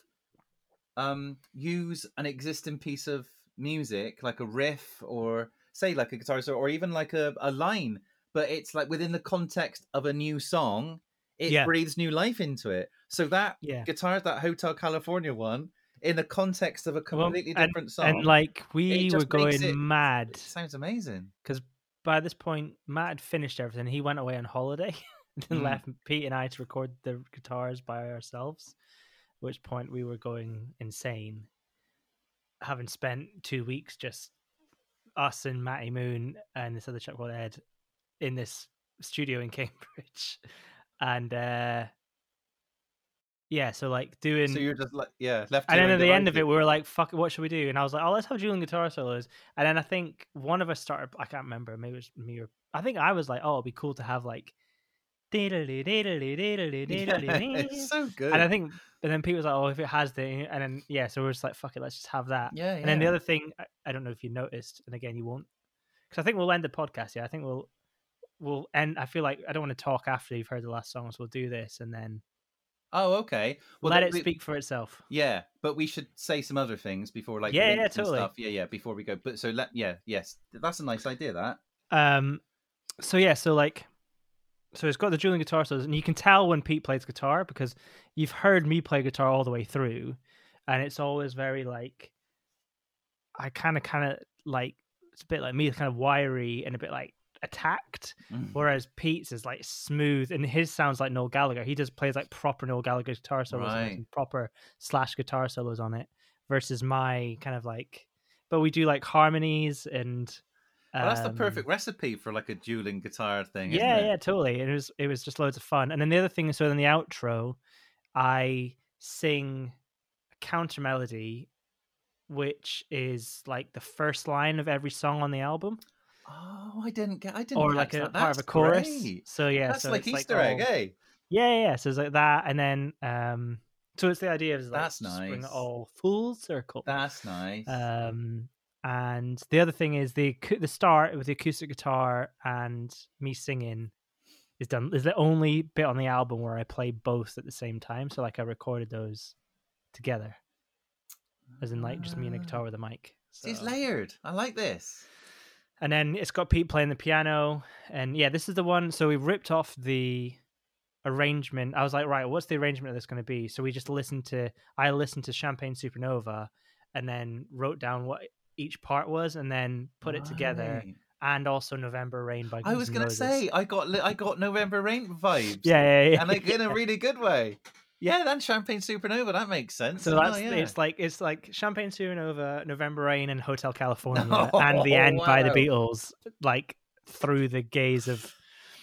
um use an existing piece of music, like a riff, or say like a guitar solo, or even like a, a line, but it's like within the context of a new song. It Yeah. breathes new life into it. So that yeah guitar, that Hotel California one, in the context of a Well, completely and- different song, and like we were going it- mad it sounds amazing. because by this point matt had finished everything he went away on holiday [laughs] and Mm. left pete and i to record the guitars by ourselves at which point we were going insane having spent two weeks just us and matty moon and this other chap called ed in this studio in cambridge [laughs] and uh yeah so like doing So you're just like, yeah, left. and then at the end of it, we were like, "Fuck, it, what should we do?" And I was like, "Oh, let's have dueling guitar solos." And then I think one of us started. I can't remember. Maybe it was me or I think I was like, "Oh, it'd be cool to have like." [laughs] it's so good. And I think, and then Pete was like, "Oh, if it has the," and then yeah, so we're just like, "Fuck it, let's just have that." yeah, And then the other thing, I, I don't know if you noticed, and again, you won't, because I think we'll end the podcast. Yeah, I think we'll we'll end. I feel like I don't want to talk after you've heard the last songs. we'll do this and then Oh, okay. Well, let it we- speak for itself. Yeah, but we should say some other things before, like Yeah, yeah, totally. stuff. Yeah, yeah. Before we go, but so let yeah, yes, that's a nice idea. That Um, so yeah, so like, so it's got the dueling guitar solos, and you can tell when Pete plays guitar because you've heard me play guitar all the way through, and it's always very like, I kind of, kind of like it's a bit like me, kind of wiry and a bit like attacked, Mm. whereas Pete's is like smooth, and his sounds like Noel Gallagher. He just plays like proper Noel Gallagher guitar solos, Right. proper slash guitar solos on it, versus my kind of like, but we do like harmonies and. well, that's the um, perfect recipe for like a dueling guitar thing. isn't yeah it? yeah totally and it was it was just loads of fun and then the other thing is so in the outro i sing a counter melody which is like the first line of every song on the album Oh, I didn't get. I didn't. or like a that. part of a chorus great. so yeah that's so like it's Easter egg, all- eh? yeah yeah so it's like that and then um so it's the idea of like, That's just bring it nice. all full circle That's nice. um and the other thing is the the start with the acoustic guitar and me singing is done is the only bit on the album where I play both at the same time. So like I recorded those together, as in like just me and a guitar with a mic. See, It's layered. I like this. And then it's got Pete playing the piano, and yeah, this is the one. So we ripped off the arrangement. I was like, right, what's the arrangement of this going to be? So we just listened to. I listened to Champagne Supernova, and then wrote down what each part was, and then put it together. And also November Rain by. I was gonna say I got li- I got November Rain vibes. yeah, yeah, yeah, and like in a really good way. Yeah, then Champagne Supernova. That makes sense. So Oh, that's yeah. it's like it's like Champagne Supernova, November Rain, and Hotel California, [laughs] Oh, and the end by the. Beatles, like through the gaze of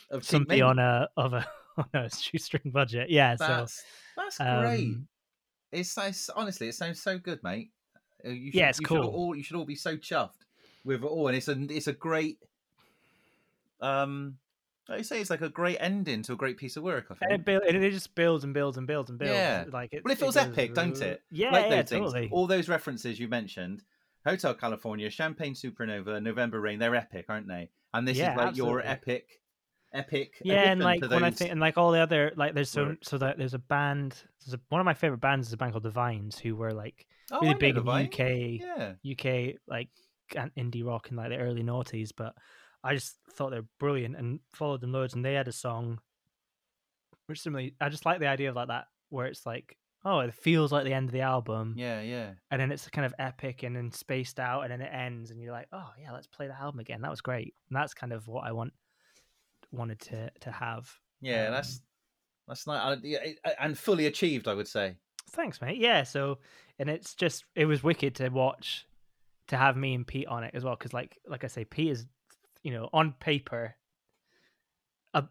Of somebody on a of a [laughs] on a shoestring budget. Yeah, so That's that's great. um, It's, it's honestly, it sounds so good, mate. Uh, You should, Yeah, it's you cool. Should all you should all be so chuffed with it all, and it's a it's a great um. Like you say, it's like a great ending to a great piece of work. I and it, build, and it just builds and builds and builds and builds. Yeah. like it. Well, it feels goes, epic, don't it? Yeah, like yeah, totally. All those references you mentioned, Hotel California, Champagne Supernova, November Rain, they're epic, aren't they? And this Yeah, is like your epic, epic. yeah, and like when I think and like all the other like there's so works. so that there's a band. There's a, one of my favorite bands is a band called The Vines, who were like oh, really know big in Vine. UK Yeah, UK like indie rock in like the early noughties, but I just thought they were brilliant and followed them loads. And they had a song, which similarly, I just like the idea of like that, where it's like, oh, it feels like the end of the album, Yeah, yeah. and then it's kind of epic and then spaced out, and then it ends, and you're like, oh yeah, let's play the album again. That was great. And that's kind of what I want wanted to to have. Yeah, Um, that's that's not and fully achieved, I would say. Thanks, mate. Yeah, so and it's just it was wicked to watch to have me and Pete on it as well because like like I say, Pete is you know on paper a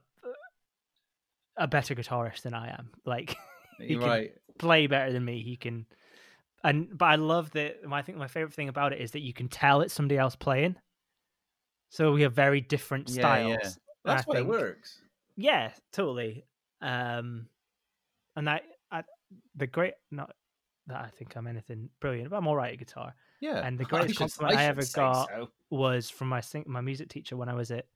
a better guitarist than I am. Like [laughs] he You're can right. play better than me. He can and but I love that. I think my favorite thing about it is that you can tell it's somebody else playing. So we have very different Yeah, styles. yeah. That's why it works. yeah, totally. Um, and that I, the great not that I think I'm anything brilliant, but I'm all right at guitar. Yeah. And the [laughs] I greatest should- compliment I should ever got so. Was from my sing- my music teacher when I was at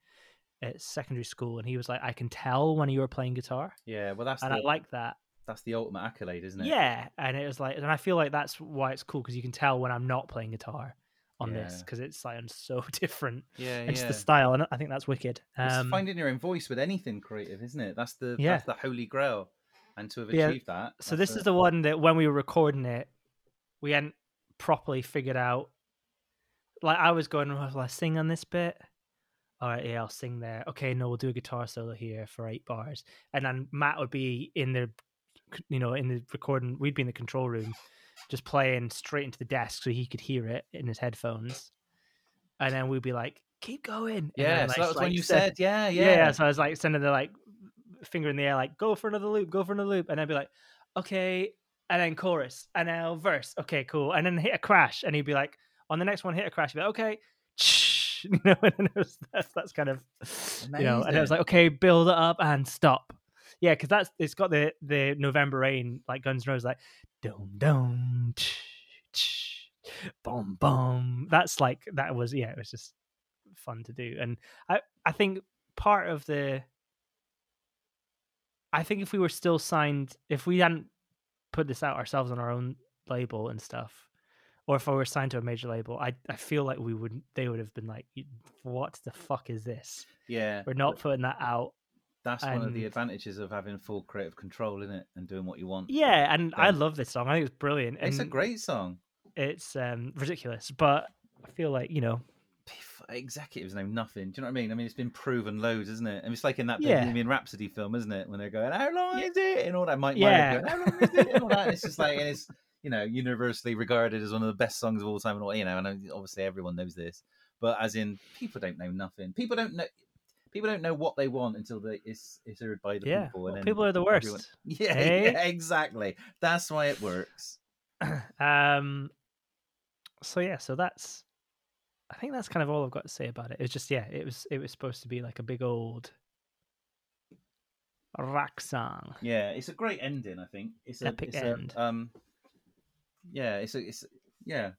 at secondary school, and he was like, "I can tell when you were playing guitar," Yeah, well, that's and the, I like that. that's the ultimate accolade, isn't it? Yeah, and it was like, and I feel like that's why it's cool because you can tell when I'm not playing guitar on this because it sounds so [laughs] different. yeah, It's yeah. the style, and I think that's wicked. It's Um, finding your own voice with anything creative, isn't it? That's the Yeah. that's the holy grail, and to have Yeah, achieved that. So this is the one that when we were recording it, we hadn't properly figured out. Like I was going, well, I sing on this bit? All right, yeah, I'll sing there. Okay, no, we'll do a guitar solo here for eight bars, and then Matt would be in the, you know, in the recording. We'd be in the control room, just playing straight into the desk so he could hear it in his headphones, and then we'd be like, "Keep going." Yeah. then, so like, that was when you send- said, yeah, yeah. yeah, So I was like sending the like finger in the air, like go for another loop, go for another loop, and I'd be like, okay, and then chorus, and now verse, okay, cool, and then hit a crash, and he'd be like, on the next one, hit a crash, he'd be like, okay, [laughs] you know, and was, that's that's kind of, you know, and it was like, okay, build it up and stop. Yeah, because that's it's got the the November Rain like Guns N' Roses like dum dum boom boom. That's like that was yeah, it was just fun to do, and I I think part of the I think if we were still signed, if we hadn't put this out ourselves on our own label and stuff, or if I were signed to a major label, I I feel like we would they would have been like, what the fuck is this? yeah. We're not putting that out. That's one of the advantages of having full creative control, isn't it, and doing what you want. Yeah, and I love this song. I think it's brilliant. It's a great song. It's um, ridiculous, but I feel like you know, Executives know nothing. Do you know what I mean? I mean, it's been proven loads, isn't it? And it's like in that Yeah. Bohemian Rhapsody film, isn't it? When they're going, "How long Yeah. is it?" and all that. Mike Yeah. Going, "How long is it?" and all that. And it's just like, and it's you know universally regarded as one of the best songs of all time, and all you know. And obviously everyone knows this, but as in, people don't know nothing. People don't know. People don't know what they want until they, it's it's heard by the yeah, people. well, And then people are the worst. everyone- [laughs] Yeah, eh? yeah, exactly. That's why it works. [clears throat] um so yeah so that's i think that's kind of all i've got to say about it it's just yeah it was it was supposed to be like a big old rock song Yeah, it's a great ending. I think it's a, Epic it's end. A, um, yeah, it's a, it's yeah,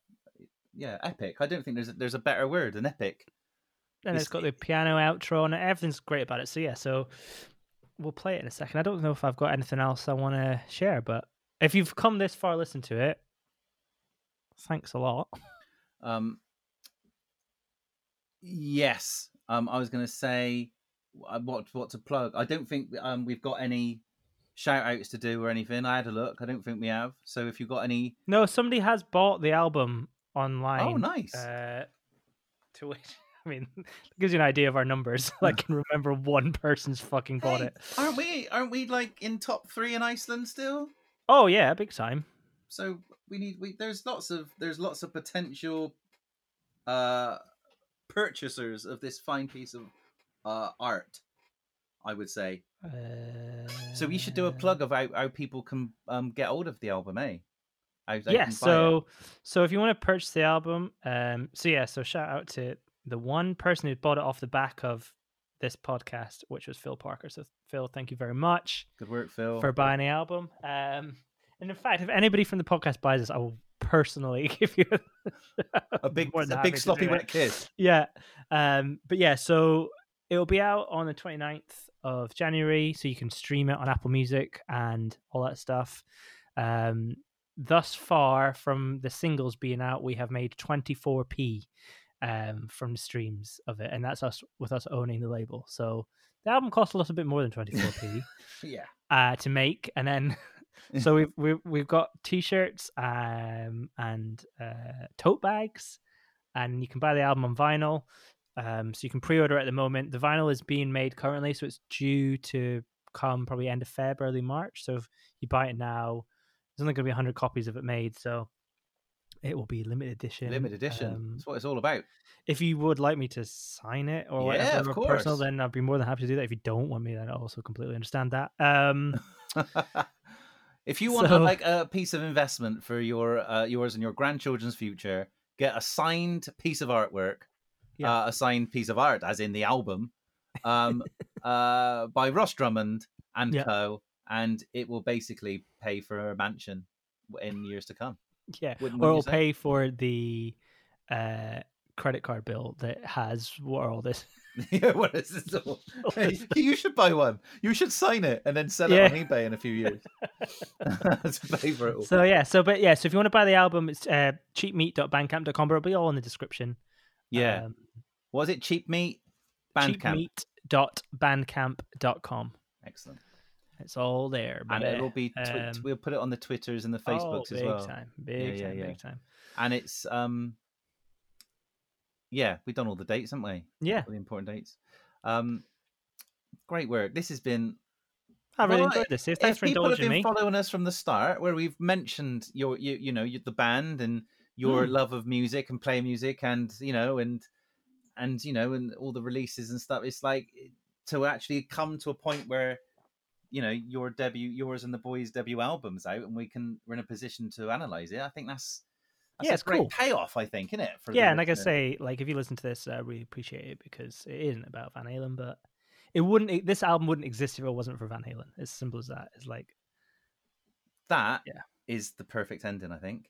yeah, epic. I don't think there's a, there's a better word than epic. and it's It's- got the piano outro and everything's great about it so yeah so we'll play it in a second i don't know if i've got anything else i want to share but if you've come this far listen to it thanks a lot Um, yes, um, I was going to say uh, what what to plug. I don't think um we've got any shout outs to do or anything. I had a look. I don't think we have. So if you've got any, no somebody has bought the album online oh nice. Uh, to which [laughs] I mean, it [laughs] gives you an idea of our numbers. [laughs] I can remember one person's fucking bought Hey, it. Aren't we? Aren't we like in top three in Iceland still? Oh yeah, big time. so we need we there's lots of there's lots of potential uh purchasers of this fine piece of uh art i would say Uh, so we should do a plug of how, how people can um get hold of the album eh how Yeah. buy it. So, so if you want to purchase the album, um, so yeah, so shout out to the one person who bought it off the back of this podcast, which was Phil Parker. So Phil, thank you very much good work phil for buying the album. Um, and in fact, if anybody from the podcast buys this, I will personally [laughs] give you a big more a big sloppy wet kiss yeah um but yeah so it'll be out on the 29th of january so you can stream it on apple music and all that stuff um thus far from the singles being out we have made 24p um, from the streams of it, and that's us with us owning the label. So the album cost a little bit more than 24p [laughs] Yeah. uh, to make, and then so we've we've we've got t-shirts um, and uh, tote bags, and you can buy the album on vinyl. Um, so you can pre-order at the moment. The vinyl is being made currently, so it's due to come probably end of Feb, early March. So if you buy it now, there's only going to be 100 copies of it made, so it will be limited edition. Limited edition. Um, That's what it's all about. if you would like me to sign it or Yeah, whatever personal, then I'd be more than happy to do that. If you don't want me, then I also completely understand that. Um, [laughs] if you want So- like a piece of investment for your uh, yours and your grandchildren's future, get a signed piece of artwork, Yeah. uh, a signed piece of art, as in the album, um, [laughs] uh, by Ross Drummond and Yeah. Co. And it will basically pay for a mansion in years to come. yeah, Wouldn't- or it'll pay for the uh, credit card bill that has what are all this. [laughs] yeah, what is this all? [laughs] Hey, [laughs] you should buy one. You should sign it and then sell Yeah. it on eBay in a few years for it all. So yeah, so but yeah, so if you want to buy the album, it's uh, cheapmeat.bandcamp.com, but it'll be all in the description. yeah. um, Was it cheap meat? Bandcamp. cheapmeat.bandcamp.com. Excellent. It's all there, And it'll be twi- Um, we'll put it on the Twitters and the oh, Facebooks as big well. time, big yeah, time, yeah. big time. And it's um yeah, we've done all the dates, haven't we? Yeah, All the important dates. Um great work. This has been I really Well, enjoyed this. Thanks if for people have indulging been me. following us from the start, where we've mentioned your, you, you know, the band and your Hmm. love of music and play music, and you know, and and you know, and all the releases and stuff. It's like to actually come to a point where you know your debut, yours and the boys' debut albums out, and we can we're in a position to analyze it. I think that's that's Yeah, a it's great cool. payoff. I think, isn't it? For yeah, and like I say, like if you listen to this, I really appreciate it because it isn't about Van Halen, but it wouldn't. It, this album wouldn't exist if it wasn't for Van Halen. It's as simple as that. It's like that Yeah. is the perfect ending, I think.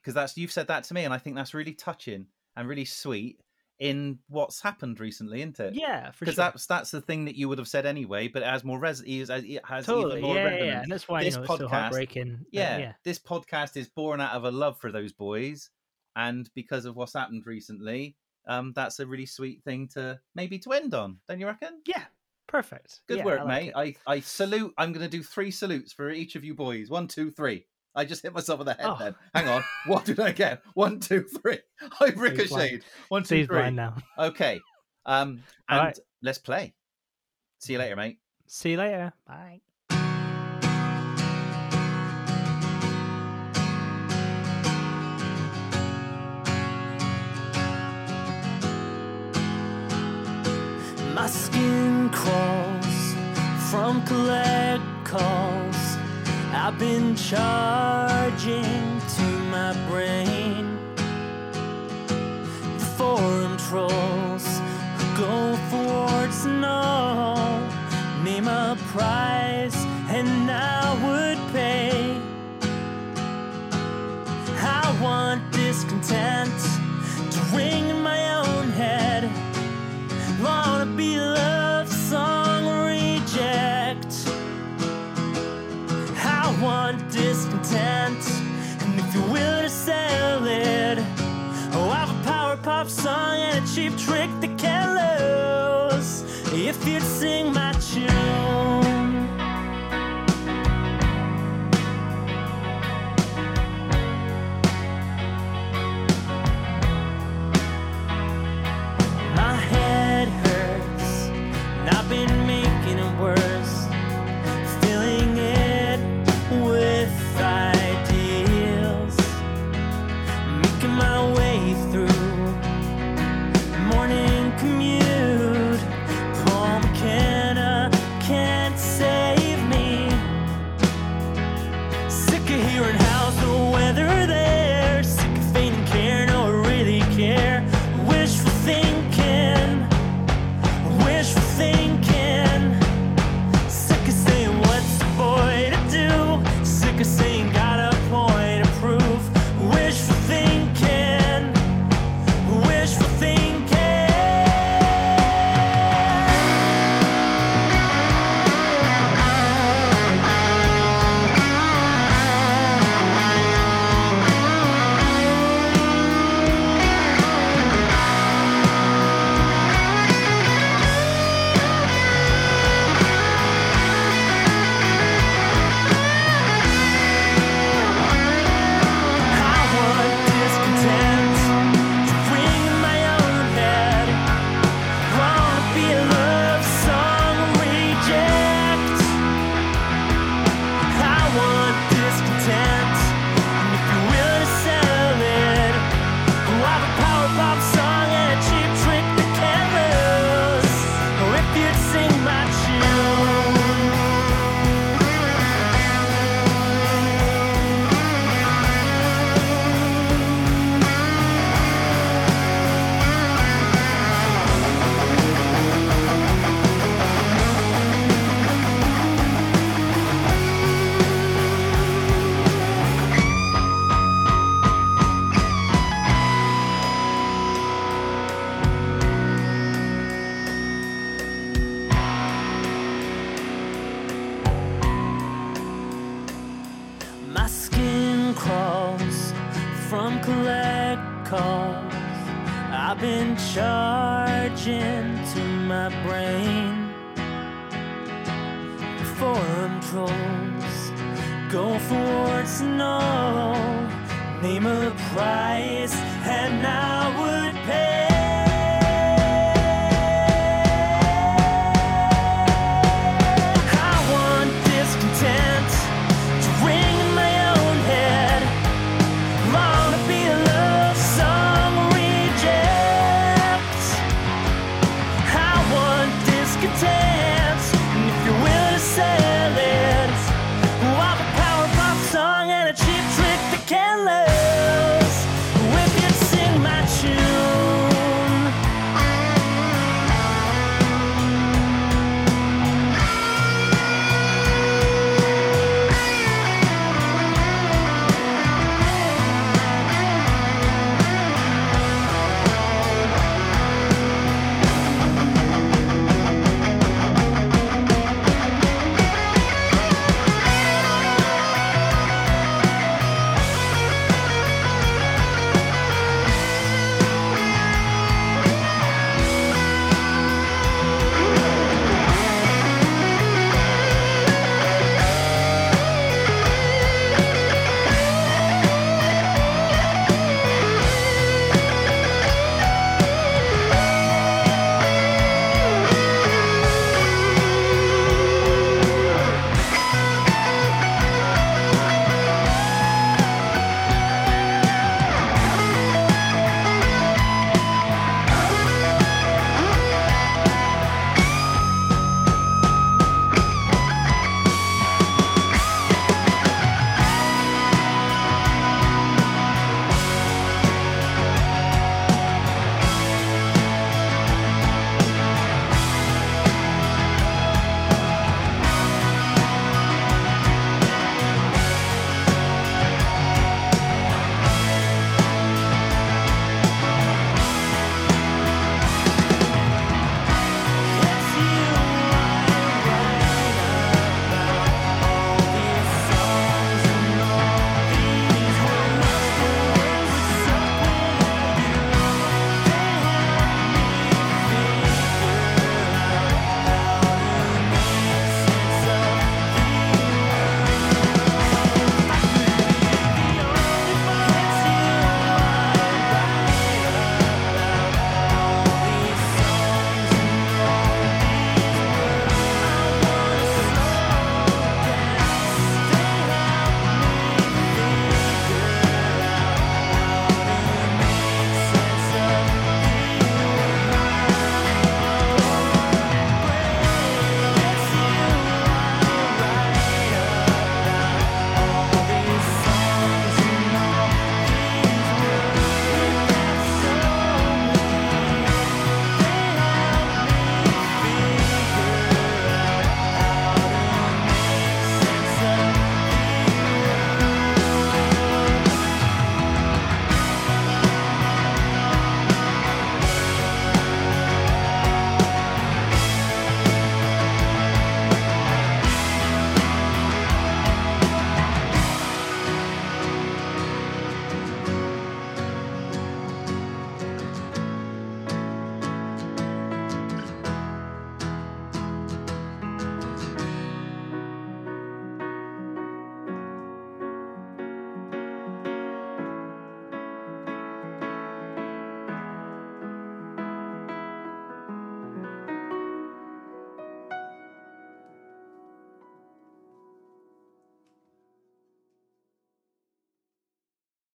Because that's you've said that to me, and I think that's really touching and really sweet in what's happened recently, isn't it? yeah, for Because sure. that's that's the thing that you would have said anyway, but it has more res- it has it has totally, even more yeah, resonance. yeah, and that's why This you know it's so podcast- heartbreaking. uh, Yeah, yeah, this podcast is born out of a love for those boys, and because of what's happened recently, um, that's a really sweet thing to maybe to end on. Don't you reckon? yeah, perfect. Good Yeah, work, I like mate. it. I, I salute. I'm going to do three salutes for each of you boys. One, two, three. I just hit myself on the head Oh. then. Hang on. What did I get? One, two, three. [laughs] I ricocheted. One, two, Steve's three. now. [laughs] Okay. Um, and right. let's play. See you later, mate. See you later. Bye. My skin crawls from collect calls. I've been charging to my brain. Foreign trolls who go for words no. Name a price pop song and a cheap trick that can lose. If you'd sing my tune.